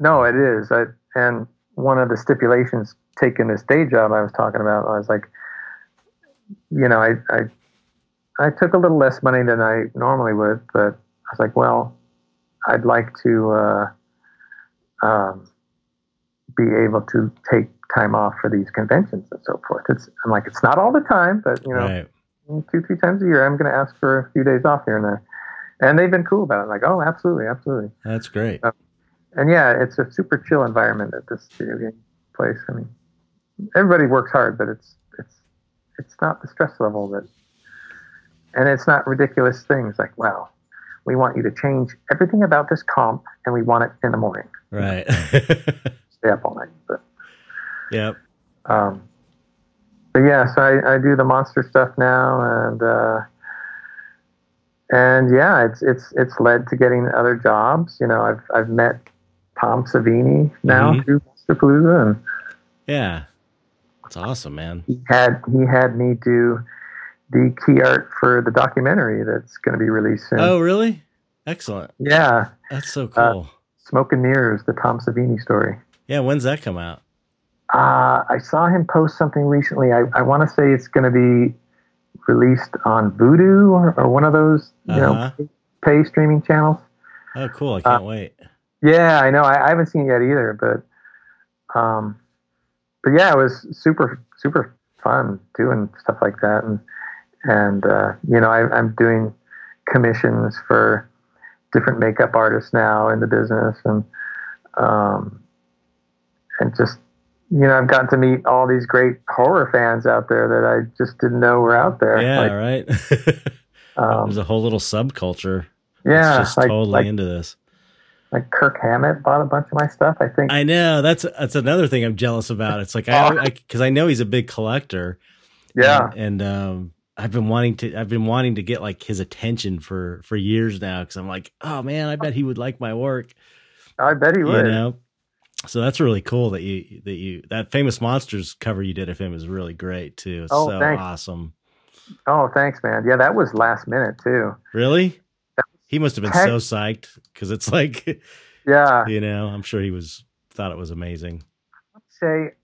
No, it is. I, and one of the stipulations taking this day job I was talking about, I was like, you know, I, I, I took a little less money than I normally would, but I was like, well, I'd like to uh, um, be able to take time off for these conventions and so forth. It's I'm like, it's not all the time, but you know, right. two three times a year, I'm going to ask for a few days off here and there, and they've been cool about it. Like, oh, absolutely, absolutely. That's great. Uh, and yeah, it's a super chill environment at this video game place. I mean, everybody works hard, but it's it's it's not the stress level that, and it's not ridiculous things like, well, we want you to change everything about this comp, and we want it in the morning. Right. <laughs> Stay up all night, but yep. Um, but yeah, so I, I do the monster stuff now, and uh, and yeah, it's it's it's led to getting other jobs. You know, I've I've met Tom Savini now mm-hmm. through Monsterpalooza, and yeah, that's awesome, man. He had he had me do the key art for the documentary that's going to be released soon. Oh, really? Excellent. Yeah, that's so cool. Uh, Smoke and Mirrors, the Tom Savini story. Yeah, when's that come out? Uh, I saw him post something recently. I, I want to say it's going to be released on Vudu or, or one of those, you uh-huh. know, pay streaming channels. Oh, cool! I can't uh, wait. Yeah, I know. I, I, haven't seen it yet either, but um, but yeah, it was super super fun doing stuff like that, and and uh, you know, I, I'm doing commissions for different makeup artists now in the business, and um, and just you know, I've gotten to meet all these great horror fans out there that I just didn't know were out there. Yeah, like, right. <laughs> um, There's a whole little subculture. Yeah, just like, totally like, into this. Like Kirk Hammett bought a bunch of my stuff. I think. I know that's that's another thing I'm jealous about. It's like I because I, I, know he's a big collector. Yeah, and, and um, I've been wanting to I've been wanting to get like his attention for for years now because I'm like, oh man, I bet he would like my work. I bet he would. You know, so that's really cool that you that you that famous monsters cover you did of him is really great too. It's oh, so thanks. awesome. Oh, thanks, man. Yeah, that was last minute too. Really? He must have been so psyched because it's like, yeah, <laughs> you know, I'm sure he was thought it was amazing. Let's say,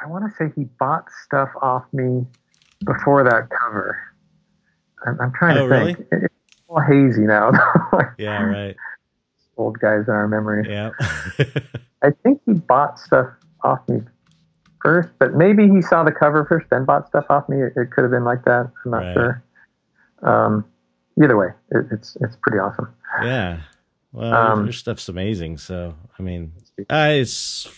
I want to say he bought stuff off me before that cover. I'm, I'm trying oh, to think. Really? It's all hazy now. <laughs> yeah, right. Old guys in our memory. Yeah. <laughs> I think he bought stuff off me first, but maybe he saw the cover first, then bought stuff off me. It, it could have been like that. I'm not right. sure. Um, either way, it, it's it's pretty awesome. Yeah. Well, um, your stuff's amazing. So I mean, uh, it's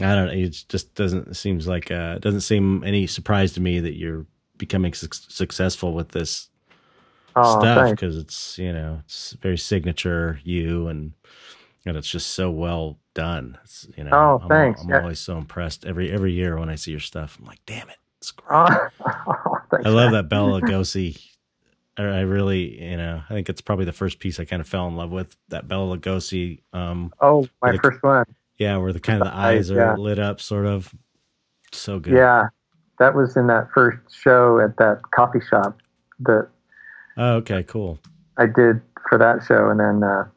I don't know. It just doesn't seems like uh, it doesn't seem any surprise to me that you're becoming su- successful with this oh, stuff because it's you know it's very signature you and and it's just so well done. It's, you know, oh, I'm, thanks. I'm yeah. always so impressed every every year when I see your stuff. I'm like, damn it, it's great. Oh, <laughs> oh, I love that Bela Lugosi. I really, you know, I think it's probably the first piece I kind of fell in love with. That Bela Lugosi. Um, oh, my the, first one. Yeah, where the kind of the eyes are yeah. lit up, sort of. So good. Yeah, that was in that first show at that coffee shop. That. Oh, okay, cool. I did for that show, and then uh,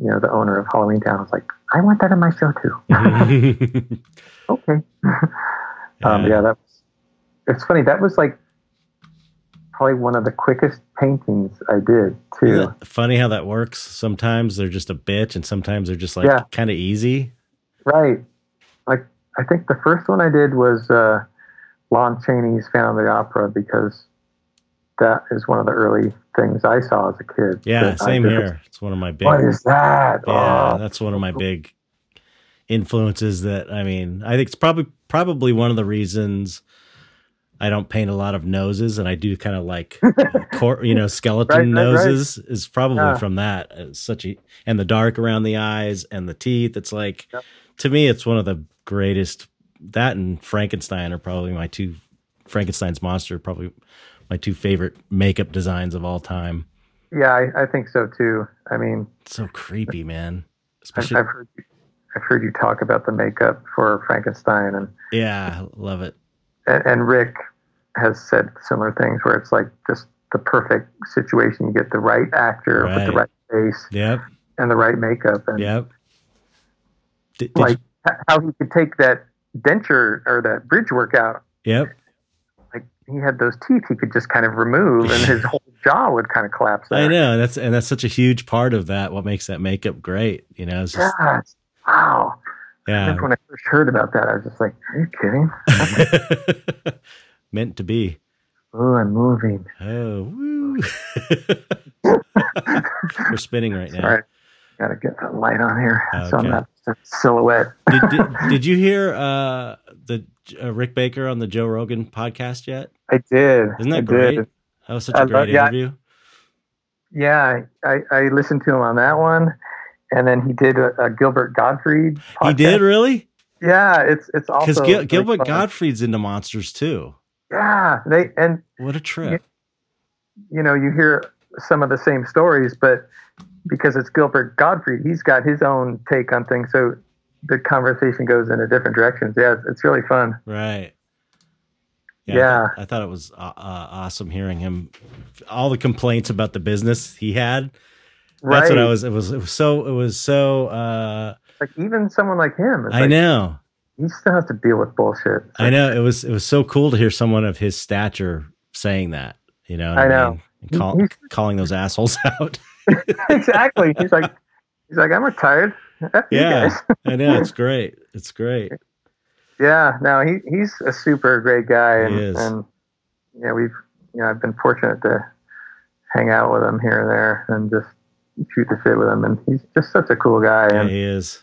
you know, the owner of Halloween Town was like, I want that in my show too. <laughs> <laughs> okay. <laughs> um, yeah, that was, it's funny. That was like probably one of the quickest paintings I did too. Funny how that works. Sometimes they're just a bitch and sometimes they're just like yeah. kind of easy. Right. Like, I think the first one I did was, uh, Lon Chaney's Phantom of the Opera because that is one of the early things I saw as a kid. Yeah, same here. It's one of my big. What is that? Yeah, oh. that's one of my big influences. That I mean, I think it's probably probably one of the reasons I don't paint a lot of noses, and I do kind of like, <laughs> cor- you know, skeleton right, noses. Right. Is probably yeah. from that. It's such a and the dark around the eyes and the teeth. It's like. Yep. to me, it's one of the greatest. That and Frankenstein are probably my two. Frankenstein's monster probably my two favorite makeup designs of all time. Yeah, I, I think so too. I mean, it's so creepy, man. Especially, I've, I've heard you, I've heard you talk about the makeup for Frankenstein, and yeah, love it. And, and Rick has said similar things where it's like just the perfect situation. You get the right actor right. with the right face, yep, and the right makeup, and yep. Did, did like you, how he could take that denture or that bridge workout. Yep. He had those teeth he could just kind of remove, and his <laughs> whole jaw would kind of collapse. There. I know that's and that's such a huge part of that. What makes that makeup great, you know? It's just, yeah, wow. Yeah. when I first heard about that, I was just like, "Are you kidding?" <laughs> Meant to be. Oh, I'm moving. Oh, woo. <laughs> We're spinning right now. Sorry. Gotta get the light on here. Okay. So I'm not silhouette. did, did, did, you hear uh, the uh, Rick Baker on the Joe Rogan podcast yet? I did. Isn't that I great? Did. That was such a great yeah, interview. Yeah, I, I listened to him on that one, and then he did a, a Gilbert Gottfried. Podcast. He did really. Yeah, it's it's also because Gil- Gilbert Gottfried's into monsters too. Yeah, they and what a trip. You, you know, you hear some of the same stories, but because it's Gilbert Gottfried, he's got his own take on things. So the conversation goes in a different directions. Yeah, it's, really fun. Right. Yeah, yeah. I, thought, it was uh, uh, awesome hearing him. All the complaints about the business he had. Right. That's what I was. It was. It was so. It was so. uh Like even someone like him. I like, know. He still has to deal with bullshit. So. I know. It was. It was so cool to hear someone of his stature saying that. You know. I know. mean? Call, calling those assholes <laughs> out. <laughs> exactly. He's like. He's like. I'm retired. <laughs> Yeah. I know. It's <laughs> great. It's great. Yeah, no, he he's a super great guy, and, he is. and yeah, we've you know I've been fortunate to hang out with him here and there, and just shoot the shit with him, and he's just such a cool guy. Yeah, and, he is.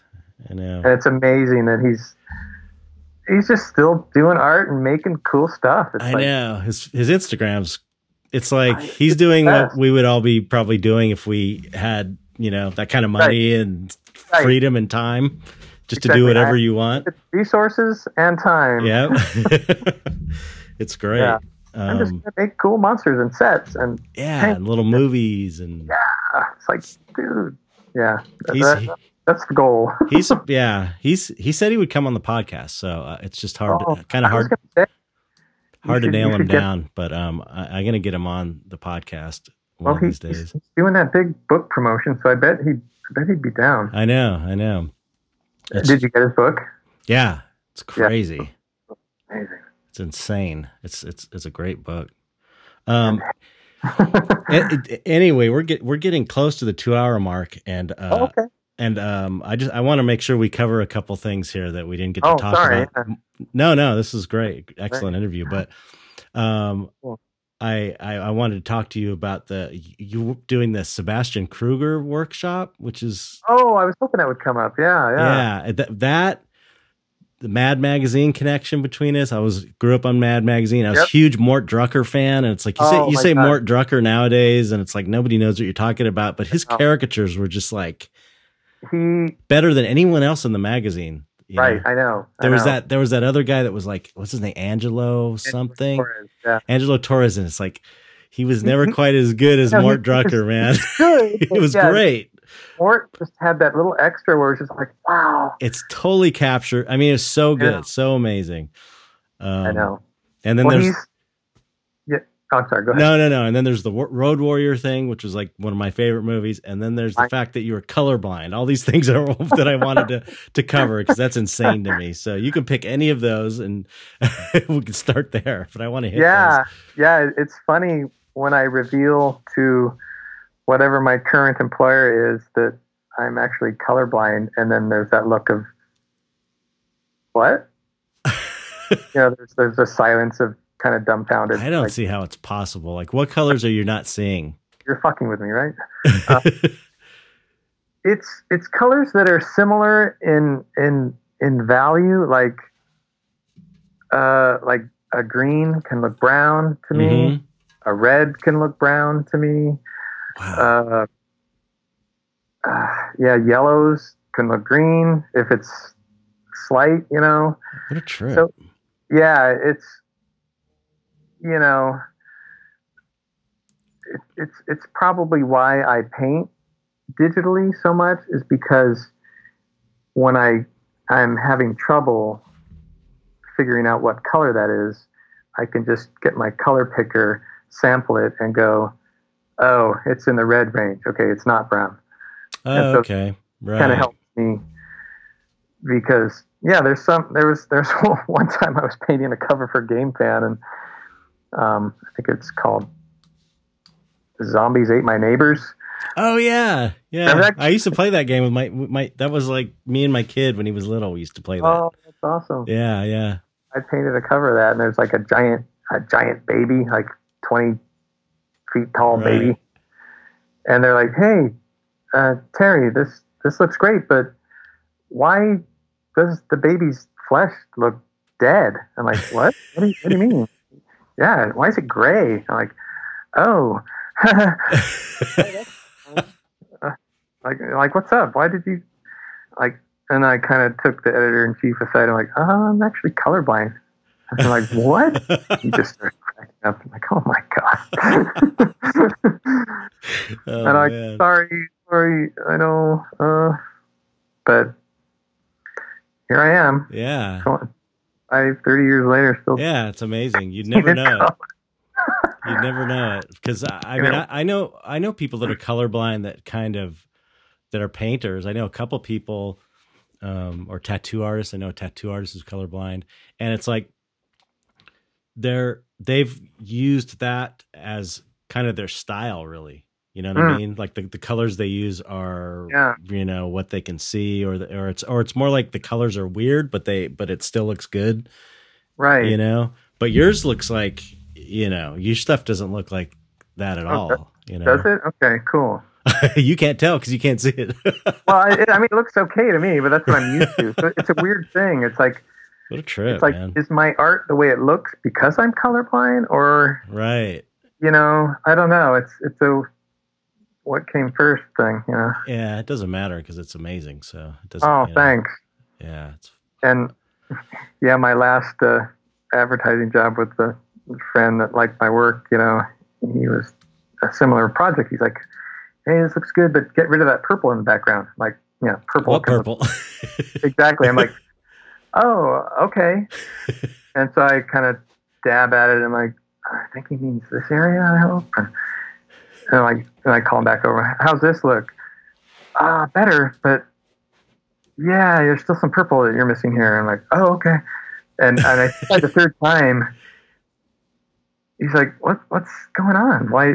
I know. And it's amazing that he's he's just still doing art and making cool stuff. It's I like, know his his Instagrams. It's like he's doing what we would all be probably doing if we had you know that kind of money right. and freedom and time just exactly. to do whatever you want. Resources and time. Yeah, <laughs> <laughs> it's great. Yeah. Um, I'm just gonna make cool monsters and sets and yeah, and little movies and yeah, it's like dude, yeah, that, that's the goal. <laughs> he's yeah, he's he said he would come on the podcast, so uh, it's just hard, oh, kind of hard, hard should, to nail him down. But um, I, am gonna get him on the podcast one well, of these days. He's doing that big book promotion, so I bet he, I bet he'd be down. I know, I know. It's, Did you get his book? Yeah, it's crazy. Yeah. Amazing. It's insane. It's it's it's a great book. Um. <laughs> anyway, we're get we're getting close to the two hour mark, and uh, oh, okay. And um, I just I want to make sure we cover a couple things here that we didn't get to oh, talk sorry. about. No, no, this is great, excellent interview. But um, cool. I, I, I wanted to talk to you about the you doing the Sebastian Kruger workshop, which is oh, I was hoping that would come up. Yeah, yeah, yeah. Uh, that, that the Mad Magazine connection between us. I was grew up on Mad Magazine. I was yep. a huge Mort Drucker fan, and it's like you oh, say you say God. Mort Drucker nowadays, and it's like nobody knows what you're talking about. But his caricatures were just like he better than anyone else in the magazine. Right, know? I know. There I was know. that. There was that other guy that was like, what's his name, Angelo something. Torres, yeah. Angelo Torres, and it's like he was never <laughs> quite as good as no, Mort Drucker, <laughs> man. it <laughs> was yeah, great. Mort just had that little extra where it's just like, wow. It's totally captured. I mean, it's so good, yeah. so amazing. Um, I know. And then well, there's. Oh, sorry. Go ahead. No, no, no. And then there's the Road Warrior thing, which was like one of my favorite movies. And then there's the I, fact that you were colorblind. All these <laughs> things are that I wanted to to cover because that's insane to me. So you can pick any of those, and <laughs> we can start there. But I want to hit. Yeah, those. yeah. It's funny when I reveal to whatever my current employer is that I'm actually colorblind, and then there's that look of what? <laughs> you know, there's there's a silence of kind of dumbfounded. I don't like, see how it's possible. Like, what colors are you not seeing? You're fucking with me, right? <laughs> Uh, it's it's colors that are similar in in in value. Like, uh, like a green can look brown to me. Mm-hmm. A red can look brown to me. Wow. Uh, uh, yeah, yellows can look green if it's slight, you know. What a trip. So, yeah, it's you know, it, it's it's probably why I paint digitally so much is because when I I'm having trouble figuring out what color that is, I can just get my color picker, sample it, and go, oh, it's in the red range. Okay, it's not brown. Oh, so okay, right. Kind of helps me because yeah, there's some there was there's <laughs> one time I was painting a cover for GameFan and um, I think it's called Zombies Ate My Neighbors. Oh yeah, yeah. I used to play that game with my my. That was like me and my kid when he was little. We used to play that. Oh, that's awesome. Yeah, yeah. I painted a cover of that, and there's like a giant a giant baby, like twenty feet tall right. baby, and they're like, "Hey, uh, Terry, this this looks great, but why does the baby's flesh look dead?" I'm like, "What? what, do you, what do you mean?" <laughs> yeah, why is it gray? I'm like, oh. <laughs> like, like, what's up? Why did you, like, and I kind of took the editor in chief aside. I'm like, oh, I'm actually colorblind. I'm like, what? <laughs> he just started cracking up. I'm like, oh my god. <laughs> oh, and I'm like, sorry, sorry, I know, uh, but here I am. Yeah. 25, 30 years later, still. Yeah, it's amazing. You'd never <laughs> know. You'd never know it because I, mean I, I, know I know people that are colorblind that kind of that are painters. I know a couple people um, or tattoo artists. I know a tattoo artist is colorblind, and it's like they're they've used that as kind of their style, really. You know what mm. I mean? Like the, the colors they use are, yeah. you know, what they can see, or the, or it's or it's more like the colors are weird, but they but it still looks good, right? You know, but yours looks like, you know, your stuff doesn't look like that at oh, all. You know, does it? Okay, cool. <laughs> you can't tell because you can't see it. <laughs> well, I, I, mean, it looks okay to me, but that's what I'm used to. So it's a weird <laughs> thing. It's like, what a trip! It's like, man. is my art the way it looks because I'm colorblind, or right? You know, I don't know. It's it's a what came first thing, you know. Yeah, it doesn't matter because it's amazing. So it doesn't. Oh, thanks. Know, yeah, it's... and yeah, my last uh, advertising job with the friend that liked my work, you know, he was a similar project. He's like, "Hey, this looks good, but get rid of that purple in the background." I'm like, yeah, purple. What purple? <laughs> exactly. I'm like, <laughs> oh, okay. and so I kind of dab at it. I'm like, I think he means this area. I hope. And I and I call him back over. How's this look? Ah, uh, better, but yeah, there's still some purple that you're missing here. I'm like, oh, okay. And and I tried the third time. He's like, what what's going on? Why?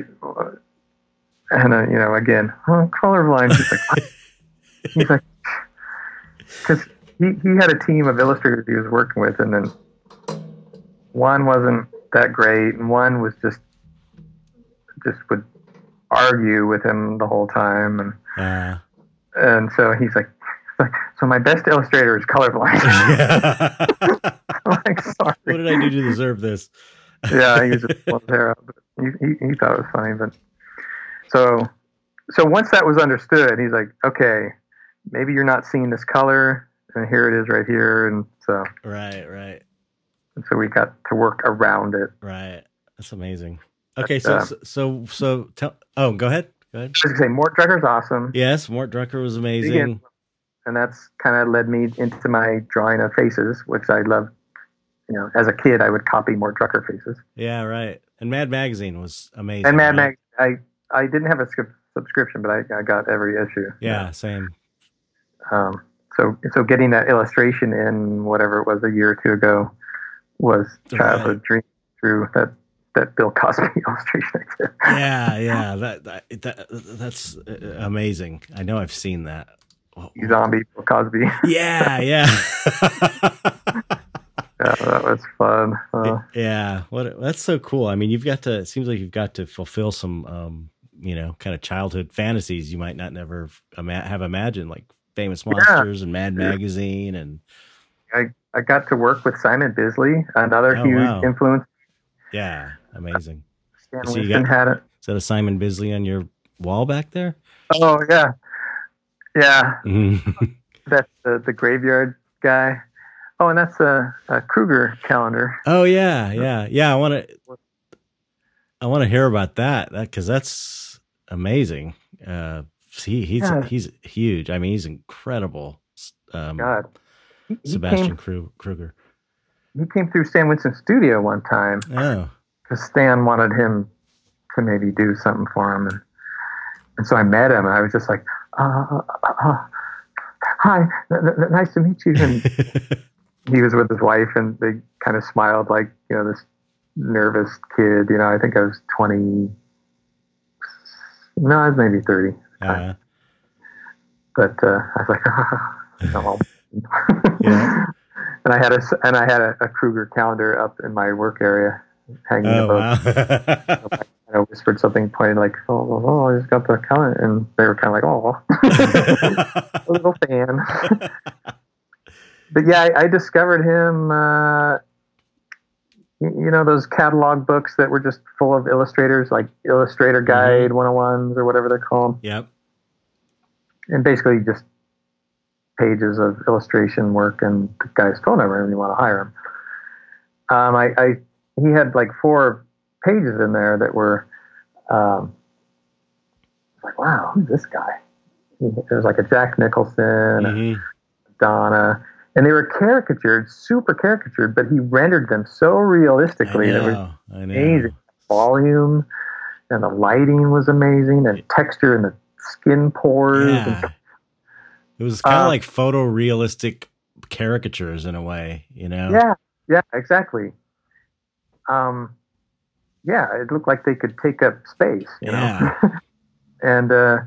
And uh, you know, again, oh, colorblind. He's like, what? he's like, because he he had a team of illustrators he was working with, and then one wasn't that great, and one was just just would argue with him the whole time, and uh. and so he's like, so my best illustrator is colorblind. <laughs> <laughs> I'm like, sorry. What did I do to deserve this? yeah, he was just pulling hair out. But he, he, he thought it was funny, but so so once that was understood, he's like, okay, maybe you're not seeing this color, and here it is right here, and so right, right. And so we got to work around it. Right. That's amazing. Okay, so uh, so so tell. Oh, go ahead. Go ahead. I was say Mort Drucker's awesome. Yes, Mort Drucker was amazing. And that's kind of led me into my drawing of faces, which I love. You know, as a kid, I would copy Mort Drucker faces. Yeah, right. And Mad Magazine was amazing. And Mad right? Mag, I I didn't have a subscription, but I, I got every issue. Yeah, same. Um, so so getting that illustration in whatever it was a year or two ago was childhood right. dream through that that Bill Cosby <laughs> illustration. yeah, yeah, that, that, that that's uh, amazing. I know I've seen that. Zombie Bill Cosby. <laughs> yeah, yeah. <laughs> yeah, that was fun. Uh, yeah, what that's so cool. I mean, you've got to. It seems like you've got to fulfill some, um, you know, kind of childhood fantasies you might not never ima- have imagined, like Famous Monsters yeah. and Mad Magazine, and I I got to work with Simon Bisley, another oh, huge wow. influence. Yeah, Amazing. Stan so Winston had it. Is that a Simon Bisley on your wall back there? Oh yeah, yeah. <laughs> That's the the graveyard guy. Oh, and that's a, a Kruger calendar. Oh yeah, yeah, yeah. I want to. I want to hear about that. That because that's amazing. Uh, he he's Yeah. he's huge. I mean, he's incredible. Um, God, he, he Sebastian came Kruger. he came through Stan Winston's studio one time Oh, because Stan wanted him to maybe do something for him, and, and so I met him, and I was just like, uh, uh, uh, "Hi, n- n- nice to meet you." And <laughs> he was with his wife, and they kind of smiled like you know this nervous kid. You know, I think I was twenty. No, I was maybe thirty, uh, but uh, I was like, <laughs> "Oh." <laughs> Yeah. and I had a and I had a, a Kruger calendar up in my work area, hanging oh above. wow. I whispered something, pointed like, "Oh, oh, oh, I just got the calendar," and they were kind of like, "Oh, <laughs> <laughs> a little fan." but yeah, I, I discovered him. Uh, you know those catalog books that were just full of illustrators, like Illustrator Guide 101s or whatever they're called, yep. and basically just pages of illustration work and the guy's phone number when you want to hire him. Um, I, I he had like four pages in there that were um, like, wow, who's this guy? It was like a Jack Nicholson, a Mhm. Donna, and they were caricatured, super caricatured, but he rendered them so I realistically. It was know. I know. amazing. volume, and the lighting was amazing, and texture and the skin pores. And It was kind of Uh, like photorealistic caricatures in a way, you know? Yeah, yeah, exactly. Um, yeah, it looked like they could take up space, you know. Yeah. <laughs> and uh,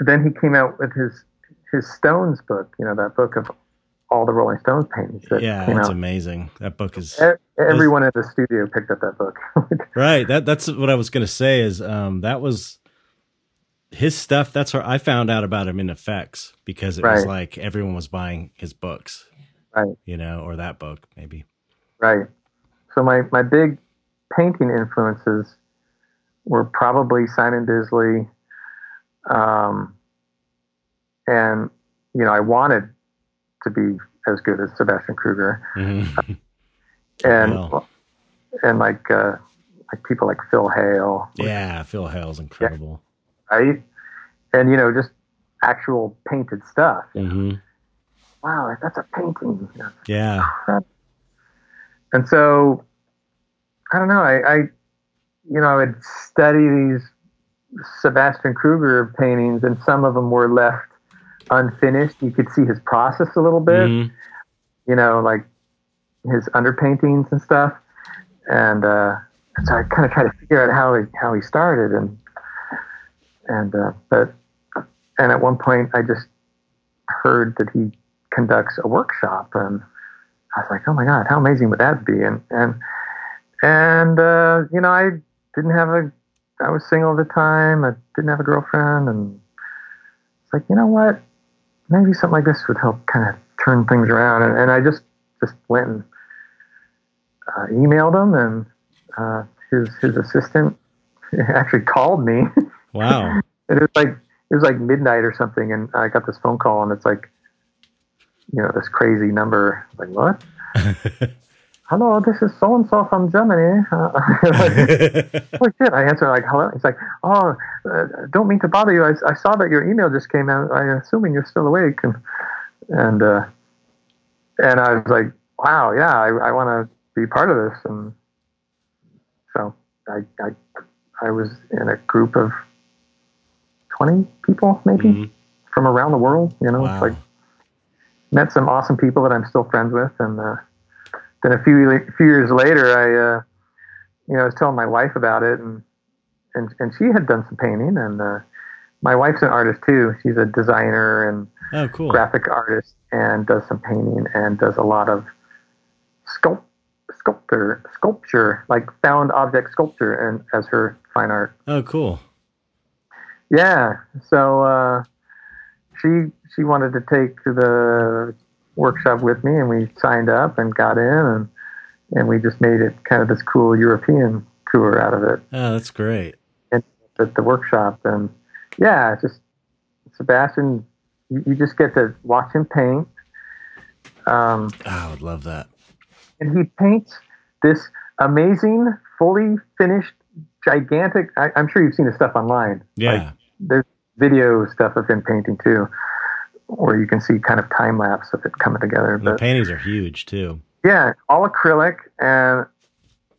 then he came out with his his Stones book, you know, that book of all the Rolling Stones paintings that Yeah, that's out. amazing. That book is Everyone at the studio picked up that book. <laughs> right. That that's what I was gonna say. Is um that was his stuff. That's where I found out about him in effects because it was like everyone was buying his books, right, you know, or that book maybe. right. So my my big painting influences were probably Simon Bisley, um, and you know I wanted to be as good as Sebastian Kruger, Mhm. <laughs> and Wow. and like uh, like people like Phil Hale, yeah, Phil Hale's incredible. right? And you know just actual painted stuff. hmm Wow, that's a painting. you know. Yeah. And so, I don't know. I, I, you know, I would study these Sebastian Kruger paintings, and some of them were left unfinished. You could see his process a little bit, Mhm. you know, like his underpaintings and stuff. And uh, so I kind of try to figure out how he how he started, and and uh, but and at one point I just heard that he conducts a workshop, and I was like, oh my god, how amazing would that be? And and and uh, you know, I didn't have a, I was single at the time. I didn't have a girlfriend, and it's like, you know what? Maybe something like this would help kind of turn things around. And, and I just just went and uh, emailed him, and uh, his his assistant <laughs> actually called me. Wow. <laughs> It was like it was like midnight or something, and I got this phone call, and it's like, you know, this crazy number. Like what? <laughs> Hello, this is so and so from Germany. Uh, <laughs> <laughs> oh shit! I answer like hello. He's like, oh, uh, don't mean to bother you. I, I saw that your email just came out. I'm assuming you're still awake, and and uh, and I was like, wow, yeah, I, I want to be part of this, and so I, I I was in a group of twenty people maybe Mhm. from around the world. You know, Wow. it's like met some awesome people that I'm still friends with, and uh, then a few a few years later, I uh, you know I was telling my wife about it, and and and she had done some painting, and uh, my wife's an artist too. She's a designer and oh, cool. graphic artist, and does some painting and does a lot of sculpt sculptor sculpture like found object sculpture and as her fine art Oh, cool. yeah. So uh, she she wanted to take to the workshop with me, and we signed up and got in, and and we just made it kind of this cool European tour out of it Oh, that's great. at the workshop. And yeah, it's just Sebastian, you, you just get to watch him paint. Um, oh, I would love that. And he paints this amazing, fully finished, gigantic. I, am sure you've seen his stuff online. Yeah. Like, there's video stuff of him painting too, where you can see kind of time lapse of it coming together. the paintings are huge too. Yeah, all acrylic and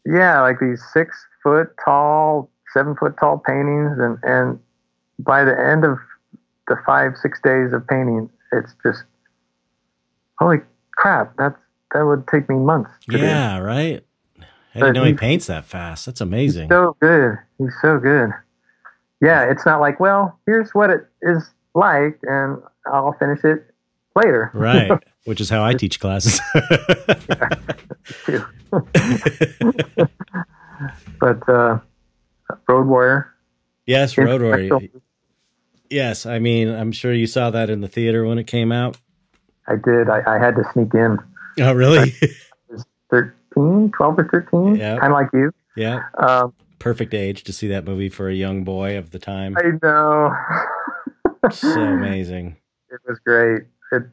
yeah, like these six foot tall, seven foot tall paintings, and and by the end of the five six days of painting, it's just holy crap. That's that would take me months. yeah, do. right. I didn't know he paints that fast. That's amazing. so good. He's so good. Yeah, it's not like, well, here's what it is like, and I'll finish it later. Right. <laughs> Which is how I teach classes. <laughs> <laughs> but uh, Road Warrior. Yes, Road Warrior. Yes, I mean, I'm sure you saw that in the theater when it came out. I did. I, I had to sneak in. Oh, really? I was 13, 12 or 13. Yeah. Kind of like you. Yeah. Um, Perfect age to see that movie for a young boy of the time. I know. so amazing. It was great. It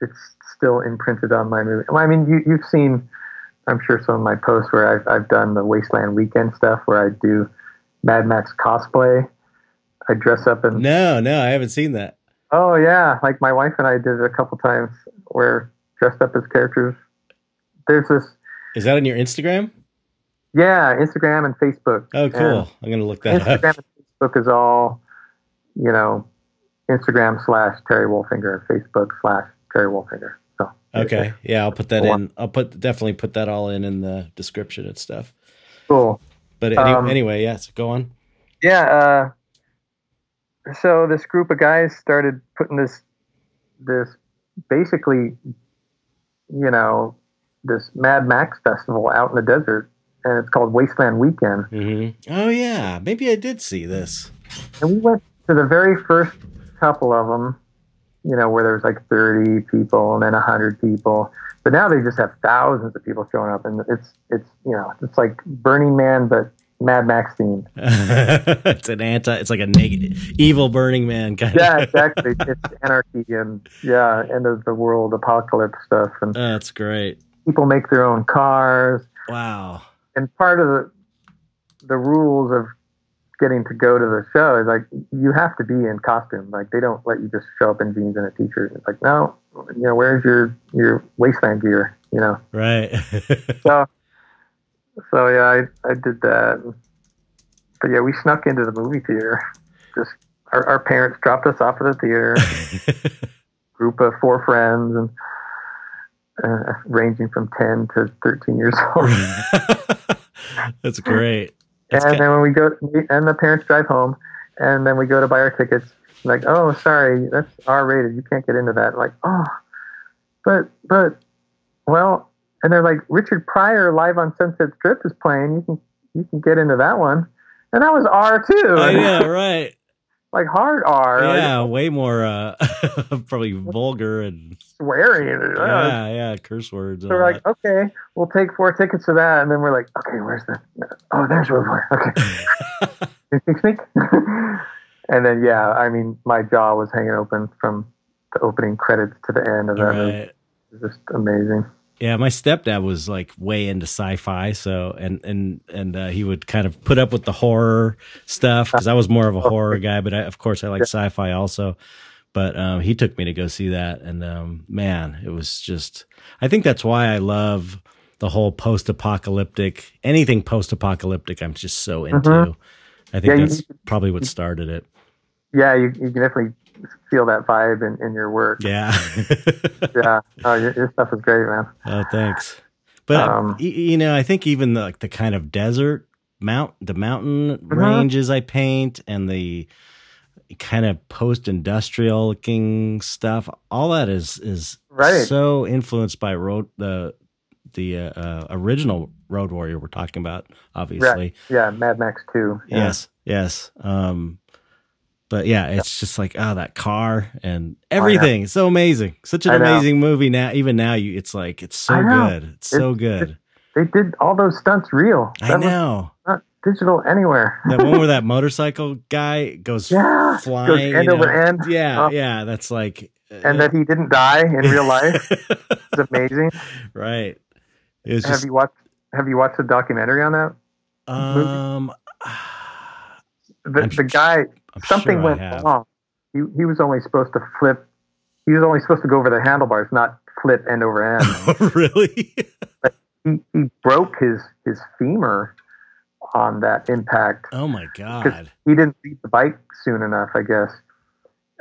it's still imprinted on my movie. I mean, you you've seen, I'm sure some of my posts where I've I've done the Wasteland Weekend stuff where I do Mad Max cosplay. I dress up in. no, no, I haven't seen that. Oh yeah, like my wife and I did it a couple times where dressed up as characters. There's this. Is that on your Instagram? Yeah, Instagram and Facebook. Oh, cool! And I'm gonna look that Instagram up. and Facebook is all, you know, Instagram slash Terry Wolfinger, Facebook slash Terry Wolfinger. So okay, yeah, I'll put that in. I'll put definitely put that all in in the description and stuff. Cool. But any, um, anyway, yes, go on. Yeah. Uh, so this group of guys started putting this this basically, you know, this Mad Max festival out in the desert and it's called Wasteland Weekend. Mm-hmm. Oh yeah, maybe I did see this. And we went to the very first couple of them, you know, where there was like 30 people and then 100 people. But now they just have thousands of people showing up, and it's it's you know it's like Burning Man, but Mad Max themed. <laughs> it's an anti. It's like a negative, evil Burning Man kind. Of Yeah, <laughs> exactly. it's anarchy and yeah, end of the world apocalypse stuff, and that's great. People make their own cars. Wow and part of the the rules of getting to go to the show is like you have to be in costume. Like they don't let you just show up in jeans and a t-shirt. It's like no, you know, where's your your wasteland gear? You know, right? <laughs> so so yeah, I I did that. But yeah, we snuck into the movie theater. Just our, our parents dropped us off at the theater. <laughs> group of four friends and uh, ranging from 10 to 13 years old. <laughs> That's great. That's and then when we go, and the parents drive home, and then we go to buy our tickets. Like, oh, sorry, that's R rated. You can't get into that. Like, oh, but, but, well, and they're like, Richard Pryor live on Sunset Strip is playing. You can, you can get into that one. And that was R too. Oh, <laughs> yeah, right like hard R. Yeah, like, <laughs> way more uh <laughs> probably vulgar and swearing. Yeah, yeah, curse words. So we're like, that. okay, we'll take four tickets to that, and then we're like, okay, where's the? Oh, there's Road Warrior. Okay, <laughs> sneak, sneak. and then yeah, I mean, my jaw was hanging open from the opening credits to the end of that. Right. It was just amazing. Yeah, my stepdad was like way into sci-fi, so and and and uh, he would kind of put up with the horror stuff because I was more of a horror guy, but I, of course I like sci-fi also. But um, he took me to go see that, and um, man, it was just. I think that's why I love the whole post-apocalyptic anything post-apocalyptic. I'm just so into. Mm-hmm. I think yeah, that's you, probably what started it. Yeah, you, you definitely feel that vibe in, in your work. Yeah. <laughs> yeah. Oh, your, your, stuff is great, man. Oh, thanks. But um, you know, I think even the, like the kind of desert mount, the mountain mm-hmm. ranges I paint, and the kind of post-industrial looking stuff, all that is is right. so influenced by road the the uh, uh, original Road Warrior we're talking about, obviously. Right. Yeah, Mad Max Two. Yeah. Yes, yes. Um, but yeah, it's just like oh that car and everything. so amazing. Such an amazing movie now. Even now you it's like it's so good. It's, it's so good. they did all those stunts real. That I know. Not, digital anywhere. that one where <laughs> that motorcycle guy goes yeah, flying goes end over know? end. Yeah, Oh. yeah, that's like and that he didn't die in real life. <laughs> It's amazing. right. It have just you watched Have you watched the documentary on that? um <sighs> The, the guy I'm something sure went wrong. He he was only supposed to flip. He was only supposed to go over the handlebars, not flip end over end. <laughs> Oh, really? he, he broke his his femur on that impact. oh my god. He didn't leave the bike soon enough, I guess.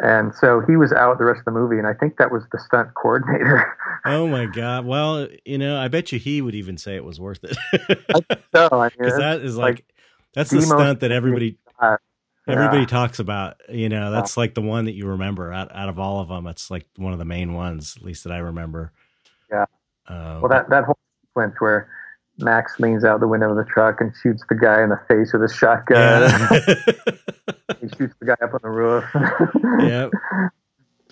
And so he was out the rest of the movie, and I think that was the stunt coordinator. <laughs> Oh my god. Well, you know, I bet you he would even say it was worth it. so I <laughs> mean, Because that is like, like that's the stunt that everybody everybody yeah. talks about. You know, that's like the one that you remember out, out of all of them. It's like one of the main ones, at least that I remember. Yeah. Uh, well, that that whole sequence where Max leans out the window of the truck and shoots the guy in the face with a shotgun. yeah. <laughs> he shoots the guy up on the roof. yep. <laughs>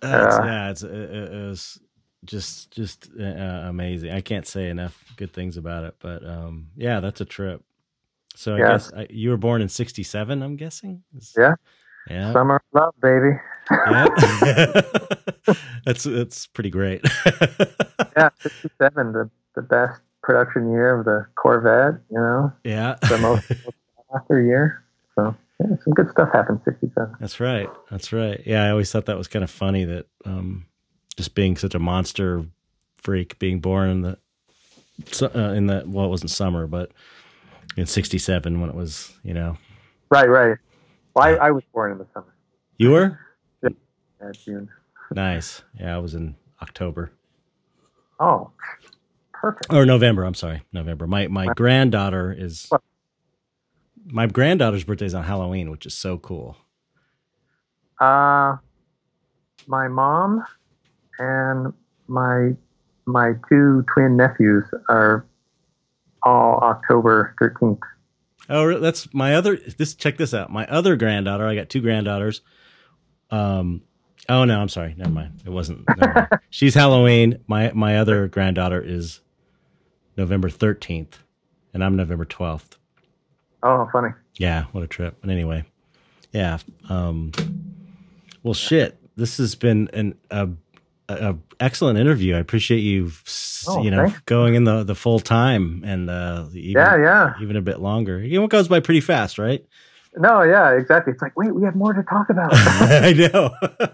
That's, Yeah. yeah, it's, it, it was just just uh, amazing. I can't say enough good things about it, but um, yeah, that's a trip. So I Yeah. guess I, you were born in '67. I'm guessing. Yeah. Yeah. Summer of love, baby. yeah. <laughs> <laughs> that's that's pretty great. <laughs> yeah, 67, the, the best production year of the Corvette, you know, yeah. the most after year. So, yeah, some good stuff happened 67. That's right. That's right. Yeah, I always thought that was kind of funny that um, just being such a monster freak, being born in the uh, in the well, it wasn't summer, but in '67 when it was, you know, Right, right. Well, I, I was born in the summer, you were yeah, June. nice. Yeah, I was in October Oh, perfect. or November. I'm sorry, November. My my granddaughter is What? my granddaughter's birthday is on Halloween, which is so cool. Uh, my mom and my my two twin nephews are all October 13th. Oh, that's my other. This check this out. My other granddaughter. I got two granddaughters. Um. Oh no, I'm sorry. Never mind. It wasn't. mind. <laughs> She's Halloween. My my other granddaughter is November 13th, and I'm November 12th. Oh, funny. Yeah, what a trip. But anyway, yeah. Um. Well, shit. This has been an a, a, a excellent interview. I appreciate you. Oh, you know, thanks. going in the the full time and uh even, Yeah, yeah. even a bit longer. You know, it goes by pretty fast, right? No, yeah, exactly. It's like, wait, we have more to talk about. <laughs> <laughs> I know. <laughs>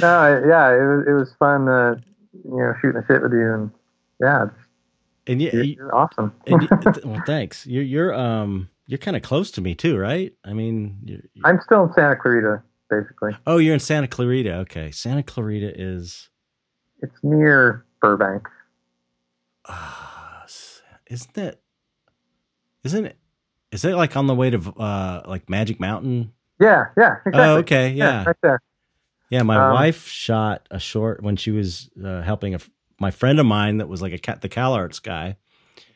no, yeah, it was it was fun, uh, you know, shooting the shit with you, and yeah, and you, you're, you're awesome. and you well, thanks. You're you're um you're kind of close to me too, right? I mean, you're, you're- I'm still in Santa Clarita, basically. oh, you're in Santa Clarita. Okay, Santa Clarita is It's near Burbank. uh, isn't it? Isn't it? Is it like on the way to uh like Magic Mountain? Yeah, yeah, exactly. Oh, okay, yeah, right there. yeah. My Um, wife shot a short when she was uh, helping a, my friend of mine that was like a cat the CalArts guy.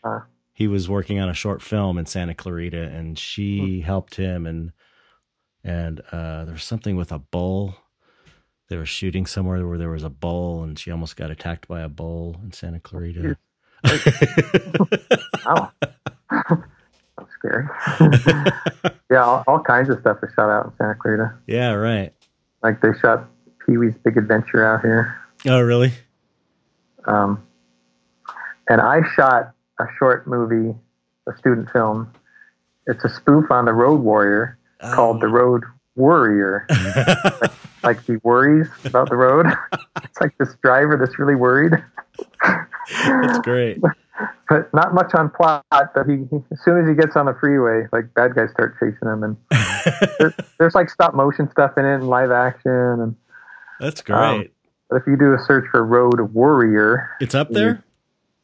Uh. he was working on a short film in Santa Clarita, and Hmm. she helped him. And and uh, there was something with a bull. They were shooting somewhere where there was a bull, and she almost got attacked by a bull in Santa Clarita. <laughs> Wow, <laughs> that's scary. <laughs> yeah, all, all kinds of stuff is shot out in Santa Clarita. yeah, right. Like they shot Pee Wee's Big Adventure out here. Oh, really? Um, and I shot a short movie, a student film. It's a spoof on the Road Warrior called The Road Worrier. Like he worries about the road. <laughs> it's like this driver that's really worried, That's great. but not much on plot. But he, he- as soon as he gets on the freeway, like bad guys start chasing him, and <laughs> there, there's like stop motion stuff in it and live action. And That's great. Um, but if you do a search for Road Warrior, it's up there.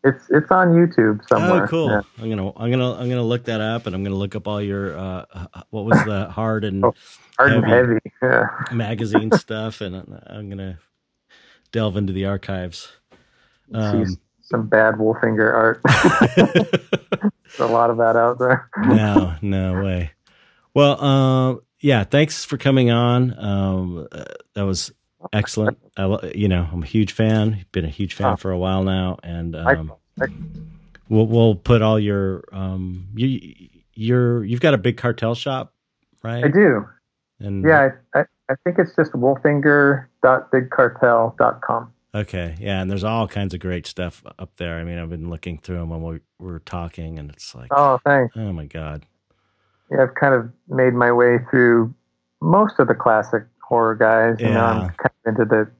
It's it's on YouTube somewhere. Oh, cool. Yeah. I'm gonna I'm gonna I'm gonna look that up, and I'm gonna look up all your uh, uh, what was the hard and Oh. Hard and Heavy. heavy. Yeah. magazine <laughs> stuff, and I'm gonna delve into the archives. Um, some bad Wolfinger art. <laughs> There's a lot of that out there. no, no way. Well, um, yeah, thanks for coming on. Um, uh, that was excellent. I, you know, I'm a huge fan. Been a huge fan Oh. for a while now, and I- um, I- we'll we'll put all your um, you you're you've got a big cartel shop, right? I do. And Yeah, I, I, I think it's just wolfinger.bigcartel.com. Okay, yeah, and there's all kinds of great stuff up there. I mean, I've been looking through them when we were talking, and it's like, Oh, thanks. oh my god, Yeah, I've kind of made my way through most of the classic horror guys. You know, I'm kind of into the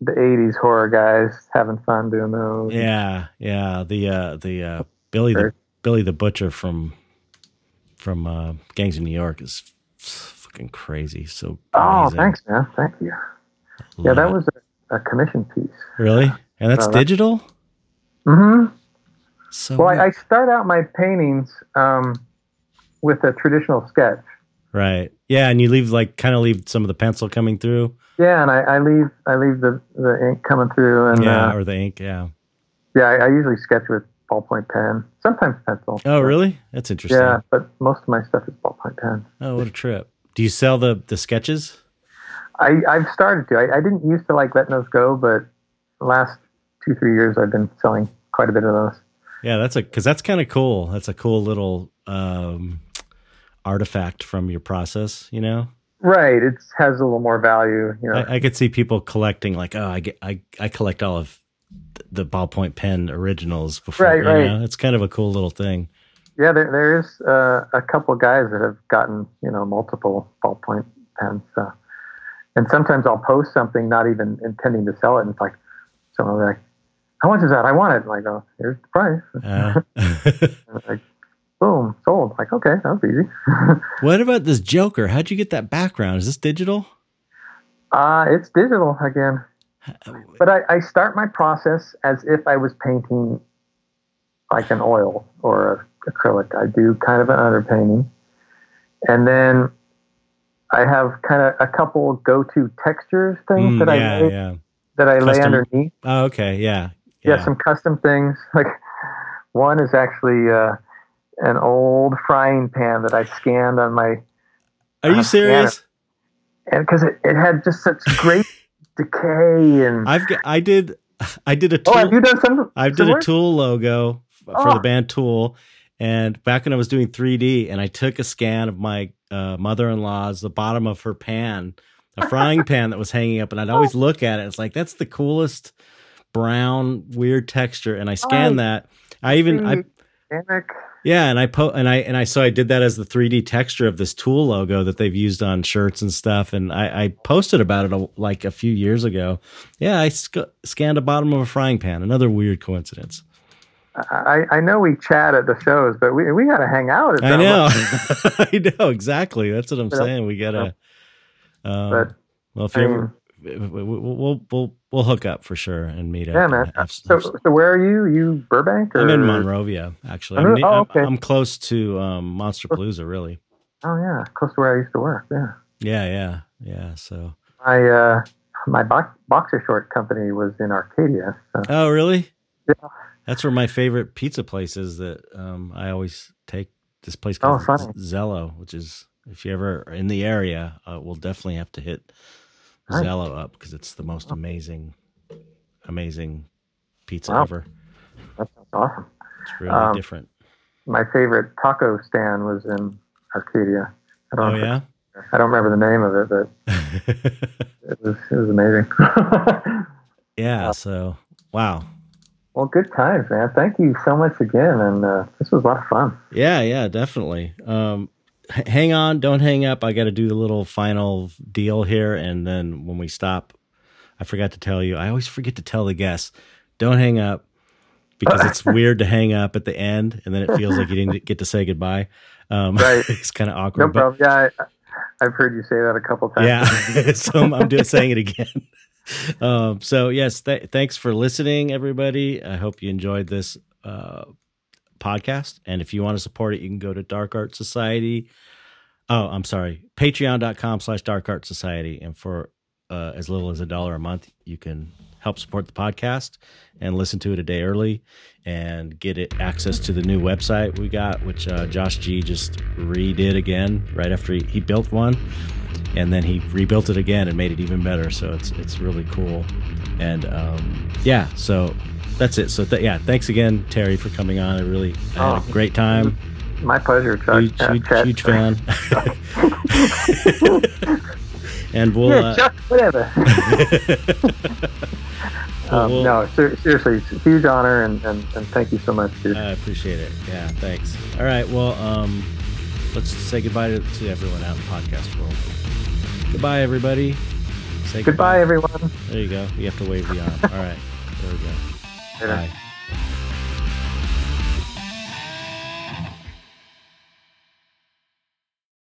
the '80s horror guys, having fun doing those. yeah, yeah. The uh, the uh, Billy the Billy the Butcher from from uh, Gangs of New York is fucking crazy. So Oh, amazing. thanks, man. Thank you. Yeah, that was a, a commission piece. really, and that's that- digital. hmm So Well, I, I start out my paintings um, with a traditional sketch. Right, yeah, and you leave like kind of leave some of the pencil coming through, Yeah, and I, I leave I leave the, the ink coming through, and yeah, uh, or the ink, yeah. yeah, I, I usually sketch with ballpoint pen, sometimes pencil. Oh, really? That's interesting. Yeah, but most of my stuff is ballpoint pen. Oh, what a trip. Do you sell the the sketches? I, I've started to. I, I didn't used to like letting those go, but last two three years I've been selling quite a bit of those. Yeah, that's a because that's kind of cool. That's a cool little um, artifact from your process. You know, Right, it has a little more value. You know, I, I could see people collecting like, oh, I get, I, I collect all of the ballpoint pen originals before. Right, you right. know? It's kind of a cool little thing. yeah, there, there is uh, a couple guys that have gotten you know multiple ballpoint pens. So. And sometimes I'll post something not even intending to sell it, and it's like someone like, "How much is that? I want it." And I go, "Here's the price." Uh, <laughs> like, boom, sold. Like, okay, that was easy. <laughs> what about this Joker? How'd you get that background? Is this digital? uh, it's digital again. But I, I start my process as if I was painting like an oil or a acrylic. I do kind of an underpainting. And then I have kind of a couple go-to textures things Mm, that I lay, yeah. that I lay underneath. Oh, okay, yeah, Yeah. some custom things. <laughs> Like one is actually uh, an old frying pan that I scanned on my Are you serious? and because it, it had just such great <laughs> decay and I've got, I did, I did a oh, tool. have you done some? I did a Tool logo for Oh. the band Tool, and back when I was doing 3D, and I took a scan of my uh, mother-in-law's the bottom of her pan, a <laughs> frying pan that was hanging up, and I'd always look at it. It's like that's the coolest brown weird texture, and I scanned Oh, that. I even I Organic. Yeah, and I po and I and I so I did that as the 3D texture of this Tool logo that they've used on shirts and stuff, and I, I posted about it a, like a few years ago. Yeah, I sc- scanned a bottom of a frying pan. Another weird coincidence. I, I know we chat at the shows, but we we got to hang out. At I know. <laughs> I know exactly. That's what I'm saying. We gotta. Um, But well, if you mean, ever, we- we- we'll we'll we'll hook up for sure and meet up. yeah, man. have- So have- so where are you? You Burbank? Or? I'm in Monrovia, actually. I'm, ne- oh, I'm- I'm close to um, Monsterpalooza, really. Oh yeah, close to where I used to work. Yeah. Yeah, yeah, yeah. So, My uh my bo- boxer short company was in Arcadia. So. oh, really? Yeah. That's where my favorite pizza place is. That um, I always take this place Oh, called funny. Zelo, which is if you ever are in the area, uh, we'll definitely have to hit Nice. Zelo up because it's the most amazing, amazing pizza Wow. ever. That sounds awesome. It's really Um, different. My favorite taco stand was in Arcadia. I don't Oh yeah. I don't remember the name of it, but <laughs> it was it was amazing. <laughs> yeah. So wow. well, good times, man. Thank you so much again, and uh, this was a lot of fun. Yeah, yeah, definitely. Um, hang on, don't hang up. I got to do the little final deal here, and then when we stop, I forgot to tell you. I always forget to tell the guests, don't hang up because it's <laughs> weird to hang up at the end, and then it feels like you didn't get to say goodbye. Um, Right. <laughs> it's kind of No awkward. but. Yeah, I, I've heard you say that a couple times. yeah, <laughs> so I'm, I'm just saying it again. Um, so yes, th- thanks for listening, everybody. I hope you enjoyed this uh, podcast. And if you want to support it, you can go to Dark Art Society. Oh, I'm sorry, patreon.com slash Dark Art Society. And for uh, as little as a dollar a month, you can help support the podcast and listen to it a day early and get it access to the new website we got, which uh, Josh G just redid again right after he, he built one and then he rebuilt it again and made it even better. So it's it's really cool, and um, yeah. So that's it. So th- yeah, thanks again, Terry, for coming on. I really I had Oh. a great time, my pleasure, Chuck. Huge, huge, huge fan. <laughs> and we'll. yeah, uh, Chuck, whatever. <laughs> Um, we'll- no, ser- seriously, it's a huge honor, and, and, and thank you so much, dude. I appreciate it. Yeah, thanks. All right, well, um, let's say goodbye to, to everyone out in podcast world. Goodbye, everybody. Say Goodbye, everyone. There you go. You have to wave the arm. All right, there we go. Era. Ai.